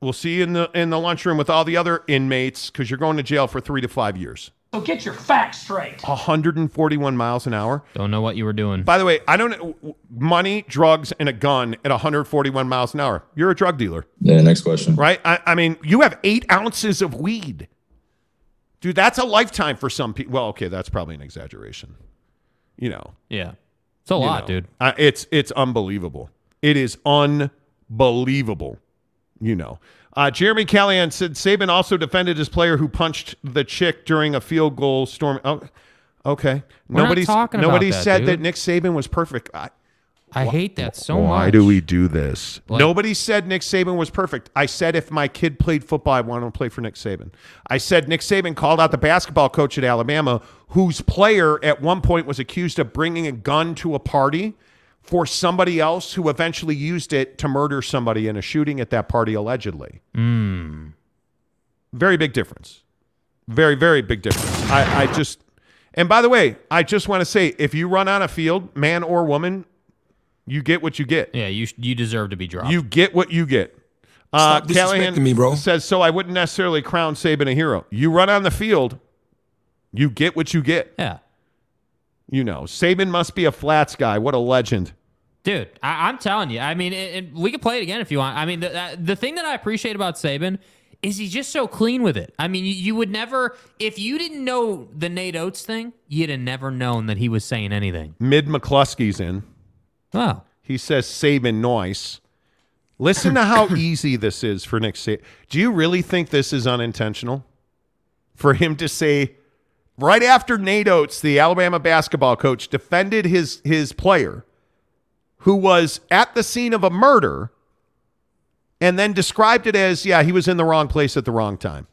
We'll see you in the in the lunchroom with all the other inmates because you're going to jail for three to five years. So get your facts straight. 141 miles an hour. Don't know what you were doing. By the way, I don't know money, drugs, and a gun at 141 miles an hour. You're a drug dealer, Yeah, next question. right? I, I mean, you have eight ounces of weed, dude. That's a lifetime for some people. Well, okay, that's probably an exaggeration. You know, Yeah. It's a lot, know. dude. Uh, it's it's unbelievable. It is unbelievable. You know, uh, Jeremy Callahan said Saban also defended his player who punched the chick during a field goal storm. Oh, okay, We're nobody's talking about nobody that, said dude. that Nick Saban was perfect. I, I hate that so much. why much. do we do this? Like- Nobody said Nick Saban was perfect. I said if my kid played football, I want him to play for Nick Saban. I said Nick Saban called out the basketball coach at Alabama, whose player at one point was accused of bringing a gun to a party for somebody else who eventually used it to murder somebody in a shooting at that party, allegedly. Mm. Very big difference. Very, very big difference. I, I just, and by the way, I just want to say if you run on a field, man or woman, you get what you get. Yeah, you you deserve to be dropped. You get what you get. Uh, Stop Callahan disrespecting me, bro. says, so I wouldn't necessarily crown Saban a hero. You run on the field, you get what you get. Yeah. You know, Saban must be a flats guy. What a legend. Dude, I, I'm telling you. I mean, it, it- we can play it again if you want. I mean, the, uh, the thing that I appreciate about Saban is he's just so clean with it. I mean, you, you would never, if you didn't know the Nate Oats thing, you'd have never known that he was saying anything. Mid McCluskey's in. Wow. He says Saban noise. Listen to how easy this is for Nick Saban. Do you really think this is unintentional? For him to say, right after Nate Oats, the Alabama basketball coach, defended his his player who was at the scene of a murder and then described it as, yeah, he was in the wrong place at the wrong time.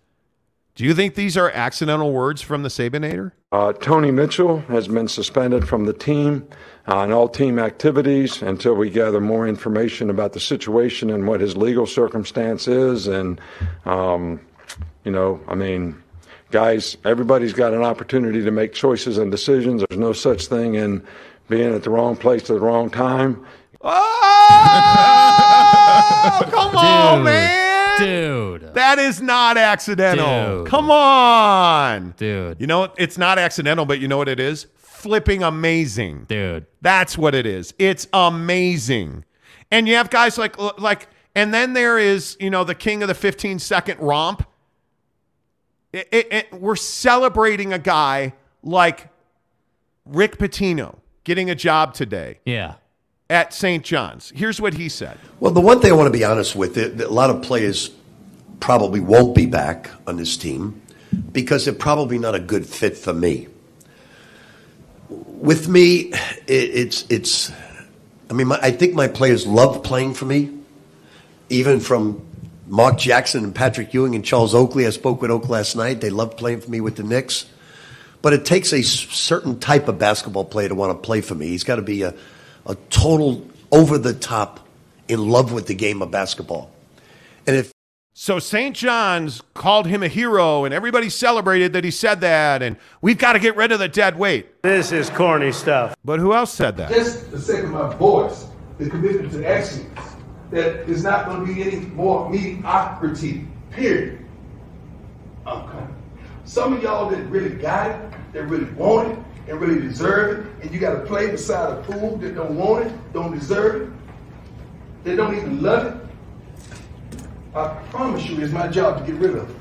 Do you think these are accidental words from the Sabanator? Uh, Tony Mitchell has been suspended from the team and all team activities until we gather more information about the situation and what his legal circumstance is. And, um, you know, I mean, guys, everybody's got an opportunity to make choices and decisions. There's no such thing in being at the wrong place at the wrong time. Oh, come on, Dude. man. Dude. That is not accidental. Dude. Come on. Dude. You know, it's not accidental, but you know what it is? Flipping amazing. Dude. That's what it is. It's amazing. And you have guys like like and then there is, you know, the king of the 15 second romp. It- it- it- we're celebrating a guy like Rick Pitino getting a job today Yeah. at St. John's. Here's what he said. Well, the one thing I want to be honest with, that that a lot of players probably won't be back on this team because they're probably not a good fit for me. With me, it, it's it's. I mean, my, I think my players love playing for me, even from Mark Jackson and Patrick Ewing and Charles Oakley. I spoke with Oak last night. They love playing for me with the Knicks. But it takes a certain type of basketball player to want to play for me. He's got to be a, a total over the top in love with the game of basketball. And if So St. John's called him a hero, and everybody celebrated that he said that, and we've got to get rid of the dead weight. This is corny stuff. But who else said that? Just the sake of my voice, the commitment to excellence, that there's not going to be any more mediocrity, period. Okay. Some of y'all that really got it, that really want it, and really deserve it, and you got to play beside a fool that don't want it, don't deserve it, that don't even love it. I promise you, it's my job to get rid of it.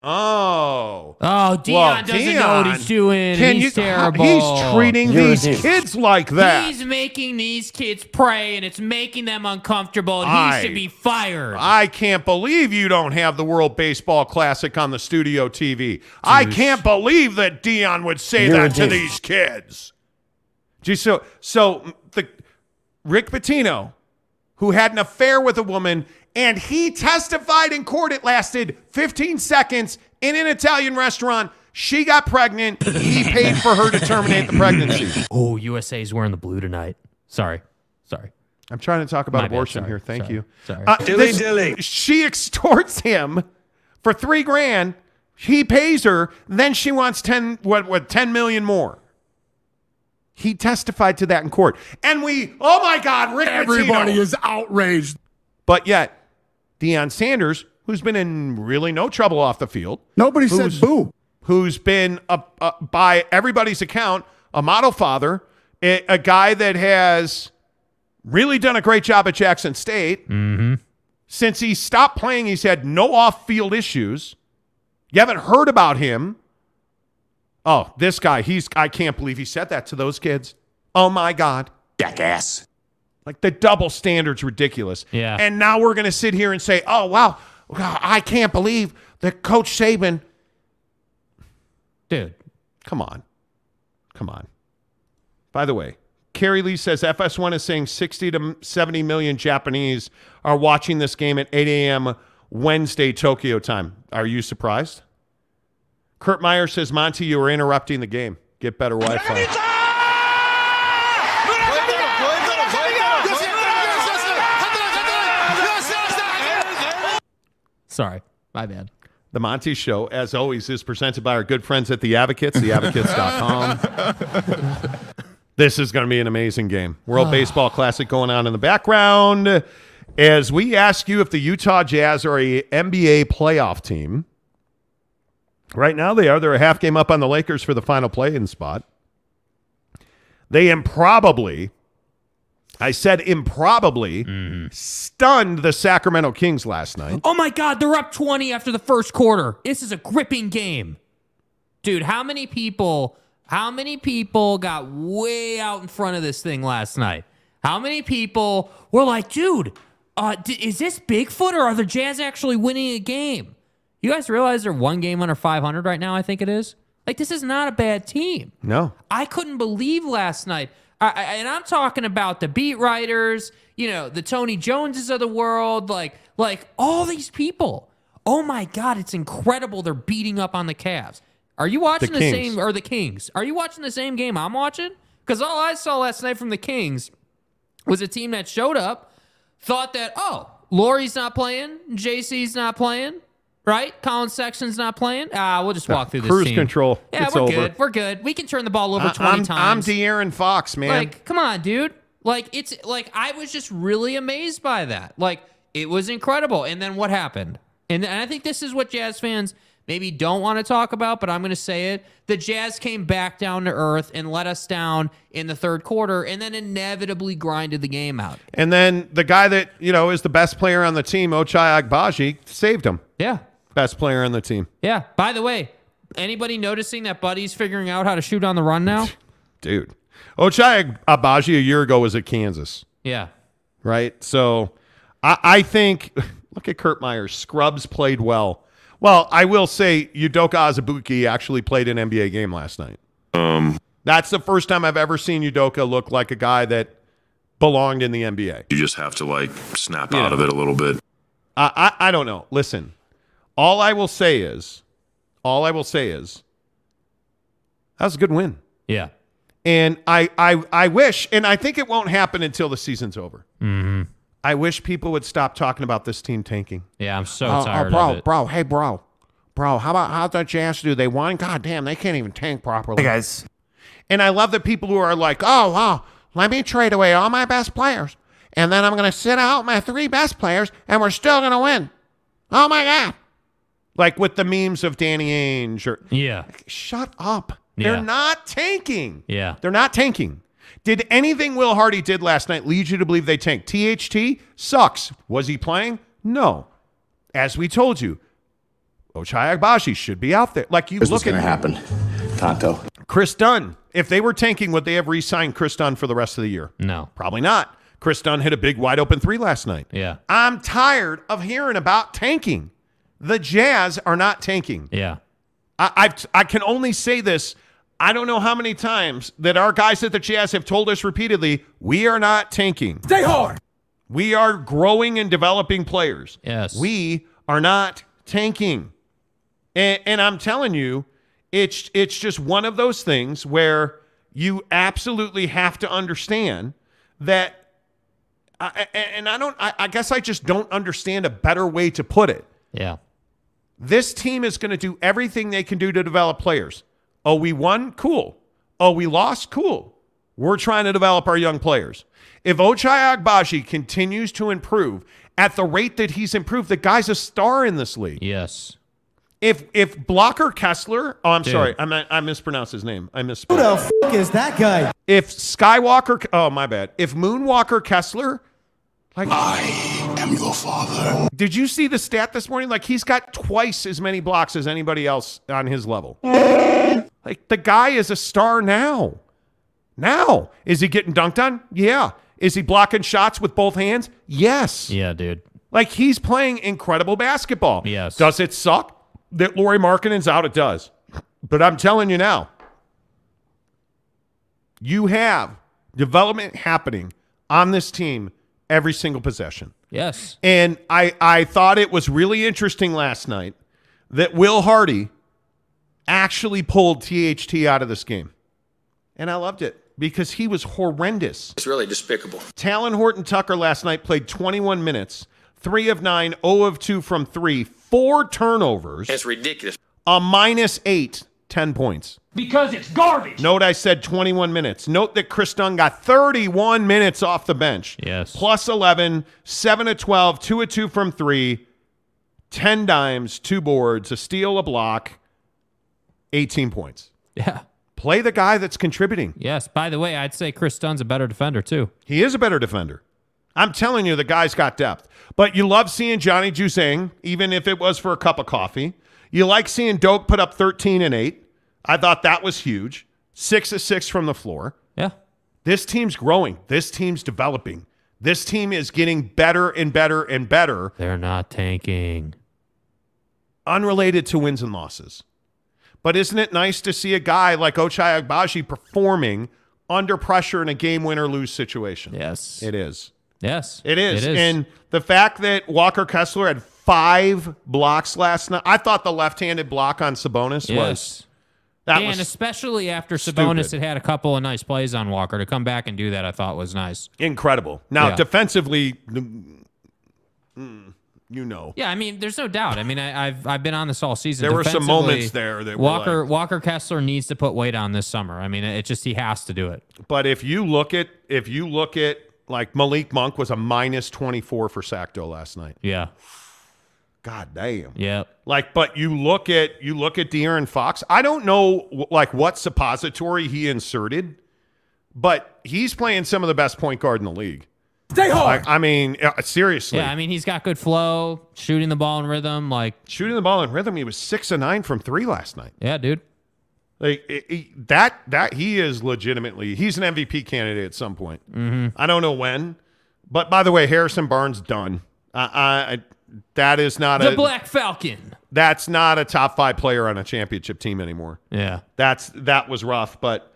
Oh. Oh, Deion Well, doesn't know what he's doing. Can he's you, terrible. He's treating You're these dick. kids like that. He's making these kids pray, and it's making them uncomfortable. And I- he should be fired. I can't believe you don't have the World Baseball Classic on the studio TV. I can't believe that Deion would say You're that to dick. these kids. Gee, so so the Rick Pitino, who had an affair with a woman, and he testified in court. It lasted 15 seconds in an Italian restaurant. She got pregnant. He paid for her to terminate the pregnancy. Oh, USA's wearing the blue tonight. Sorry. Sorry. I'm trying to talk about My abortion here. Thank Sorry. you. Sorry. Uh, Dilly this- dilly. She extorts him for three grand. He pays her. Then she wants ten what what ten million more. He testified to that in court, and we oh my God, Rick Everybody Pitino. is outraged. But yet, Deion Sanders, who's been in really no trouble off the field, Nobody who's- said boo. who's been a, a, by everybody's account a model father, a, a guy that has really done a great job at Jackson State. Mm-hmm. Since he stopped playing, he's had no off-field issues. You haven't heard about him. Oh, this guy, he's I can't believe he said that to those kids. Oh my God. Jackass. Like the double standard's ridiculous. Yeah. And now we're gonna sit here and say, oh wow, I can't believe that Coach Saban. Dude. Come on. Come on. By the way, Carrie Lee says FS1 is saying 60 to 70 million Japanese are watching this game at 8 a.m. Wednesday, Tokyo time. Are you surprised? Kurt Meyer says, Monty, you are interrupting the game. Get better Wi Fi. Sorry. My bad. The Monty Show, as always, is presented by our good friends at The Advocates, theadvocates.com. this is going to be an amazing game. World ah. Baseball Classic going on in the background. As we ask you if the Utah Jazz are a NBA playoff team. Right now they are. They're a half game up on the Lakers for the final play-in spot. They improbably, I said improbably, stunned the Sacramento Kings last night. Oh my God, they're up 20 after the first quarter. This is a gripping game. Dude, how many people, how many people got way out in front of this thing last night? How many people were like, dude, uh, d- is this Bigfoot or are the Jazz actually winning a game? You guys realize they're one game under 500 right now, I think it is? Like, this is not a bad team. No. I couldn't believe last night. I, and I'm talking about the beat writers, you know, the Tony Joneses of the world, like like all these people. Oh my God, it's incredible. They're beating up on the Cavs. Are you watching the, Kings. same or the Kings? Are you watching the same game I'm watching? Because all I saw last night from the Kings was a team that showed up, thought that oh, Lauri's not playing, JC's not playing, right? Collin Sexton's not playing. Ah, we'll just walk through this Cruise team. control. Yeah, It's we're over. good. We're good. We can turn the ball over I- 20 I'm, I'm. De'Aaron Fox, man. Like, come on, dude. Like, it's like I was just really amazed by that. Like, it was incredible. And then what happened? And, and I think this is what Jazz fans maybe don't want to talk about, but I'm going to say it. The Jazz came back down to earth and let us down in the third quarter and then inevitably grinded the game out. and then the guy that, you know, is the best player on the team, Ochai Agbaji, saved him. Yeah. Best player on the team. Yeah. By the way, anybody noticing that Buddy's figuring out how to shoot on the run now? Dude. Ochai Agbaji a year ago was at Kansas, Yeah. right? So I, I think, Look at Kurt Myers. Scrubs played well. Well, I will say Udoka Azubuike actually played an NBA game last night. Um, That's the first time I've ever seen Udoka look like a guy that belonged in the NBA. you just have to like snap You out know. of it a little bit. I, I I don't know. Listen, all I will say is, all I will say is, that was a good win. Yeah. And I I I wish, and I think it won't happen until the season's over. Mm-hmm. I wish people would stop talking about this team tanking. Yeah, I'm so Oh, oh, tired bro, of it. bro, hey, bro, bro, how about how'd the Jazz do? They won. God damn, they can't even tank properly. Hey, guys. And I love the people who are like, oh, wow, let me trade away all my best players, and then I'm going to sit out my three best players, and we're still going to win. Oh my god! Like with the memes of Danny Ainge or Yeah. shut up. They're Yeah. not tanking. Yeah. They're not tanking. Did anything Will Hardy did last night lead you to believe they tanked? THT sucks. Was he playing? No. As we told you, Ochai Agbaji should be out there. Like you This look was going to at happen. Tonto. Kris Dunn. If they were tanking, would they have re-signed Kris Dunn for the rest of the year? No. Probably not. Kris Dunn hit a big wide open three last night. Yeah. I'm tired of hearing about tanking. The Jazz are not tanking. Yeah. I, I've, I can only say this. I don't know how many times that our guys at the Jazz have told us repeatedly, we are not tanking. Stay hard. We are growing and developing players. Yes. We are not tanking. And, and I'm telling you, it's it's just one of those things where you absolutely have to understand that I, I- and I don't I, I guess I just don't understand a better way to put it. Yeah. This team is going to do everything they can do to develop players. Oh, we won? Cool. Oh, we lost? Cool. We're trying to develop our young players. If Ochai Agbaji continues to improve at the rate that he's improved, the guy's a star in this league. Yes. If if Blocker Kessler, oh, I'm Dude. sorry, I mean, I mispronounced his name. I Who the f- is that guy? If Skywalker, oh my bad. If Moonwalker Kessler, like I am your father. Did you see the stat this morning? Like he's got twice as many blocks as anybody else on his level. like the guy is a star now. Now, is he getting dunked on? Yeah. Is he blocking shots with both hands? Yes. Yeah, dude. Like he's playing incredible basketball. Yes. Does it suck that Lauri Markkanen's out? It does. But I'm telling you now, you have development happening on this team every single possession. Yes. And I, I thought it was really interesting last night that Will Hardy actually pulled THT out of this game. And I loved it because he was horrendous. It's really despicable. Talen Horton Tucker last night played 21 minutes, three of nine, 0 of two from three, four turnovers, It's ridiculous. a minus eight, 10 points. Because it's garbage. Note I said 21 minutes. Note that Kris Dunn got 31 minutes off the bench. Yes. Plus 11, 7 of 12, 2 of 2 from 3, 10 dimes, 2 boards, a steal, a block, 18 points. Yeah. Play the guy that's contributing. Yes. By the way, I'd say Kris Dunn's a better defender too. He is a better defender. I'm telling you, the guy's got depth. But you love seeing Johnny Juzang, even if it was for a cup of coffee. You like seeing Doak put up 13 and 8. I thought that was huge. Six of six from the floor. Yeah. This team's growing. This team's developing. This team is getting better and better and better, They're not tanking. unrelated to wins and losses. But isn't it nice to see a guy like Ochai Agbaji performing under pressure in a game win or lose situation? Yes. It is. Yes. It is. It is. And the fact that Walker Kessler had five blocks last night, I thought the left-handed block on Sabonis was yes. That and especially after Sabonis stupid. had had a couple of nice plays on Walker to come back and do that, I thought was nice. incredible. Now Yeah. defensively, mm, you know, Yeah, I mean, there's no doubt. I mean, I, I've I've been on this all season. There were some moments there that were Walker like- Walker Kessler needs to put weight on this summer. I mean, it just he has to do it. but if you look at if you look at like Malik Monk was a minus 24 for Sacto last night. Yeah. God damn. Yep. Like, but you look at you look at De'Aaron Fox. I don't know like what suppository he inserted, but he's playing some of the best point guard in the league. Stay hard. Like, I mean, uh, seriously. Yeah, I mean, he's got good flow, shooting the ball in rhythm. Like, shooting the ball in rhythm. He was six and nine from three last night. yeah, dude. Like it- it- that. That he is legitimately. He's an MVP candidate at some point. Mhm. I don't know when, but by the way, Harrison Barnes done. I, I that is not The a Black Falcon. that's not a top five player on a championship team anymore. Yeah. That's that was rough, but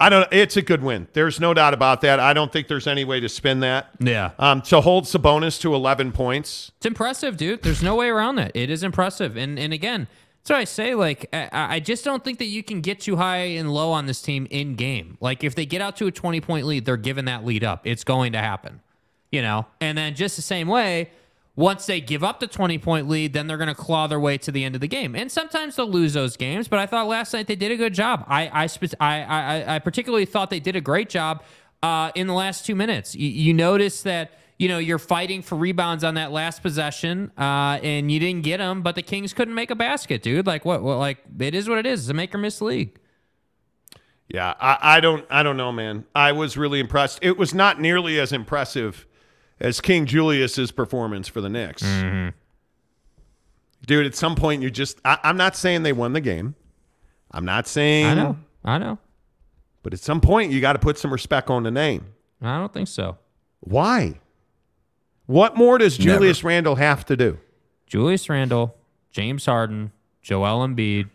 I don't. It's a good win. There's no doubt about that. I don't think there's any way to spin that. Yeah. Um, to hold Sabonis to 11 points. It's impressive, dude. There's no way around that. It is impressive. And and again, so I say, like, I, I just don't think that you can get too high and low on this team in game. Like, if they get out to a 20 point lead, they're giving that lead up. It's going to happen, you know? And then just the same way, once they give up the 20 point lead, then they're going to claw their way to the end of the game. And sometimes they'll lose those games, but I thought last night they did a good job. I I I, I, particularly thought they did a great job uh, in the last two minutes. You, you notice that you know you're fighting for rebounds on that last possession, uh, and you didn't get them, but the Kings couldn't make a basket, dude. Like what? what like it is what it is. It's a make or miss league. Yeah, I, I don't I don't know, man. I was really impressed. It was not nearly as impressive as King Julius's performance for the Knicks. Mm-hmm. Dude, at some point you just I, I'm not saying they won the game. I'm not saying I know, I know, but at some point you got to put some respect on the name. I don't think so. Why? What more does Julius Randle have to do? Julius Randle, James Harden, Joel Embiid,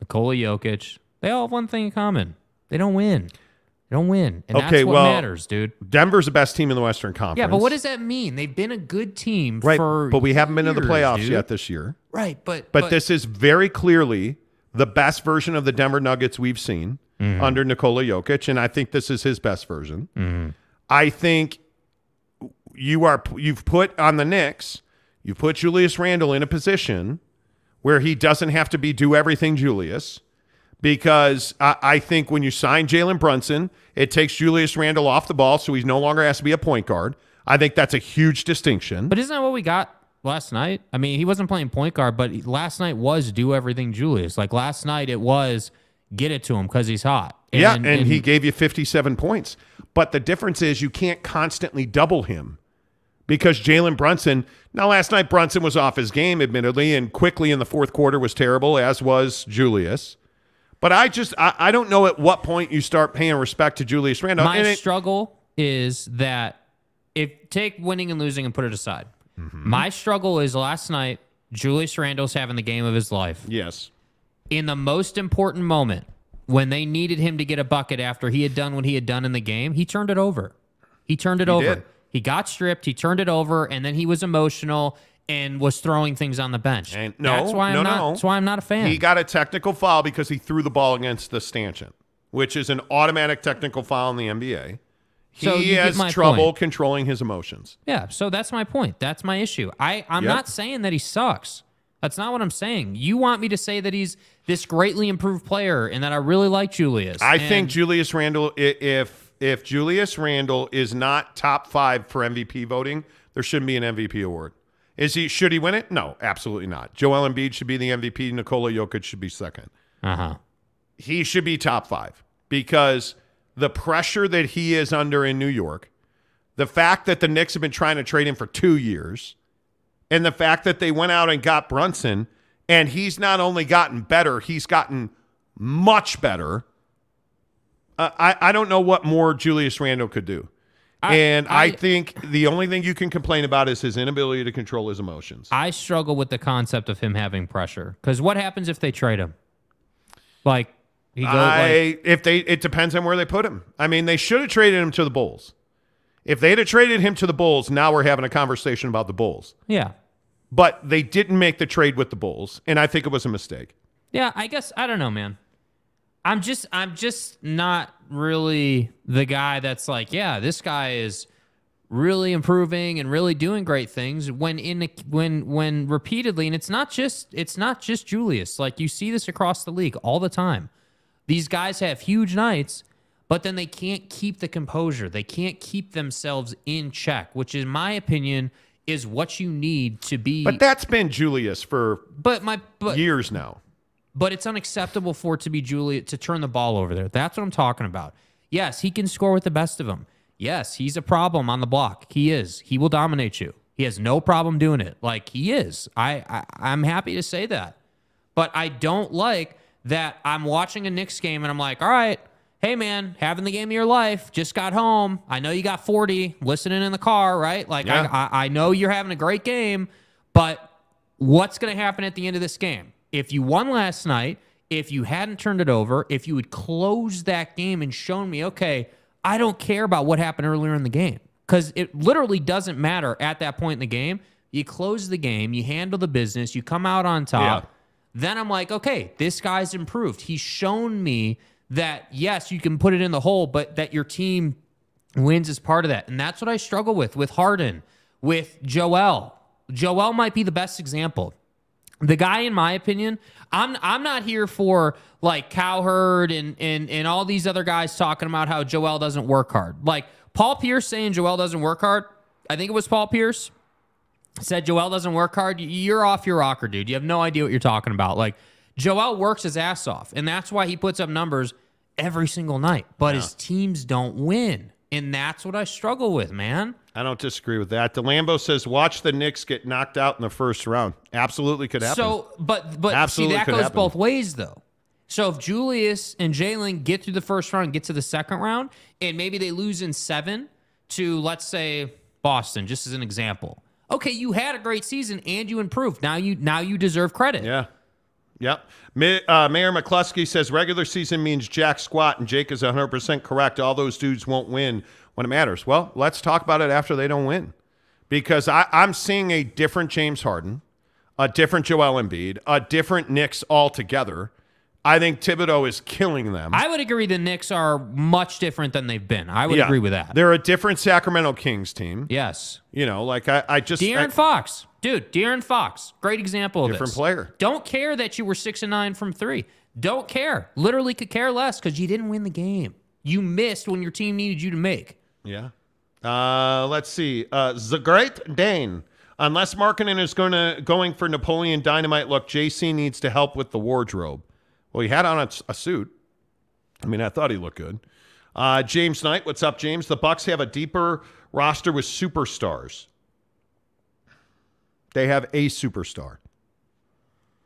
Nikola Jokic, they all have one thing in common. They don't win. Don't win. And okay, that's what well, matters, dude. Denver's the best team in the Western Conference. Yeah, but what does that mean? They've been a good team right? for but we haven't been in the playoffs dude. yet this year. Right, but, But, this is very clearly the best version of the Denver Nuggets we've seen Mhm. under Nikola Jokic, and I think this is his best version. Mhm. I think you are you've put on the Knicks, you put Julius Randle in a position where he doesn't have to be do everything Julius, because I, I think when you sign Jalen Brunson, it takes Julius Randle off the ball, so he no longer has to be a point guard. I think that's a huge distinction. But isn't that what we got last night? I mean, he wasn't playing point guard, but last night was do everything Julius. Like last night, it was get it to him because he's hot. yeah, and, he gave you 57 points. But the difference is you can't constantly double him because Jalen Brunson. Now, last night Brunson was off his game, admittedly, and quickly in the fourth quarter was terrible, as was Julius. But I just I, I don't know at what point you start paying respect to Julius Randle. My it- struggle is that if take winning and losing and put it aside, Mm-hmm. my struggle is last night. Julius Randle's having the game of his life. Yes. In the most important moment, when they needed him to get a bucket after he had done what he had done in the game, he turned it over. He turned it He over. did. He got stripped. He turned it over, and then he was emotional and was throwing things on the bench. And no, that's why I'm no, not. no. That's why I'm not a fan. He got a technical foul because he threw the ball against the stanchion, which is an automatic technical foul in the NBA. He So has trouble point. controlling his emotions. Yeah, so that's my point. That's my issue. I, I'm Yep. not saying that he sucks. That's not what I'm saying. You want me to say that he's this greatly improved player and that I really like Julius. I And think Julius Randle, if if Julius Randle is not top five for MVP voting, there shouldn't be an MVP award. Is he? Should he win it? No, absolutely not. Joel Embiid should be the MVP. Nikola Jokic should be second. Uh-huh. He should be top five because the pressure that he is under in New York, the fact that the Knicks have been trying to trade him for two years, and the fact that they went out and got Brunson, and he's not only gotten better, he's gotten much better. Uh, I, I don't know what more Julius Randle could do. And I, I- think the only thing you can complain about is his inability to control his emotions. I struggle with the concept of him having pressure. Because what happens if they trade him? Like he goes I like, if they it depends on where they put him. I mean, they should have traded him to the Bulls. If they'd have traded him to the Bulls, now we're having a conversation about the Bulls. Yeah. But they didn't make the trade with the Bulls, and I think it was a mistake. Yeah, I guess I don't know, man. I'm just I'm just not really the guy that's like, yeah, this guy is really improving and really doing great things when in the, when when repeatedly and it's not just it's not just Julius. Like you see this across the league all the time. These guys have huge nights, but then they can't keep the composure. They can't keep themselves in check, which in my opinion is what you need to be But that's been Julius for but my but years now. But it's unacceptable for it to be Juliet to turn the ball over there. That's what I'm talking about. Yes, he can score with the best of them. Yes, he's a problem on the block. He is. He will dominate you. He has no problem doing it. Like he is. I, I I'm happy to say that. But I don't like that I'm watching a Knicks game and I'm like, all right, hey man, having the game of your life, just got home. I know you got 40, listening in the car, right? Like Yeah. I, I I know you're having a great game, But what's going to happen at the end of this game? If you won last night, if you hadn't turned it over, if you had closed that game and shown me, okay, I don't care about what happened earlier in the game because it literally doesn't matter at that point in the game. You close the game, you handle the business, you come out on top. Yeah. Then I'm like, okay, this guy's improved. He's shown me that, yes, you can put it in the hole, but that your team wins is part of that. And that's what I struggle with with Harden, with Joel. Joel might be the best example. The guy, in my opinion, I'm I'm not here for like Cowherd and and and all these other guys talking about how Joel doesn't work hard. Like Paul Pierce saying Joel doesn't work hard. I think it was Paul Pierce said Joel doesn't work hard. You're off your rocker, dude. You have no idea what you're talking about. Like Joel works his ass off, and that's why he puts up numbers every single night. But his teams don't win, and that's what I struggle with, man. I don't disagree with that. DeLambo says, watch the Knicks get knocked out in the first round. Absolutely could happen. So, but but Absolutely see that goes happen. both ways though. So if Julius and Jalen get through the first round, get to the second round, and maybe they lose in seven to let's say Boston, just as an example. Okay, you had a great season and you improved. Now you now you deserve credit. Yeah. Yep. Uh, Mayor McCluskey says regular season means jack squat, and Jake is 100% correct. All those dudes won't win when it matters. Well, let's talk about it after they don't win. Because I, I'm seeing a different James Harden, a different Joel Embiid, a different Knicks altogether. I think Thibodeau is killing them. I would agree the Knicks are much different than they've been. I would Yeah. agree with that. They're a different Sacramento Kings team. Yes. You know, like I, I just. De'Aaron I- Fox, dude, De'Aaron Fox, great example of Different this. player. Don't care that you were six and nine from three. Don't care. Literally could care less because you didn't win the game. You missed when your team needed you to make. Yeah. Uh, let's see. Uh, the Great Dane. Unless Markkanen is going to going for Napoleon Dynamite look, JC needs to help with the wardrobe. Well, he had on a, a suit. I mean, I thought he looked good. Uh, James Knight, what's up, James? The Bucks have a deeper roster with superstars. They have a superstar.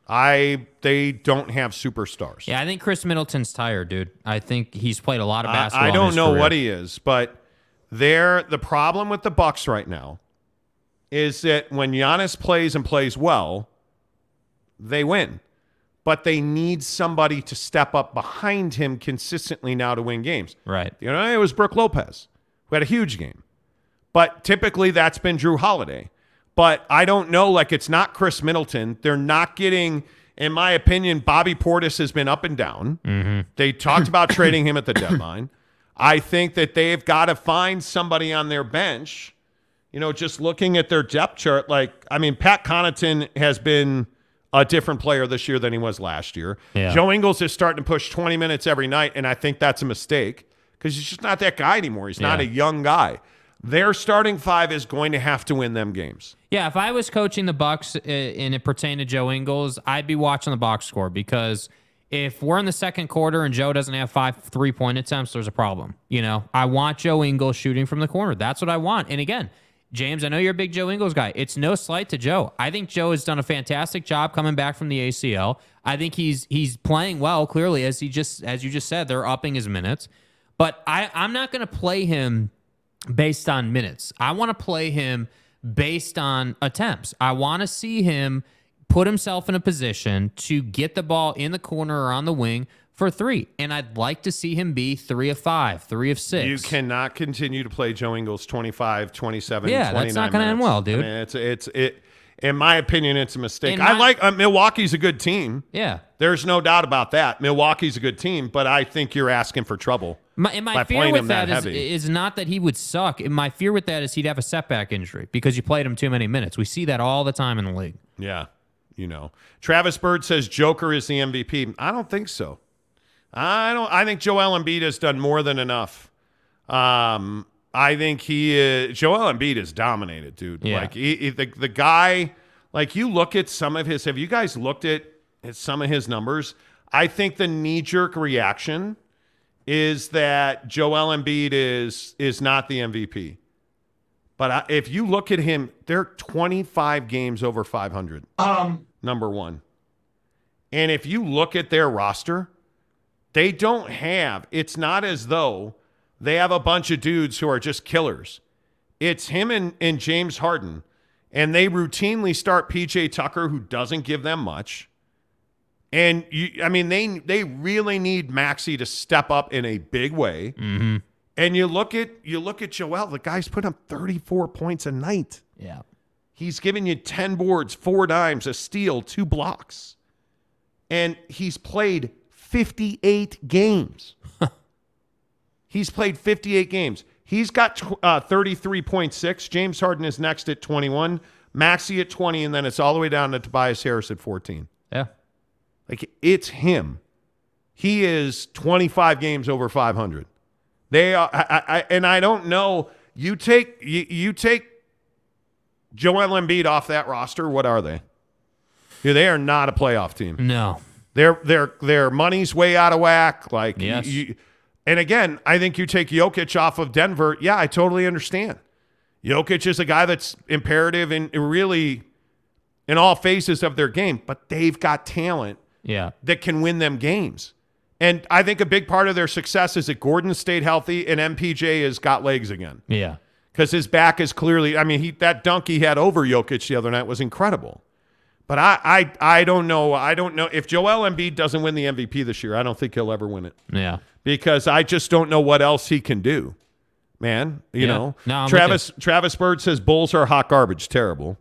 I they don't have superstars. Yeah, I think Khris Middleton's tired, dude. I think he's played a lot of basketball. I, in don't know career. what he is, but they're the problem with the Bucks right now is that when Giannis plays and plays well, they win. But they need somebody to step up behind him consistently now to win games. Right. You know, it was Brook Lopez who had a huge game. But typically that's been Jrue Holiday. But I don't know, like it's not Khris Middleton. They're not getting, in my opinion, Bobby Portis has been up and down. Mm-hmm. They talked about trading him at the deadline. I think that they've got to find somebody on their bench. You know, just looking at their depth chart, like, I mean, Pat Connaughton has been a different player this year than he was last year. Yeah. Joe Ingles is starting to push 20 minutes every night, and I think that's a mistake because he's just not that guy anymore. He's not a young guy. Their starting five is going to have to win them games. Yeah, if I was coaching the Bucks uh, and it pertained to Joe Ingles, I'd be watching the box score because if we're in the second quarter and Joe doesn't have five three point attempts, there's a problem. You know, I want Joe Ingles shooting from the corner. That's what I want. And again, James, I know you're a big Joe Ingles guy. It's no slight to Joe. I think Joe has done a fantastic job coming back from the ACL. I think he's he's playing well. Clearly, as he just as you just said, they're upping his minutes. But I I'm not going to play him based on minutes. I want to play him based on attempts. I want to see him put himself in a position to get the ball in the corner or on the wing for three. And I'd like to see him be three of five, three of six. You cannot continue to play Joe Ingles 25, 27, Yeah, that's 29 not gonna end well, dude. I mean, it's it's it. In my opinion, it's a mistake. In I my- like uh, Milwaukee's a good team. Yeah. There's no doubt about that. Milwaukee's a good team, but I think you're asking for trouble My, and my fear with that that is, is not that he would suck. And My fear with that is he'd have a setback injury because you played him too many minutes. We see that all the time in the league. Yeah, you know. Travis Bird says Joker is the MVP. I don't think so. I don't. I think Joel Embiid has done more than enough. Um, I think he is. Joel Embiid is dominated, dude. Yeah. Like he, he- the the guy. Like you look at some of his. Have you guys looked at, at some of his numbers? I think the knee jerk reaction is that Joel Embiid is is not the MVP. But I, if you look at him, they're 25 games over 500. Um, Number one. And if you look at their roster, they don't have, it's not as though they have a bunch of dudes who are just killers. It's him and, and James Harden. and they routinely start PJ Tucker, who doesn't give them much. And you, I mean, they they really need Maxey to step up in a big way. Mm-hmm. And you look at you look at Joel. The guy's put up 34 points a night. Yeah. He's giving you 10 boards, four dimes, a steal, two blocks. And he's played 58 games. he's played 58 games. He's got uh, 33.6. James Harden is next at 21. Maxey at 20, and then it's all the way down to Tobias Harris at 14. Yeah. Like it's him. He is 25 games over 500. They are, I, I, and I don't know. You take you, you take Joel Embiid off that roster. What are they? Yeah, they are not a playoff team. No. Their their their money's way out of whack. Like Yes. you, and again, I think you take Jokic off of Denver. Yeah, I totally understand. Jokic is a guy that's imperative and really in all phases of their game, but they've got talent Yeah. that can win them games. And I think a big part of their success is that Gordon stayed healthy and MPJ has got legs again. Yeah. Because his back is clearly, I mean, he that dunk he had over Jokic the other night was incredible. But I, I, I don't know. I don't know if Joel Embiid doesn't win the MVP this year. I don't think he'll ever win it Yeah. because I just don't know what else he can do. Man, you Yeah. know, No, Travis Travis Bird says Bulls are hot garbage, terrible.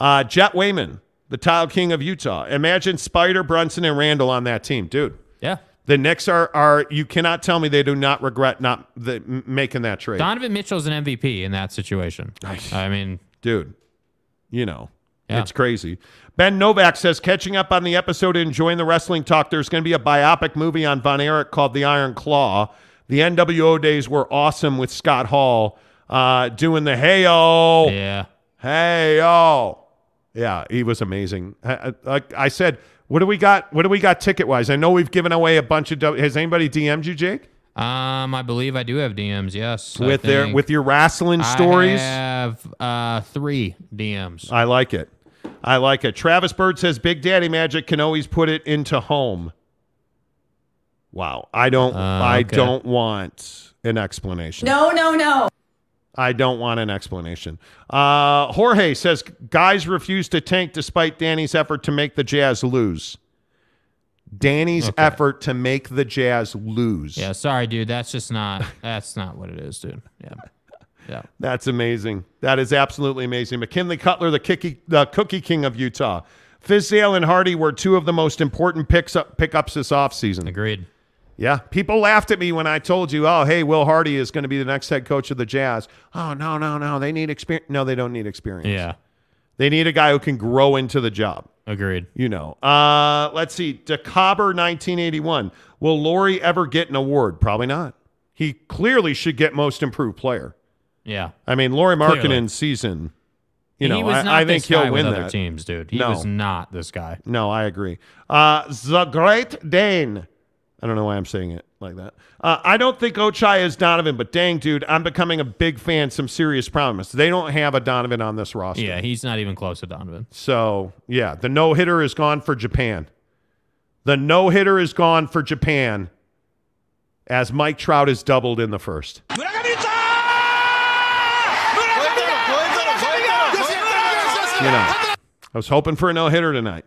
Uh, Jet Wayman, the tile king of Utah. Imagine Spider, Brunson, and Randle on that team, dude. Yeah. The Knicks are are you cannot tell me they do not regret not the, making that trade, Donovan Mitchell's an MVP in that situation. I mean, dude. You know, Yeah. it's crazy. Ben Novak says catching up on the episode, and enjoying the wrestling talk. There's going to be a biopic movie on Von Erich called The Iron Claw. The NWO days were awesome with Scott Hall uh, doing the hey oh yeah. hey oh yeah he was amazing. I- I- Like I said, what do we got? What do we got ticket wise? I know we've given away a bunch of. W- Has anybody DM'd you, Jake? Um, I believe I do have DMs. Yes, with their with your wrestling stories? I have uh three DMs. I like it. I like it. Travis Bird says Big Daddy Magic can always put it into home. Wow. I don't Uh, I okay. don't want an explanation. No, no, no. I don't want an explanation. Uh, Jorge says guys refuse to tank despite Danny's effort to make the Jazz lose. Danny's effort to make the Jazz lose. Yeah, sorry, dude. That's just not. That's not what it is, dude. Yeah, yeah. That's amazing. That is absolutely amazing. McKinley Cutler, the, kicky, the cookie king of Utah. Fizdale and Hardy were two of the most important picks up, pickups this offseason. Agreed. Yeah. People laughed at me when I told you, oh, hey, Will Hardy is going to be the next head coach of the Jazz. Oh, no, no, no. They need experience. No, they don't need experience. Yeah. They need a guy who can grow into the job. Agreed. You know. Uh, let's see. DeCobber 1981. Will Lauri ever get an award? Probably not. He clearly should get most improved player. Yeah. I mean, Lauri Clearly. Markkanen's season, you know, he was I, not I think he'll win with that. teams, dude. He no. was not this guy. No, I agree. Uh, the Great Dane. I don't know why I'm saying it like that. Uh, I don't think Ochai is Donovan, but dang, dude, I'm becoming a big fan. Some serious promise. They don't have a Donovan on this roster. Yeah, he's not even close to Donovan. So, yeah, the no hitter is gone for Japan. The no hitter is gone for Japan as Mike Trout is doubled in the first. You know, I was hoping for a no hitter tonight.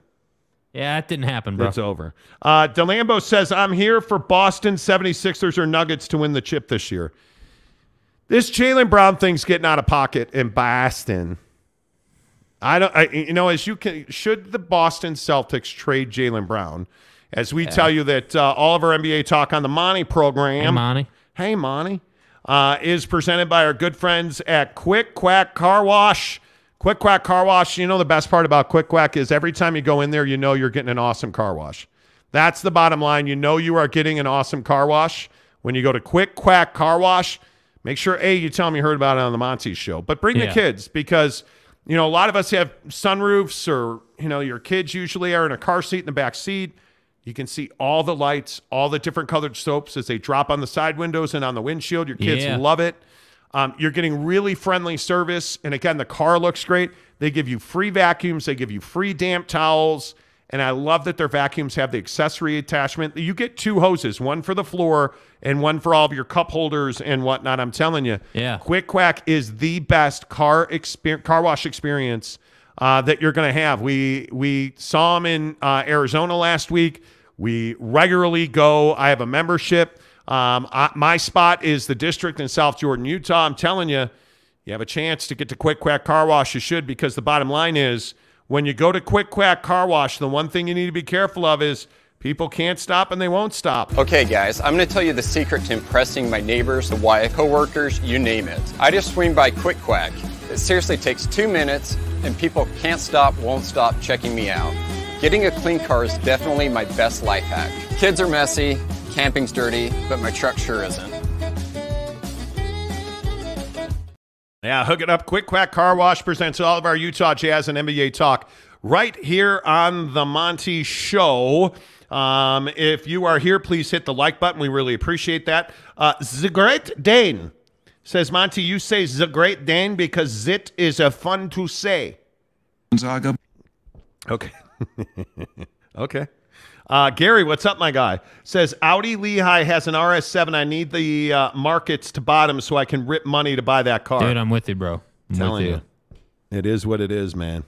Yeah, that didn't happen, bro. It's over. Uh, DeLambo says, I'm here for Boston 76ers or Nuggets to win the chip this year. This Jaylen Brown thing's getting out of pocket in Boston. I don't, I, you know, as you can, should the Boston Celtics trade Jaylen Brown? As we tell you that uh, all of our NBA talk on the Monty program. Hey, Monty. Hey, Monty. Uh, is presented by our good friends at Quick Quack Car Wash. Quick Quack Car Wash, you know the best part about Quick Quack is every time you go in there, you know you're getting an awesome car wash. That's the bottom line. You know you are getting an awesome car wash when you go to Quick Quack Car Wash. Make sure A, you tell them you heard about it on the Monty show, but bring the kids because you know a lot of us have sunroofs or you know your kids usually are in a car seat in the back seat. You can see all the lights, all the different colored soaps as they drop on the side windows and on the windshield. Your kids Yeah. love it. Um, you're getting really friendly service. And again, the car looks great. They give you free vacuums, they give you free damp towels. And I love that their vacuums have the accessory attachment. You get two hoses, one for the floor and one for all of your cup holders and whatnot. I'm telling you, Yeah. Quick Quack is the best car exper- car wash experience uh, that you're going to have. We we saw them in uh, Arizona last week. We regularly go. I have a membership. Um, I, my spot is the district in South Jordan, Utah. I'm telling you, you have a chance to get to Quick Quack Car Wash. You should because the bottom line is when you go to Quick Quack Car Wash, the one thing you need to be careful of is people can't stop and they won't stop. Okay, guys, I'm going to tell you the secret to impressing my neighbors, the wife, coworkers, you name it. I just swing by Quick Quack. It seriously takes two minutes, and people can't stop, won't stop checking me out. Getting a clean car is definitely my best life hack. Kids are messy, camping's dirty, but my truck sure isn't. Yeah, hook it up. Quick Quack Car Wash presents all of our Utah Jazz and NBA talk right here on the Monty Show. Um, if you are here, please hit the like button. We really appreciate that. Uh, the Great Dane says, Monty, you say the Great Dane because zit is a fun to say. Okay. okay. Uh, Gary, what's up, my guy? Says Audi Lehigh has an RS7. I need the uh, markets to bottom so I can rip money to buy that car. Dude, I'm with you, bro. I'm Telling you. you. It is what it is, man.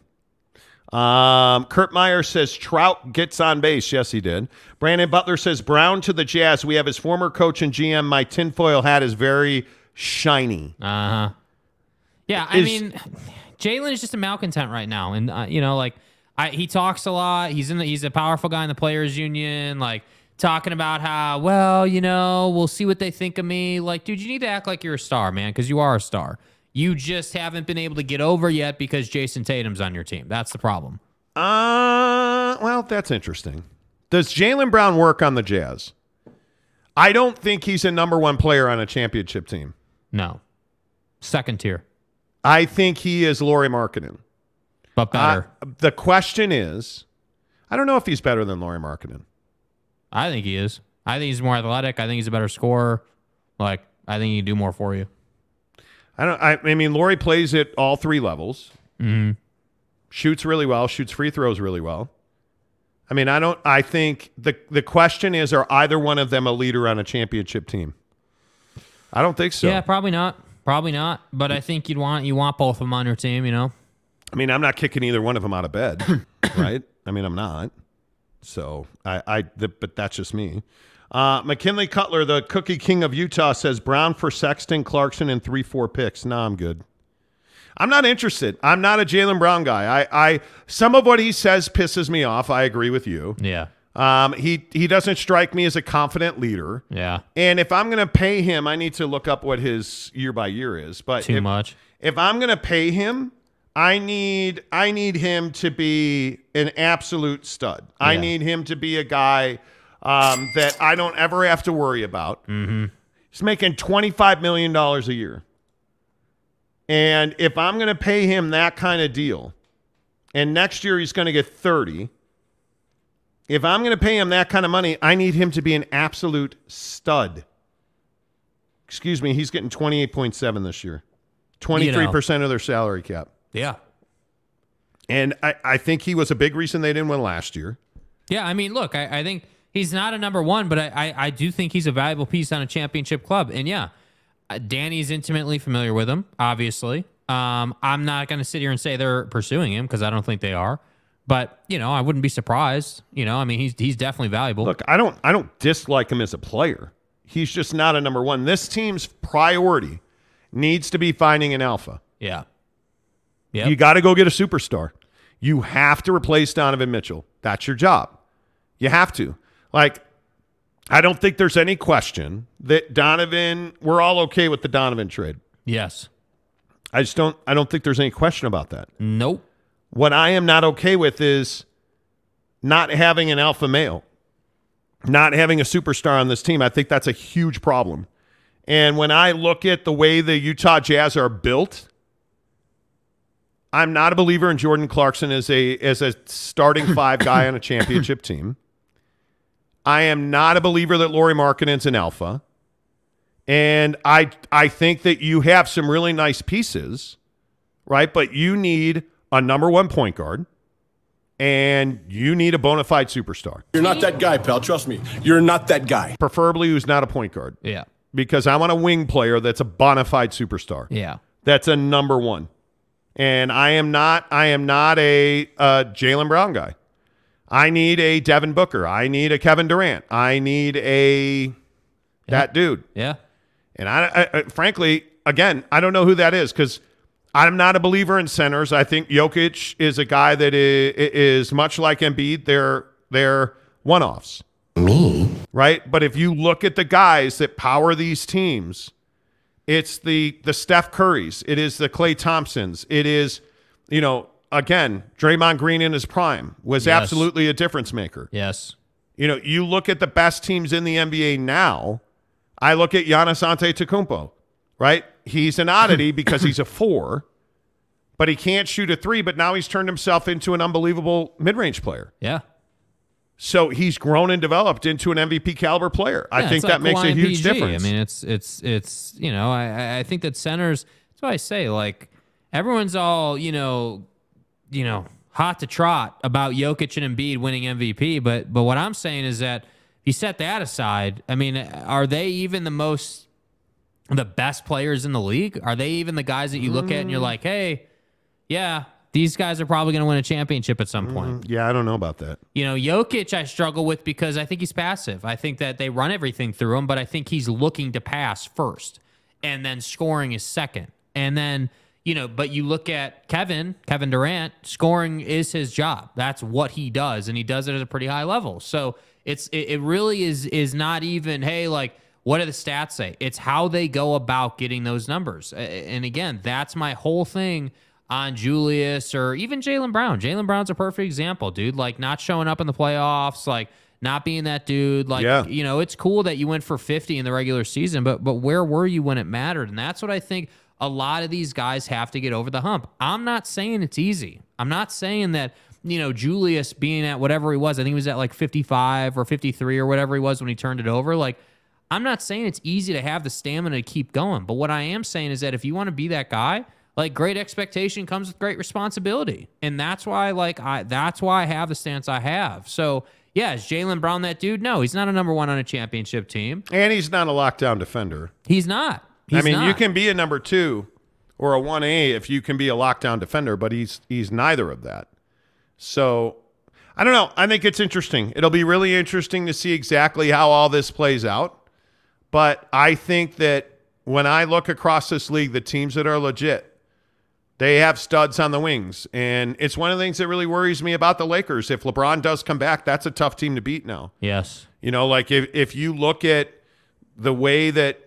Um, Kurt Meyer says Trout gets on base. Yes, he did. Brandon Butler says Brown to the Jazz. We have his former coach and GM. My tinfoil hat is very shiny. Uh huh. Yeah, I Is- mean, Jaylen is just a malcontent right now, and uh, you know, like I, he talks a lot. He's in the, he's a powerful guy in the players' union, like talking about how well, you know, we'll see what they think of me. Like, dude, you need to act like you're a star, man, because you are a star. You just haven't been able to get over yet because Jayson Tatum's on your team. That's the problem. Uh, well, that's interesting. Does Jaylen Brown work on the Jazz? I don't think he's a number one player on a championship team. No, second tier, I think he is Lauri Markkanen. But better. Uh, the question is, I don't know if he's better than Lauri Markkanen. I think he is. I think he's more athletic. I think he's a better scorer. Like, I think he can do more for you. I don't. I, I mean, Lauri plays at all three levels. Mm-hmm. Shoots really well. Shoots free throws really well. I mean, I don't. I think the the question is, are either one of them a leader on a championship team? I don't think so. Yeah, probably not. Probably not. But I think you'd want you want both of them on your team. You know. I mean, I'm not kicking either one of them out of bed, right? I mean, I'm not. So I, I, the, but that's just me. Uh, McKinley Cutler, the Cookie King of Utah, says Brown for Sexton, Clarkson, and three, four picks. No, I'm good. I'm not interested. I'm not a Jaylen Brown guy. I, I, some of what he says pisses me off. I agree with you. Yeah. Um, he he doesn't strike me as a confident leader. Yeah. And if I'm going to pay him, I need to look up what his year by year is. But Too if, much. If I'm going to pay him, I need I need him to be an absolute stud. I need him to be a guy um, that I don't ever have to worry about. Mm-hmm. He's making twenty five million dollars a year, and if I'm going to pay him that kind of deal, and next year he's going to get thirty. If I'm going to pay him that kind of money, I need him to be an absolute stud. Excuse me, he's getting 28.7 this year. 23% of their salary cap. Yeah. And I, I think he was a big reason they didn't win last year. Yeah, I mean, look, I, I think he's not a number one, but I, I, I do think he's a valuable piece on a championship club. And yeah, uh, Danny's intimately familiar with him, obviously. Um, I'm not going to sit here and say they're pursuing him because I don't think they are. But you know, I wouldn't be surprised. You know, I mean, he's he's definitely valuable. Look, I don't I don't dislike him as a player. He's just not a number one. This team's priority needs to be finding an alpha. Yeah. Yep. You got to go get a superstar. You have to replace Donovan Mitchell. That's your job. You have to. Like, I don't think there's any question that Donovan, we're all okay with the Donovan trade. Yes. I just don't I don't think there's any question about that. Nope. What I am not okay with is not having an alpha male, not having a superstar on this team. I think that's a huge problem. And when I look at the way the Utah Jazz are built, I'm not a believer in Jordan Clarkson as a as a starting five guy on a championship team. I am not a believer that Lauri Markkanen's an alpha. And I I think that you have some really nice pieces, right? But you need a number one point guard. and you need a bona fide superstar. You're not that guy, pal. Trust me. You're not that guy. Preferably who's not a point guard. Yeah. Because I want a wing player that's a bona fide superstar. Yeah. That's a number one. And I am not I am not a uh, Jaylen Brown guy. I need a Devin Booker. I need a Kevin Durant. I need a that dude. Yeah. And I, I, I frankly, again, I don't know who that is because I'm not a believer in centers. I think Jokic is a guy that is, is much like Embiid. They're they're one offs. Me? Right? But if you look at the guys that power these teams, it's the the Steph Currys, it is the Klay Thompsons, it is, you know, again, Draymond Green in his prime was Yes. absolutely a difference maker. Yes. You know, you look at the best teams in the NBA now. I look at Giannis Antetokounmpo, right? He's an oddity because he's a four, but he can't shoot a three. But now he's turned himself into an unbelievable mid-range player. Yeah. So he's grown and developed into an MVP caliber player. I think it's that like makes Kawhi a huge PG. difference. I mean, it's it's it's you know, I I- think that centers. That's why I say like everyone's all you know, you know, hot to trot about Jokic and Embiid winning MVP, but but what I'm saying is that if you set that aside, I mean, are they even the most the best players in the league? Are they even the guys that you look at and Mm. you're like, hey, yeah, these guys are probably going to win a championship at some point. Mm-hmm. yeah, I don't know about that. You know, Jokic, I struggle with because I think he's passive. I think that they run everything through him, but I think he's looking to pass first, and then scoring is second. And then, you know, but you look at Kevin, Kevin Durant, scoring is his job. That's what he does, and he does it at a pretty high level. So it's it, it really is is not even hey like what do the stats say? It's how they go about getting those numbers. And again, that's my whole thing on Julius or even Jaylen Brown. Jaylen Brown's a perfect example, dude. Like not showing up in the playoffs, like not being that dude. Like Yeah. you know, it's cool that you went for 50 in the regular season, but but where were you when it mattered? And that's what I think a lot of these guys have to get over the hump. I'm not saying it's easy. I'm not saying that you know Julius being at whatever he was. I think he was at like 55 or 53 or whatever he was when he turned it over. Like I'm not saying it's easy to have the stamina to keep going, but what I am saying is that if you want to be that guy, like great expectation comes with great responsibility. And that's why like I that's why I have the stance I have. So yeah, is Jaylen Brown that dude? No, he's not a number one on a championship team. And he's not a lockdown defender. He's not. He's I mean, you can be a number two or a one A if you can be a lockdown defender, but he's he's neither of that. So I don't know. I think it's interesting. It'll be really interesting to see exactly how all this plays out. But I think that when I look across this league, the teams that are legit, they have studs on the wings. And it's one of the things that really worries me about the Lakers. If LeBron does come back, that's a tough team to beat now. Yes. You know, like if, if you look at the way that,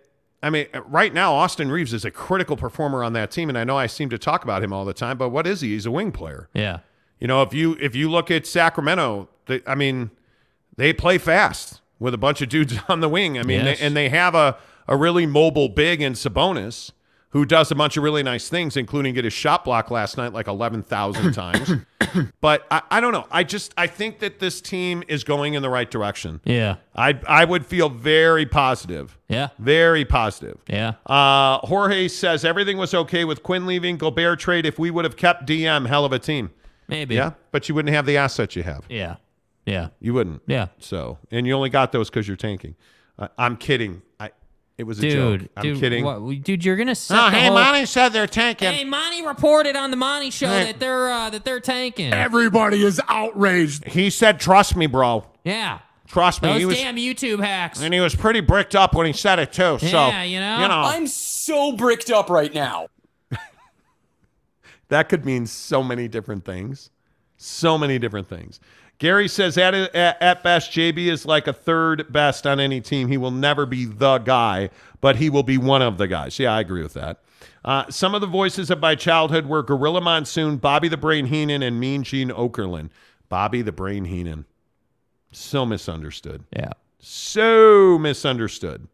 I mean, right now, Austin Reaves is a critical performer on that team. And I know I seem to talk about him all the time, but what is he? He's a wing player. Yeah. You know, if you if you look at Sacramento, they, I mean, they play fast with a bunch of dudes on the wing. I mean, Yes. they, and they have a a really mobile big in Sabonis who does a bunch of really nice things, including get his shot block last night like eleven thousand times. but I, I don't know. I just I think that this team is going in the right direction. Yeah. I I would feel very positive. Yeah. Very positive. Yeah. Uh, Jorge says everything was okay with Quin leaving, Gobert trade. If we would have kept DM, hell of a team. Maybe. Yeah, but you wouldn't have the assets you have. Yeah. Yeah. You wouldn't. Yeah. So, and you only got those because you're tanking. Uh, I'm kidding. I. It was a Dude, joke. I'm dude, kidding. what- dude, you're gonna set Oh, the hey, whole- Monty said they're tanking. Hey, Monty reported on the Monty show Hey. that they're uh, that they're tanking. Everybody is outraged. He said, "Trust me, bro. yeah. Trust me." Those he was, damn YouTube hacks. and he was pretty bricked up when he said it too. So, Yeah, you know? you know, I'm so bricked up right now. that could mean so many different things. So many different things. Gary says at, at, at best, JB is like a third best on any team. He will never be the guy, but he will be one of the guys. Yeah, I agree with that. Uh, some of the voices of my childhood were Gorilla Monsoon, Bobby the Brain Heenan, and Mean Gene Okerlund. Bobby the Brain Heenan. So misunderstood. Yeah. So misunderstood.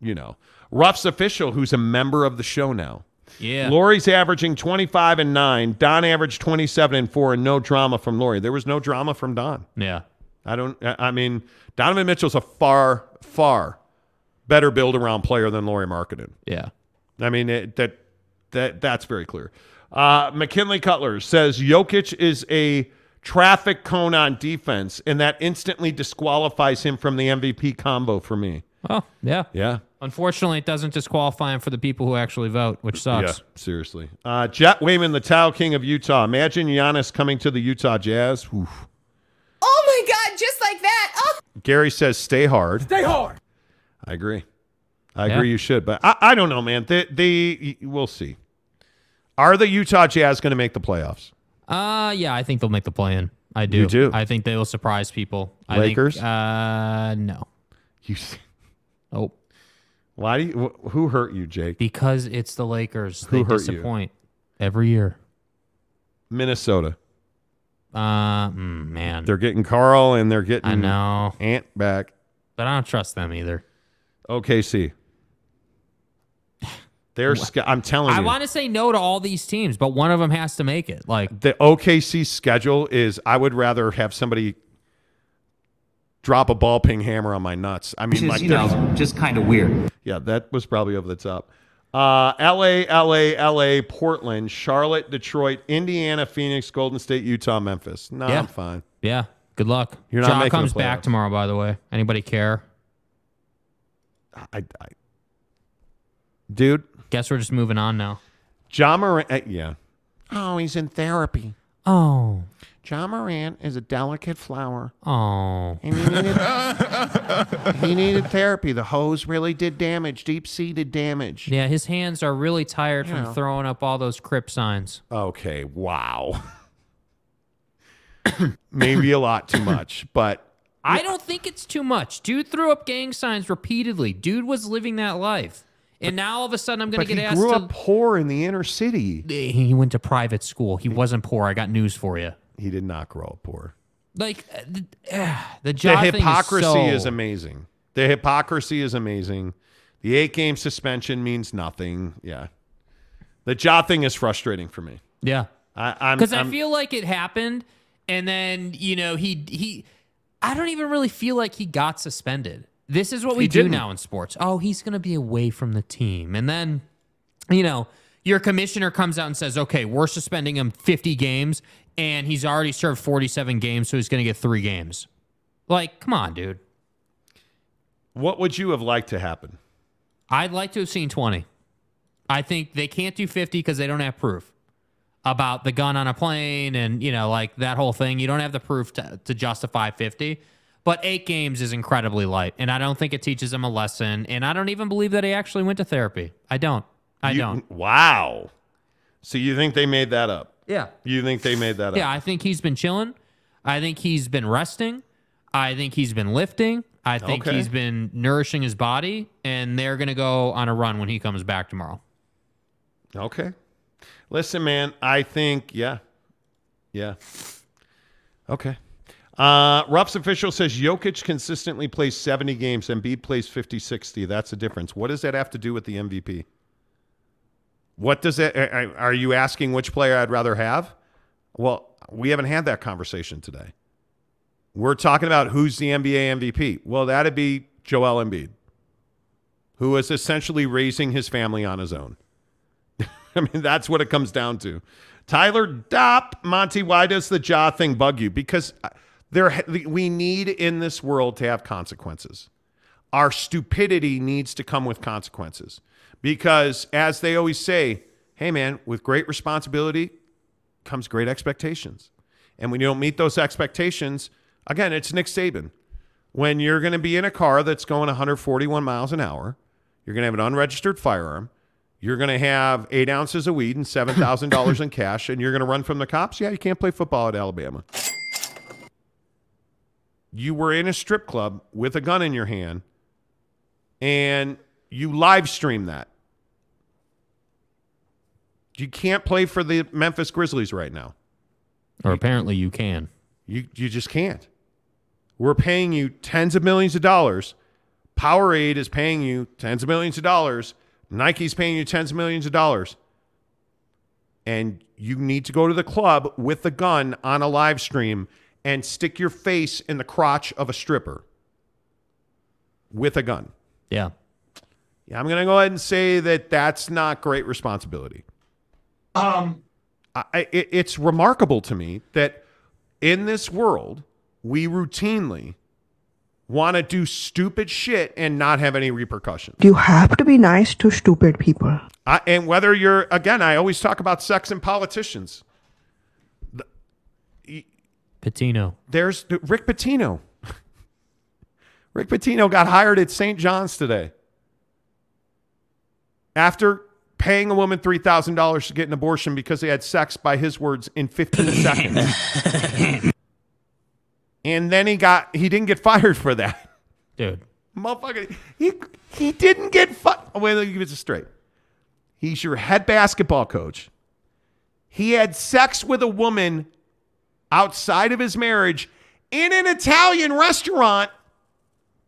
You know, Ruff's official, who's a member of the show now. Yeah. Lauri's averaging 25 and 9. Don averaged 27 and 4 and no drama from Lauri. There was no drama from Don. Yeah. I don't I mean Donovan Mitchell's a far far better build around player than Lauri Markkanen. Yeah. I mean it, that that that's very clear. Uh, McKinley Cutler says Jokic is a traffic cone on defense, and that instantly disqualifies him from the MVP combo for me. Oh, yeah. Yeah. Unfortunately, it doesn't disqualify him for the people who actually vote, which sucks. Yeah, seriously. Uh, Jet Wayman, the Towel King of Utah. Imagine Giannis coming to the Utah Jazz. Oof. Oh my God, just like that. Oh. Gary says, stay hard. Stay hard. I agree. I Yeah. agree you should, but I, I don't know, man. They, they, we'll see. Are the Utah Jazz going to make the playoffs? Uh, yeah, I think they'll make the play in. I do. You do? I think they will surprise people. I Lakers? Think, uh, no. You. Oh. Why do you? wh- Who hurt you, Jake? Because it's the Lakers. Who they hurt you? disappoint every year. Minnesota. Uh, mm, man. They're getting Karl and they're getting I know. Ant back. But I don't trust them either. OKC. They're. sch- I'm telling I you. want to say no to all these teams, but one of them has to make it. Like, the OKC schedule is I would rather have somebody drop a ball ping hammer on my nuts. I mean, Which is, like you know, just kind of weird. Yeah, that was probably over the top. Uh, LA, LA, LA, Portland, Charlotte, Detroit, Indiana, Phoenix, Golden State, Utah, Memphis. No, Yeah. I'm fine. yeah, good luck. You're not John making comes back tomorrow, by the way. Anybody care? I, I dude. Guess we're just moving on now. Ja Morant, uh, yeah. Oh, he's in therapy. Oh. Ja Morant is a delicate flower. Oh. And he needed, he needed therapy. The hose really did damage, deep seated damage. Yeah, his hands are really tired You from know. throwing up all those crip signs. Okay, wow. Maybe a lot too much, but I don't think it's too much. Dude threw up gang signs repeatedly. Dude was living that life. And now all of a sudden I'm going but to get he asked grew to up poor in the inner city. He went to private school. He wasn't poor. I got news for you. He did not grow up poor. Like uh, the, uh, the, The Ja thing hypocrisy so- is amazing. The hypocrisy is amazing. The eight game suspension means nothing. Yeah. The Ja thing is frustrating for me. Yeah. I, I'm Because I feel like it happened, and then you know he he. I don't even really feel like he got suspended. This is what we He do didn't. now in sports. Oh, he's going to be away from the team, and then you know your commissioner comes out and says, "Okay, we're suspending him 50 games, and he's already served 47 games, so he's going to get three games." Like, come on, dude. What would you have liked to happen? I'd like to have seen 20. I think they can't do 50 because they don't have proof about the gun on a plane and, you know, like that whole thing. You don't have the proof to, to justify 50. But eight games is incredibly light. And I don't think it teaches him a lesson. And I don't even believe that he actually went to therapy. I don't. I You- don't. Wow. So you think they made that up? Yeah. You think they made that up? Yeah. I think he's been chilling. I think he's been resting. I think he's been lifting. I think Okay. he's been nourishing his body. And they're going to go on a run when he comes back tomorrow. Okay. Listen, man, I think, yeah. Yeah. Okay. Uh, Ruff's official says Jokic consistently plays 70 games and Embiid plays 50, 60. That's the difference. What does that have to do with the MVP? What does it? are you asking which player I'd rather have? Well, we haven't had that conversation today. We're talking about who's the NBA MVP. Well, that'd be Joel Embiid, who is essentially raising his family on his own. I mean, that's what it comes down to. Tyler Dopp, Monty, why does the Ja thing bug you? Because uh, there, we need in this world to have consequences. Our stupidity needs to come with consequences. Because as they always say, hey man, with great responsibility comes great expectations. And when you don't meet those expectations, again, it's Nick Saban. When you're going to be in a car that's going 141 miles an hour, you're going to have an unregistered firearm, you're going to have eight ounces of weed and $7,000 in cash, and you're going to run from the cops? Yeah, you can't play football at Alabama. You were in a strip club with a gun in your hand, and you live stream that. You can't play for the Memphis Grizzlies right now. Or apparently you can. You you just can't. We're paying you tens of millions of dollars. Powerade is paying you tens of millions of dollars. Nike's paying you tens of millions of dollars. And you need to go to the club with a gun on a live stream and stick your face in the crotch of a stripper with a gun. Yeah. Yeah, I'm going to go ahead and say that that's not great responsibility. Um, I, it, it's remarkable to me that in this world, we routinely want to do stupid shit and not have any repercussions. You have to be nice to stupid people. I, and whether you're again, I always talk about sex and politicians. Pitino. There's Rick Pitino. Rick Pitino got hired at St. John's today after paying a woman three thousand dollars to get an abortion because they had sex, by his words, in fifteen seconds. and then he got he didn't get fired for that. Dude. Motherfucker, he he didn't get fired. Wait, let me give it straight. He's your head basketball coach. He had sex with a woman outside of his marriage in an Italian restaurant.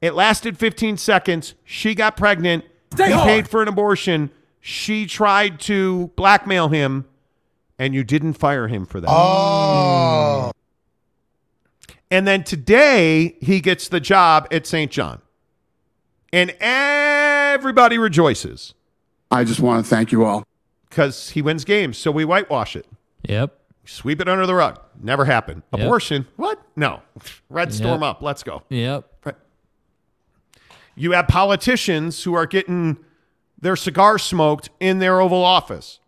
It lasted 15 seconds. She got pregnant. Stay he hard. paid for an abortion. She tried to blackmail him, and you didn't fire him for that. Oh. And then today, he gets the job at St. John. And everybody rejoices I just want to thank you all. because he wins games. So we whitewash it. Yep. Sweep it under the rug. Never happened. Yep. Abortion? What? No. Red storm Yep. up. Let's go. Yep. You have politicians who are getting their cigar smoked in their Oval Office.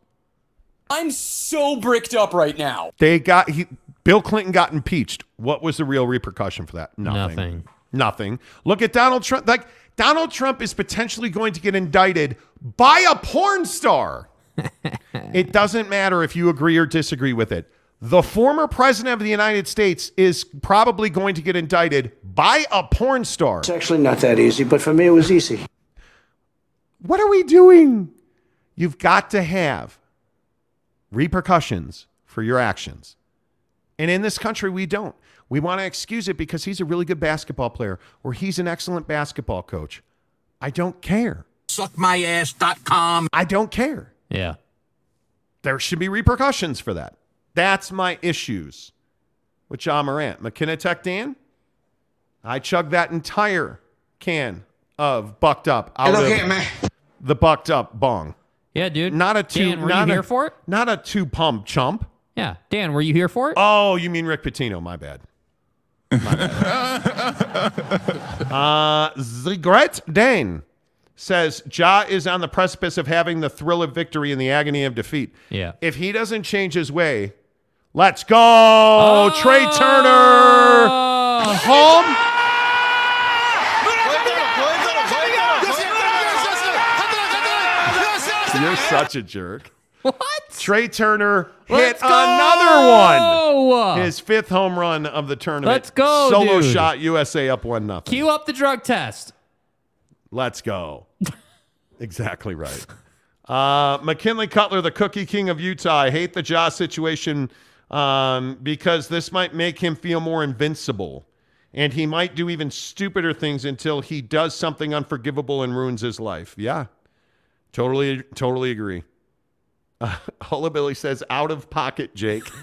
I'm so bricked up right now. They got he, Bill Clinton got impeached. What was the real repercussion for that? Nothing. Nothing. Nothing. Look at Donald Trump. Like Donald Trump is potentially going to get indicted by a porn star. it doesn't matter if you agree or disagree with it. The former president of the United States is probably going to get indicted by a porn star. It's actually not that easy, but for me, it was easy. What are we doing? You've got to have repercussions for your actions. And in this country, we don't. We want to excuse it because he's a really good basketball player or he's an excellent basketball coach. I don't care. Suckmyass.com. I don't care. Yeah. There should be repercussions for that. That's my issues with Ja Morant. McKenna Tech Dan, I chugged that entire can of bucked up out look of here, man. The bucked up bong. Yeah, dude. Not a two. Dan, were not you a, here for it? Not a two pump chump. Yeah. Dan, were you here for it? Oh, you mean Rick Pitino? My bad. My bad. uh, Zigret Dane says Ja is on the precipice of having the thrill of victory and the agony of defeat. Yeah. If he doesn't change his way, let's go, Trea Turner, home. You're such a jerk. What? Trea Turner Let's hit go! another one. His fifth home run of the tournament. Let's go, Solo dude. shot USA up one nothing. Cue up the drug test. Let's go. exactly right. Uh, McKinley Cutler, the cookie king of Utah. I hate the Ja situation um, because this might make him feel more invincible. And he might do even stupider things until he does something unforgivable and ruins his life. Yeah. Totally, totally agree. Uh, Hullabilly says, out of pocket, Jake.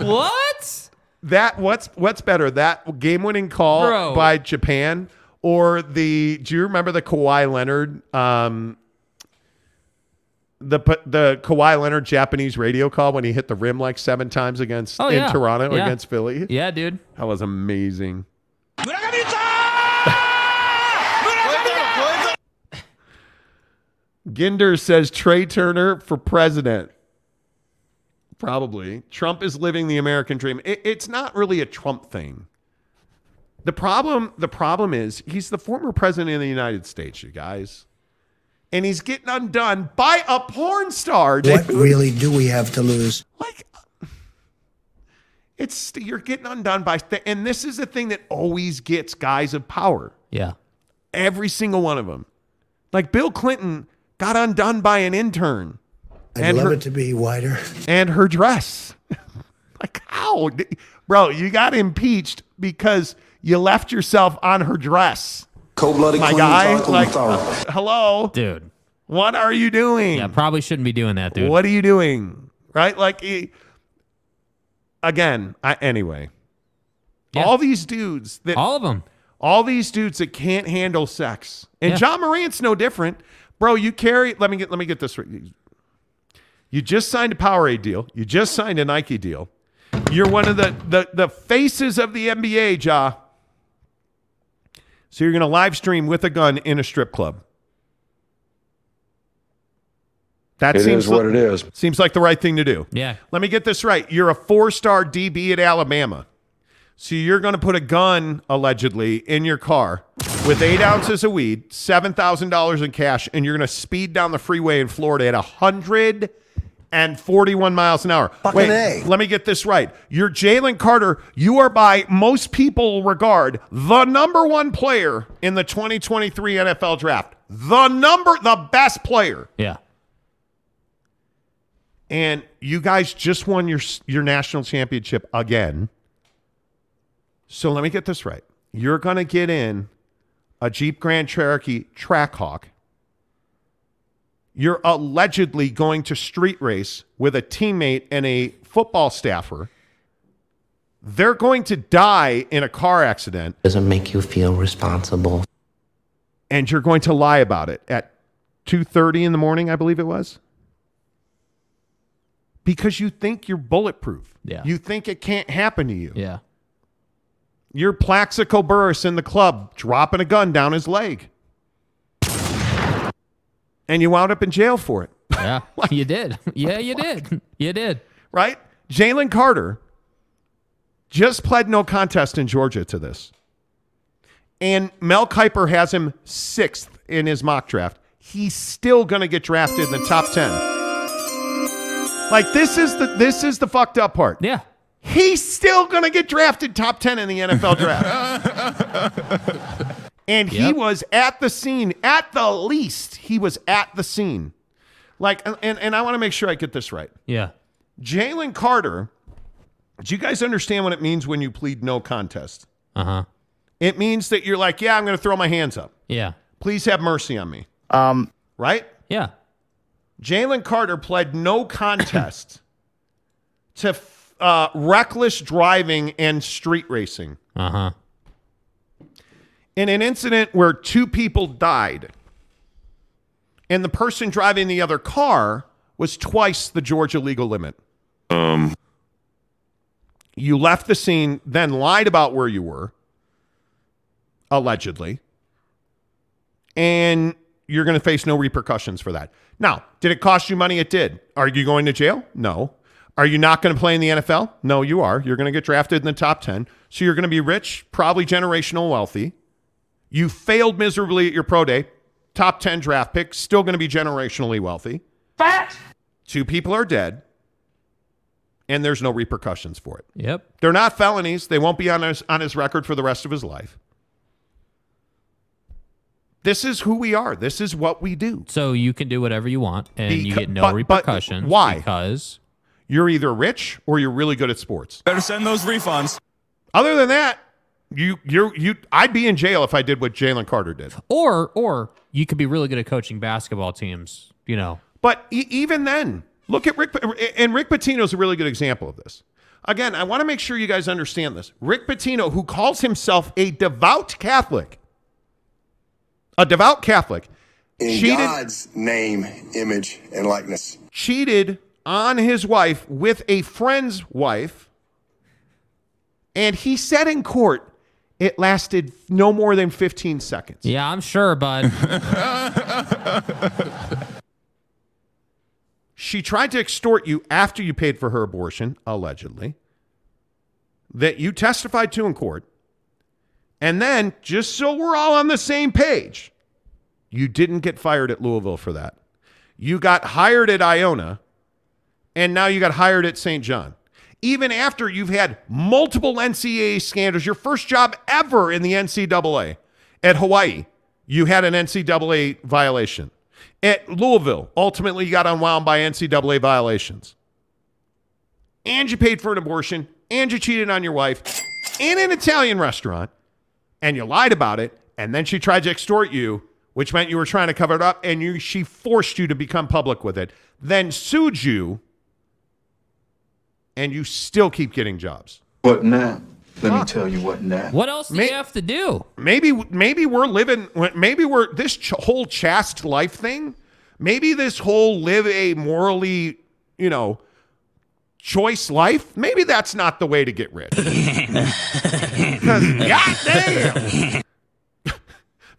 what? That what's what's better? That game-winning call Bro. by Japan or the? Do you remember the Kawhi Leonard? Um, the the Kawhi Leonard Japanese radio call when he hit the rim like seven times against Oh, in yeah. Toronto Yeah. against Philly. Yeah, dude. That was amazing. Ginder says Trea Turner for president. Probably. Trump is living the American dream. It- it's not really a Trump thing. The problem, the problem is he's the former president of the United States, you guys. And he's getting undone by a porn star. What really do we have to lose? Like it's you're getting undone by th- and this is the thing that always gets guys of power. Yeah. Every single one of them. Like Bill Clinton got undone by an intern. I'd love her, it to be wider. and her dress. like how? Bro, you got impeached because you left yourself on her dress. Cold-blooded My guy, like uh, hello? Dude. What are you doing? Yeah, probably shouldn't be doing that, dude. What are you doing? Right? Like, eh, again, I, anyway, all these dudes that all of them, all these dudes that can't handle sex, and Yeah. Ja Morant's no different, bro. You carry. Let me get. Let me get this. right. You just signed a Powerade deal. You just signed a Nike deal. You're one of the the, the faces of the NBA, Ja. So you're going to live stream with a gun in a strip club. That It seems is what li- it is. Seems like the right thing to do. Yeah. Let me get this right. You're a four-star DB at Alabama. So you're going to put a gun allegedly in your car with eight ounces of weed, seven thousand dollars in cash, and you're going to speed down the freeway in Florida at hundred and forty-one miles an hour. Fucking Wait, A. let me get this right. You're Jalen Carter. You are by most people regard the number one player in the 2023 NFL draft. The number, the best player Yeah. and you guys just won your your national championship again. So let me get this right. You're going to get in a Jeep Grand Cherokee Trackhawk. You're allegedly going to street race with a teammate and a football staffer. They're going to die in a car accident Doesn't make you feel responsible. and you're going to lie about it at 2:30 in the morning, I believe it was. Because you think you're bulletproof. Yeah. You think it can't happen to you. Yeah. You're Plaxico Burress in the club dropping a gun down his leg. And you wound up in jail for it. Yeah. you did. Yeah, you did. You did. right? Jalen Carter just pled no contest in Georgia to this. And Mel Kiper has him sixth in his mock draft. He's still going to get drafted in the top 10. Like this is the this is the fucked up part. Yeah. He's still going to get drafted top 10 in the NFL draft. and he was at the scene at the least. He was at the scene. Like and and I want to make sure I get this right. Yeah. Jalen Carter, do you guys understand what it means when you plead no contest? Uh huh. It means that you're like, yeah, I'm going to throw my hands up. Yeah. Please have mercy on me. Um, Right? Yeah. Jalen Carter pled no contest to uh, reckless driving and street racing Uh huh. in an incident where two people died. And the person driving the other car was twice the Georgia legal limit. Um, You left the scene, then lied about where you were, allegedly, and you're going to face no repercussions for that. Now, did it cost you money? It did. Are you going to jail? No. Are you not going to play in the NFL? No, you are. You're going to get drafted in the top 10. So you're going to be rich, probably generational wealthy. You failed miserably at your pro day, top 10 draft pick, still going to be generationally wealthy. Fat. Two people are dead, and there's no repercussions for it. Yep. They're not felonies. They won't be on his on his record for the rest of his life. This is who we are. This is what we do. So you can do whatever you want and you get no but- but repercussions. why? Because You're either rich or you're really good at sports. Better send those refunds. Other than that, you you're you I'd be in jail if I did what Jalen Carter did. or or you could be really good at coaching basketball teams, you know. But e- even then, look at Rick and Rick Pitino's a really good example of this. Again, I want to make sure you guys understand this. Rick Pitino, who calls himself a devout Catholic, a devout Catholic, In cheated God's name, image, and likeness. cheated on his wife with a friend's wife. And he said in court it lasted no more than 15 seconds. Yeah, I'm sure, bud. She tried to extort you after you paid for her abortion, allegedly, that you testified to in court. And then, just so we're all on the same page, you didn't get fired at Louisville for that. You got hired at Iona, and now you got hired at St. John. Even after you've had multiple NCAA scandals, your first job ever in the NCAA at Hawaii, you had an NCAA violation. At Louisville, ultimately you got unwound by NCAA violations. And you paid for an abortion, and you cheated on your wife in an Italian restaurant, and you lied about it, and then she tried to extort you, which meant you were trying to cover it up, and you she forced you to become public with it, then sued you, and you still keep getting jobs. What now? Let me tell you what now. What else do you have to do? Maybe maybe we're living maybe we're this ch- whole chaste life thing. Maybe this whole live a morally you know, choice life, maybe that's not the way to get rich. 'Cause, goddamn.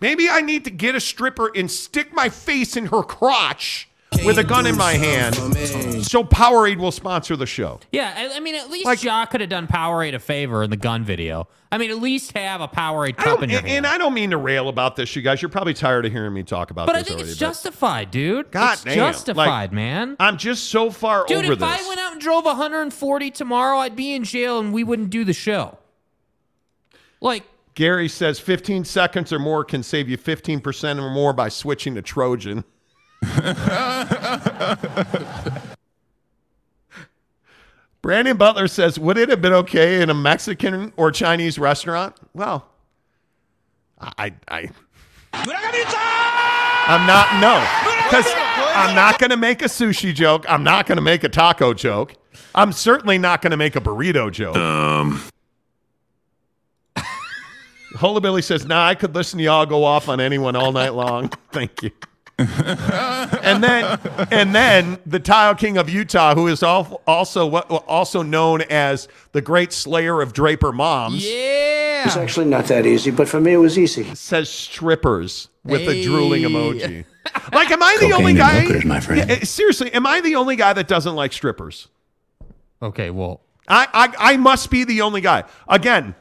Maybe I need to get a stripper and stick my face in her crotch with a gun in my hand so Powerade will sponsor the show. Yeah, I, I mean, at least Ja could have done Powerade a favor in the gun video. I mean, at least have a Powerade I cup in your and, hand. and I don't mean to rail about this, you guys. You're probably tired of hearing me talk about But I think already. it's justified, dude. God it's damn. justified, Like, man. I'm just so far over. Dude, if. I went out and drove 140 tomorrow, I'd be in jail and we wouldn't do the show. Like, Gary says 15 seconds or more can save you 15% or more by switching to Trojan. Brandon Butler says, Would it have been okay in a Mexican or Chinese restaurant? Well, I, I, I'm not, no, because I'm not going to make a sushi joke. I'm not going to make a taco joke. I'm certainly not going to make a burrito joke. Um, Hola Billy says, "Nah, I could listen to y'all go off on anyone all night long. Thank you." and then, and then the Tile King of Utah, who is also what also known as the Great Slayer of Draper Moms, yeah, It's actually not that easy, but for me it was easy. says strippers with a drooling emoji. Like, am I the only guy? hookers, my friend. Yeah, seriously, am I the only guy that doesn't like strippers? okay, well, I, I I must be the only guy. Again,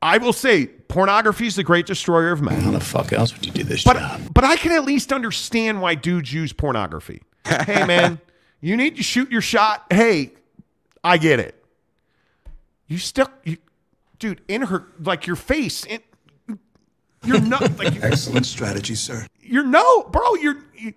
I will say pornography is the great destroyer of men. How the fuck else would you do this But job? but I can at least understand why dudes use pornography. hey man, you need to shoot your shot. Hey, I get it. You still you dude, in her like your face in you're not like you- Excellent strategy, sir. you're no, bro, you're you,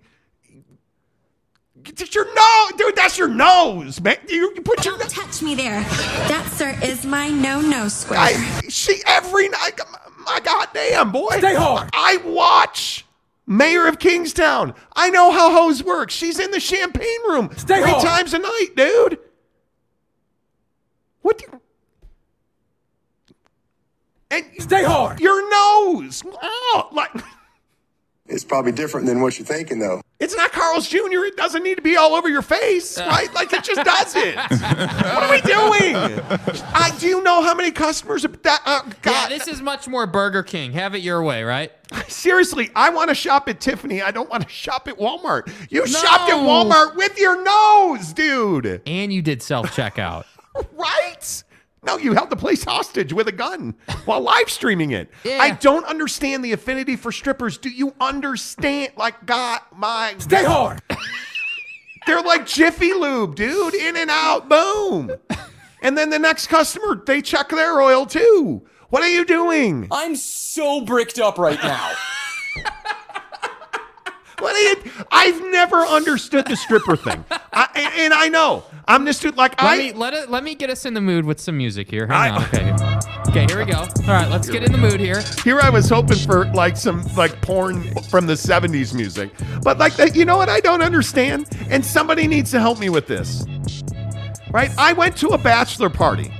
it's your nose, dude. That's your nose, man. You, you put your Don't touch me there. That, sir, is my no-no square. I see every night. My goddamn boy. Stay hard. I watch Mayor of Kingstown. I know how hose works. She's in the champagne room Stay three hard. times a night, dude. What? Do and Stay hard. Your nose. Oh, like It's probably different than what you're thinking, though. it's not Carl's Jr. It doesn't need to be all over your face, right? Like it just doesn't. what are we doing? I do you know how many customers have that? Uh, yeah, this is much more Burger King. Have it your way, right? Seriously, I want to shop at Tiffany. I don't want to shop at Walmart. You shopped at Walmart with your nose, dude. And you did self checkout. Right? No, you held the place hostage with a gun while live streaming it. Yeah. I don't understand the affinity for strippers. Do you understand? Like, God, my. Stay hard. They're like Jiffy Lube, dude. In and out, boom. And then the next customer, they check their oil too. What are you doing? I'm so bricked up right now. What are you? I've never understood the stripper thing, I, and, and I know I'm this dude. Like Let I, me let it let me get us in the mood with some music here. Hang on. Okay. Okay, here we go. All right, let's get in the mood here. here I was hoping for like some like porn from the '70s music, but like that, you know what? I don't understand, and somebody needs to help me with this. Right? I went to a bachelor party,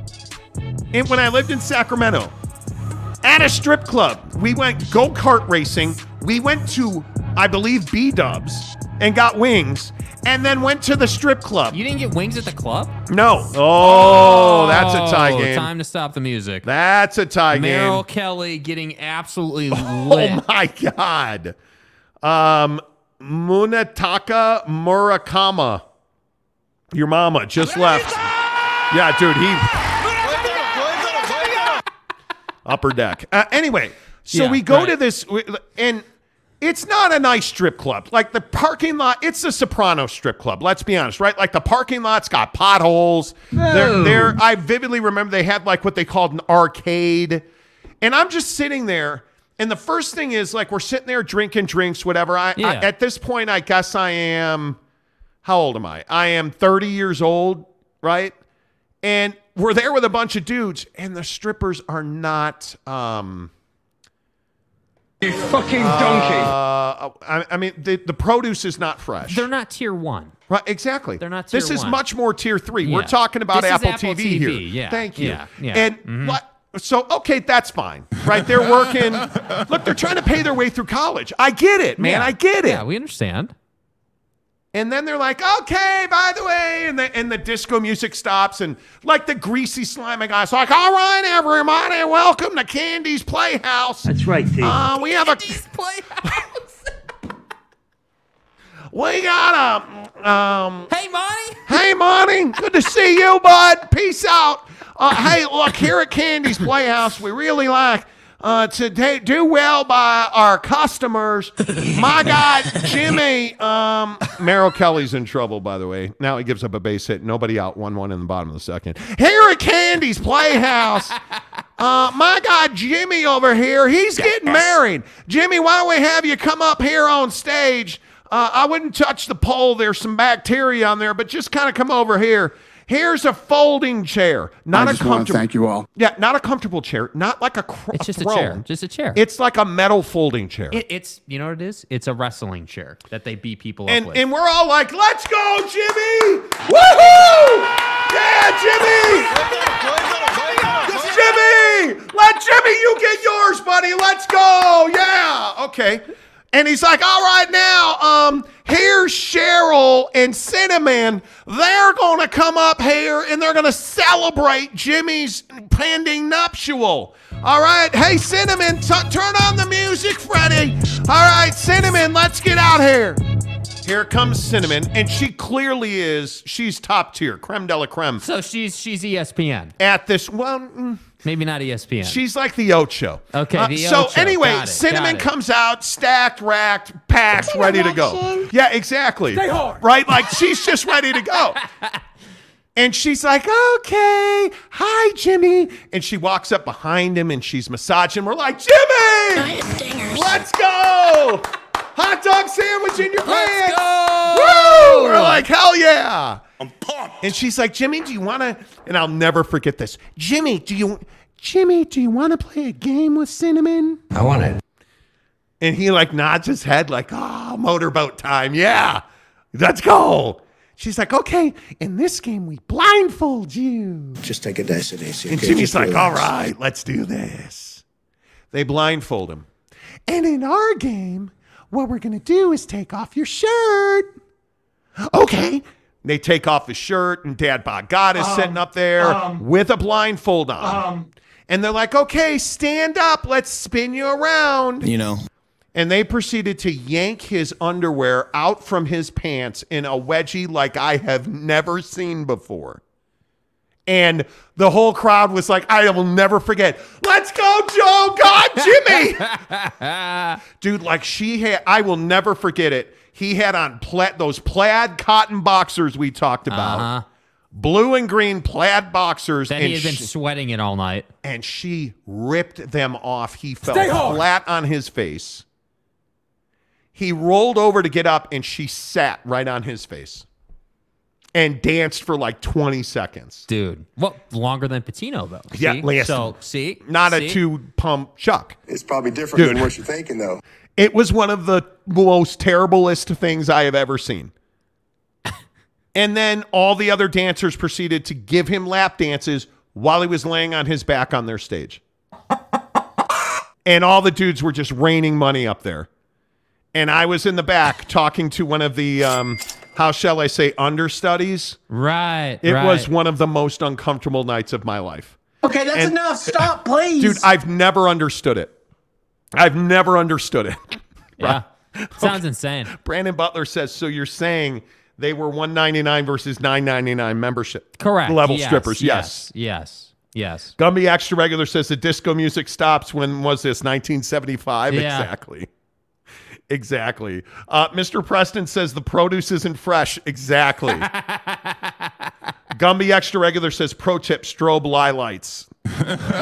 and when I lived in Sacramento, at a strip club, we went go kart racing. We went to, I believe, B Dubs and got wings, and then went to the strip club. You didn't get wings at the club? No. Oh, that's a tie Oh, game. Time to stop the music. That's a tie Merrill game. Kelly getting absolutely lit. Oh my god. Um Munetaka Murakami. Your mama just left. Yeah, dude, he upper deck. Uh, anyway, so Yeah, we go right. to this and it's not a nice strip club. Like the parking lot, it's a Soprano strip club. Let's be honest, right? Like the parking lot's got potholes. They're, they're, I vividly remember they had like what they called an arcade. And I'm just sitting there. And the first thing is like we're sitting there drinking drinks, whatever. I, I at this point, I guess I am. How old am I? I am 30 years old, right? And we're there with a bunch of dudes, and the strippers are not. Um, You fucking donkey. uh, I, I mean, the, the produce is not fresh. They're not tier one. Right, exactly. They're not tier one. This is one. much more tier three. We're Yeah. talking about This is Apple, Apple TV, TV, here. yeah, Thank you. yeah, yeah. And Mhm. what? So okay, that's fine, right? They're working. Look, they're trying to pay their way through college. I get it, man. Yeah. I get it. Yeah, we understand. And then they're like, okay, by the way, and the and the disco music stops, and like the greasy slimy guy's like, all right, everybody, welcome to Candy's Playhouse. That's right, Steve. Uh, we have a playhouse. we got a um. Hey, Monty. Hey, Monty. Good to see you, bud. Peace out. Uh, hey, look here at Candy's Playhouse. We really like uh, to da- do well by our customers. My God, Jimmy, um, Merrill Kelly's in trouble, by the way. Now he gives up a base hit. Nobody out. One one in the bottom of the second. Here at Candy's Playhouse. Uh, my God, Jimmy over here, he's getting married. Jimmy, why don't we have you come up here on stage? Uh, I wouldn't touch the pole. There's some bacteria on there, but just kind of come over here. Here's a folding chair, not I a just want comfortable. thank you all. Yeah, not a comfortable chair, not like a. Cr- It's just a throne. chair. Just a chair. It's like a metal folding chair. It, it's you know what it is? It's a wrestling chair that they beat people up and with. and we're all like, "Let's go, Jimmy! Woohoo! Yeah, Jimmy! Jimmy! Let Jimmy, you get yours, buddy. Let's go! Yeah, okay." And he's like, "All right, now, um, here's Cheryl and Cinnamon. They're gonna come up here and they're gonna celebrate Jimmy's pending nuptial." All right, hey Cinnamon, t- turn on the music, Freddie. All right, Cinnamon, let's get out here. Here comes Cinnamon, and she clearly is. She's top tier, creme de la creme. so she's she's ESPN. At this, well, mm, Maybe not ESPN. she's like the Ocho. Okay, Uh, the so Ocho. anyway, Got it, Cinnamon got it. comes out, stacked, racked, packed, ready to go. Yeah, exactly. Stay hard. Right, like she's just ready to go. And she's like, okay, hi, Jimmy. And she walks up behind him and she's massaging. We're like, Jimmy, let's go. Hot dog sandwich in your pants. Woo! We're like, hell yeah. I'm pumped. And she's like, Jimmy, do you want to? And I'll never forget this. Jimmy, do you, Jimmy, do you want to play a game with Cinnamon? I want it. And he like nods his head, like, oh, motorboat time. Yeah, let's go. She's like, okay, in this game, we blindfold you. Just take a dice at AC. And? Jimmy's like, all relax. let's do this. They blindfold him. And in our game, what we're going to do is take off your shirt. Okay. They take off his shirt, and Dad Bod God is Um, sitting up there um, with a blindfold on. Um, and they're like, okay, stand up. Let's spin you around. you know, And they proceeded to yank his underwear out from his pants in a wedgie like I have never seen before. And the whole crowd was like, I will never forget. Let's go, Joe. God, Jimmy. Dude, like she had, I will never forget it. He had on pla- those plaid cotton boxers we talked about. Uh-huh. Blue and green plaid boxers. Then and he had been she- sweating it all night. and she ripped them off. He fell Stay hard. flat on his face. He rolled over to get up and she sat right on his face and danced for like 20 seconds. Dude. What longer than Pitino though? Yeah, See? listen. So see? Not a two pump chuck. It's probably different Dude. than what you're thinking, though. It was one of the most terriblest things I have ever seen. and then all the other dancers proceeded to give him lap dances while he was laying on his back on their stage. and all the dudes were just raining money up there. And I was in the back talking to one of the, um, how shall I say, understudies. Right. It right. was one of the most uncomfortable nights of my life. Okay, that's And- enough. Stop, please. Dude, I've never understood it. I've never understood it. Yeah. Sounds insane. Brandon Butler says, so you're saying they were 199 versus 999 membership Correct. level Yes, strippers. Yes. Yes. Yes. Gumby Extra Regular says the disco music stops. When was this? 1975? Yeah. Exactly. Exactly. Uh, Mr. Preston says the produce isn't fresh. Exactly. Gumby Extra Regular says pro tip strobe lie lights.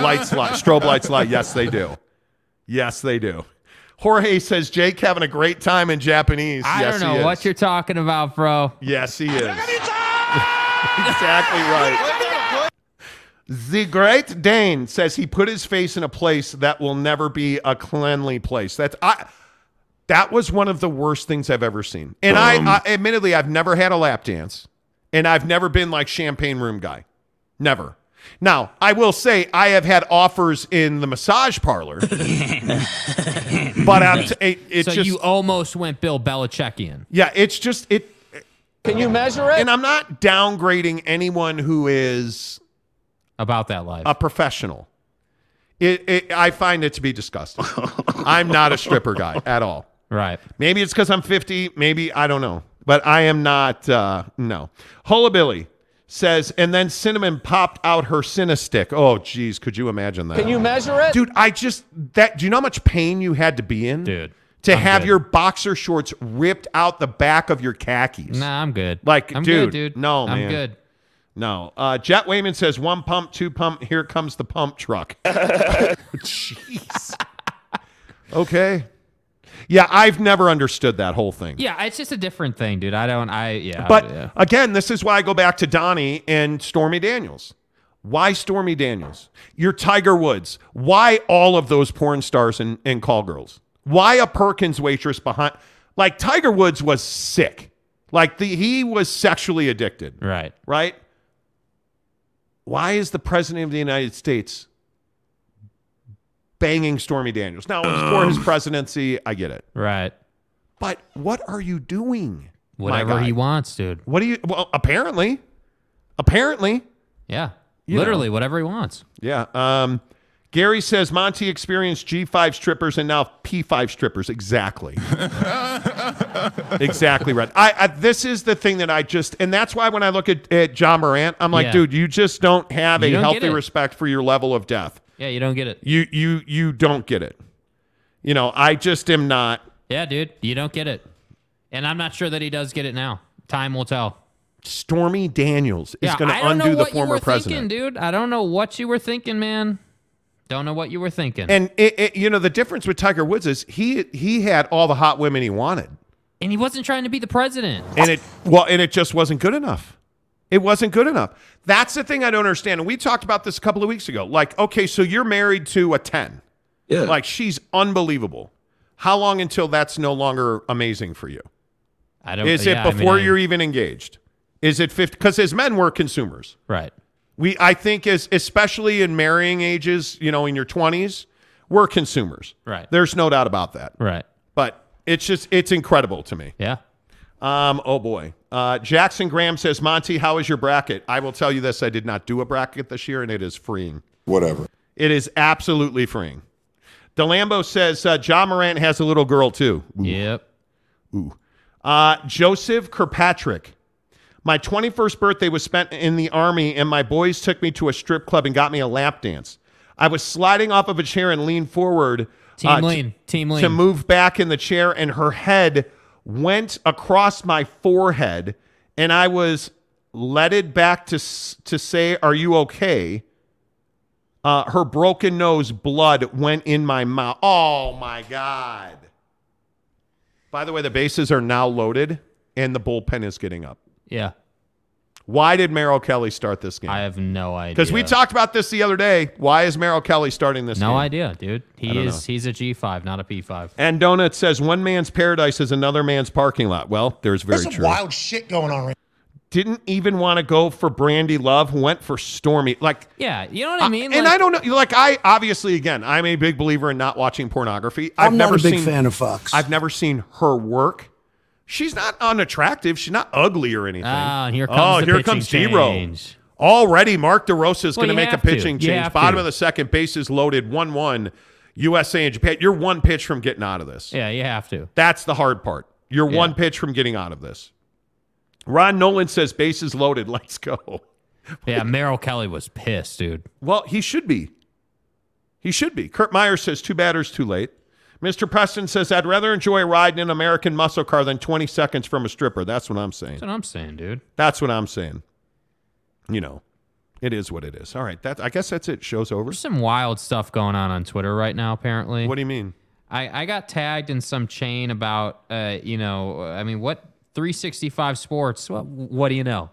lights light. Strobe lights light. Yes, they do. Yes, they do. Jorge says Jake having a great time in Japanese. I yes, don't he know is. what you're talking about, bro. Yes, he is. exactly right. The Great Dane says he put his face in a place that will never be a cleanly place. That's I. That was one of the worst things I've ever seen. And I, I, admittedly, I've never had a lap dance, and I've never been like champagne room guy. Never. Now, I will say I have had offers in the massage parlor, but I'm t- it, it's so just you almost went Bill Belichickian. yeah, it's just it. Can you measure it? And I'm not downgrading anyone who is about that life. a professional. It, it I find it to be disgusting. I'm not a stripper guy at all. Right. Maybe it's because I'm 50. Maybe I don't know. But I am not. Uh, no. Hullabilly says, and then Cinnamon popped out her Cinestick. Oh, geez, could you imagine that? Can you measure it? dude? I just that. Do you know how much pain you had to be in, Dude, to I'm have good. your boxer shorts ripped out the back of your khakis? Nah, I'm good. Like, I'm dude, good, dude. no, I'm man. good. No. Uh, Jet Wayman says one pump, two pump. Here comes the pump truck. Jeez. okay. Yeah, I've never understood that whole thing. Yeah, it's just a different thing, dude. I don't. I yeah. But yeah. again, this is why I go back to Donnie and Stormy Daniels. Why Stormy Daniels? You're Tiger Woods. Why all of those porn stars and, and call girls? Why a Perkins waitress behind? Like Tiger Woods was sick. Like the he was sexually addicted. Right. Right? Why is the president of the United States banging Stormy Daniels? Now, it's for his presidency. I get it. Right. But what are you doing? my Whatever guy? he wants, dude. What do you? Well, apparently, apparently, Yeah. You Literally, know. whatever he wants. yeah. Um, Gary says Monty experienced G5 strippers and now P5 strippers. Exactly. exactly right. I, I this is the thing that I just and that's why when I look at, at Ja Morant, I'm like, Yeah. dude, you just don't have You a don't get healthy it. respect for your level of death. Yeah, you don't get it. You you you don't get it. You know, I just am not. Yeah, dude, you don't get it. And I'm not sure that he does get it now. Time will tell. Stormy Daniels is yeah, going I to don't know undo the what you former were president. thinking, dude. I don't know what you were thinking, man. Don't know what you were thinking. And it, it, you know the difference with Tiger Woods is he he had all the hot women he wanted, and he wasn't trying to be the president. and it well, and it just wasn't good enough. It wasn't good enough. That's the thing I don't understand. And we talked about this a couple of weeks ago. Like, okay, so you're married to a ten. Yeah. Like she's unbelievable. How long until that's no longer amazing for you? I don't. Know. Is it mean, before I- you're even engaged? Is it 50? Because as men, we're consumers. right? We, I think, as especially in marrying ages, you know, in your 20s, we're consumers. Right. There's no doubt about that. Right. But it's just, it's incredible to me. Yeah. Um, oh boy. Uh, Jackson Graham says, Monty, how is your bracket? I will tell you this: I did not do a bracket this year, and it is freeing. Whatever. It is absolutely freeing. Delambo says, uh, Ja Morant has a little girl too. Ooh. Yep. Ooh. Uh, Joseph Kirkpatrick. My 21st birthday was spent in the army, and my boys took me to a strip club and got me a lap dance. I was sliding off of a chair and leaned forward. Team uh, to- lean. Team lean. To move back in the chair, and her head went across my forehead, and I was leaded back to, to say, Are you okay? Uh, her broken nose blood went in my mouth. Oh my God. By the way, the bases are now loaded and the bullpen is getting up. Yeah. Why did Merrill Kelly start this game? I have no idea. Because we talked about this the other day. Why is Merrill Kelly starting this game? No game? idea, dude. I He don't is. He's a G five, not a P five. And Donut says one man's paradise is another man's parking lot. Well, there's very There's some true. wild shit going on right Didn't even want to go for Brandi Love. Who went for Stormy. Like, Yeah, you know what I mean. and Like- I don't know. Like, I obviously, again, I'm a big believer in not watching pornography. I've I'm not never a big seen, fan of Fox. I've never seen her work. She's not unattractive. She's not ugly or anything. Ah, and here comes oh, the here pitching comes change. Already, Mark DeRosa is Well, going to make a have to. pitching change. Bottom to. of the second, bases loaded, one-one. USA and Japan. You're one pitch from getting out of this. Yeah, you have to. That's the hard part. You're Yeah. one pitch from getting out of this. Ron Nolan says bases loaded. Let's go. Yeah, Merrill Kelly was pissed, dude. Well, he should be. He should be. Kurt Meyer says two batters too late. Mr. Preston says I'd rather enjoy riding an American muscle car than 20 seconds from a stripper. That's what I'm saying. That's what I'm saying, dude. That's what I'm saying. You know, it is what it is. All right, that I guess that's it. Show's over. There's some wild stuff going on on Twitter right now. Apparently, What do you mean? I, I got tagged in some chain about, uh, you know, I mean, what 365 Sports? What, what do you know?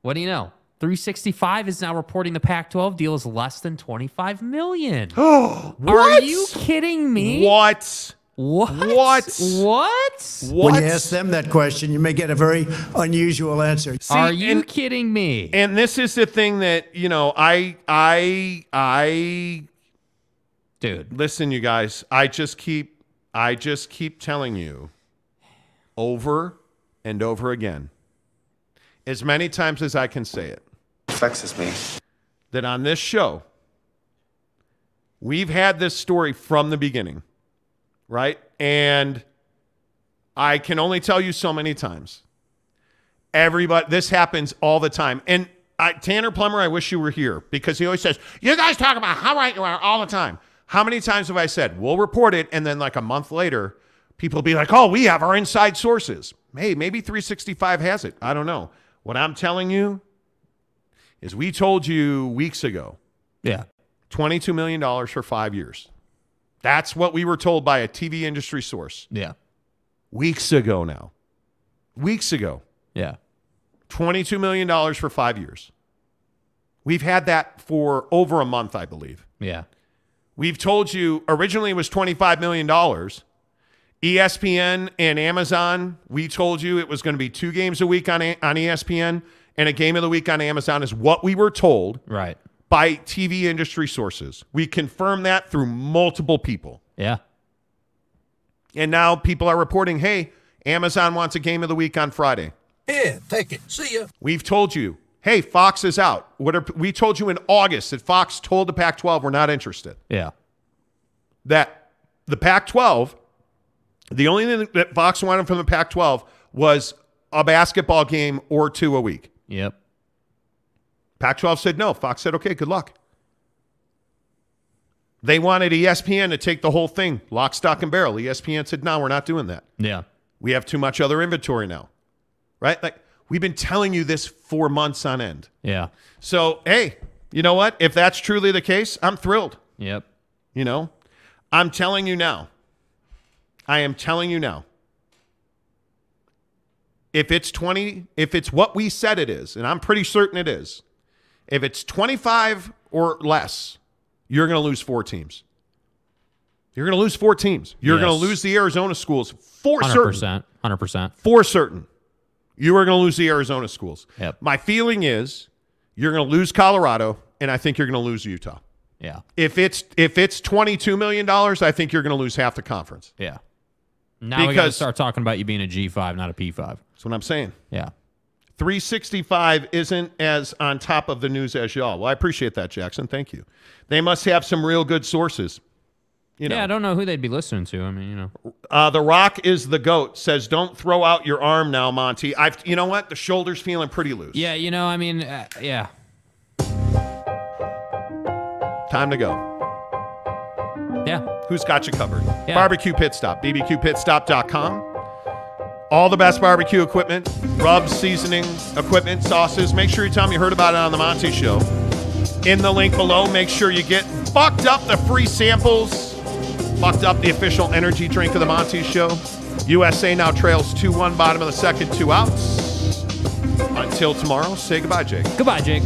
What do you know? 365 is now reporting the Pac-12 deal is less than 25 million. Oh, Are you kidding me? What? What? What? What? When you ask them that question, you may get a very unusual answer. Are you and- kidding me? And this is the thing that you know. I I I dude. Listen, you guys. I just keep I just keep telling you over and over again. as many times as I can say it, Vexes me. that on this show, we've had this story from the beginning, right? And I can only tell you so many times. Everybody, this happens all the time. And I, Tanner Plummer, I wish you were here because he always says, You guys talk about how right you are all the time. How many times have I said, We'll report it. And then, like a month later, people be like, Oh, we have our inside sources. Hey, maybe 365 has it. I don't know. What I'm telling you is we told you weeks ago Yeah. $22 million for five years. That's what we were told by a TV industry source Yeah. weeks ago now. Weeks ago. Yeah. $22 million for five years. We've had that for over a month, I believe. Yeah. We've told you originally it was $25 million. ESPN and Amazon, we told you it was going to be two games a week on, A- on ESPN and a game of the week on Amazon, is what we were told Right. by TV industry sources. We confirmed that through multiple people. Yeah. And now people are reporting, hey, Amazon wants a game of the week on Friday. Yeah, take it. See ya. We've told you, hey, Fox is out. What are, we told you in August that Fox told the Pac 12 we're not interested. Yeah. That the Pac 12, the only thing that Fox wanted from the Pac 12 was a basketball game or two a week. Yep. Pac 12 said no. Fox said, okay, good luck. They wanted ESPN to take the whole thing, lock, stock, and barrel. ESPN said, no, we're not doing that. Yeah. We have too much other inventory now. Right? Like, we've been telling you this for months on end. Yeah. So, hey, you know what? If that's truly the case, I'm thrilled. Yep. You know, I'm telling you now. I am telling you now. If it's 20, if it's what we said it is, and I'm pretty certain it is, if it's 25 or less, you're going to lose four teams. You're going to lose four teams. You're Yes. going to lose the Arizona schools for 100%. 100%. For certain. You are going to lose the Arizona schools. Yep. My feeling is you're going to lose Colorado, and I think you're going to lose Utah. Yeah. If it's if it's twenty two million dollars, I think you're going to lose half the conference. Yeah. Now we got to Because- start talking about you being a G5, not a P5. That's what I'm saying. Yeah. 365 isn't as on top of the news as y'all. Well, I appreciate that, Jackson. Thank you. They must have some real good sources. You know, Yeah, I don't know who they'd be listening to. I mean, you know. uh, the Rock is the goat. Says, don't throw out your arm now, Monty. I've, you know what? The shoulder's feeling pretty loose. Yeah, you know, I mean, uh, yeah. Time to go. Yeah. Who's got you covered? Yeah. Barbecue Pit Stop, bbqpitstop.com. All the best barbecue equipment, rubs, seasoning, equipment, sauces. Make sure you tell them you heard about it on the Monty Show. In the link below, make sure you get Bucked Up the free samples. Bucked Up the official energy drink of the Monty Show. USA now trails 2 1, bottom of the second, two outs. Until tomorrow, say goodbye, Jake. Goodbye, Jake.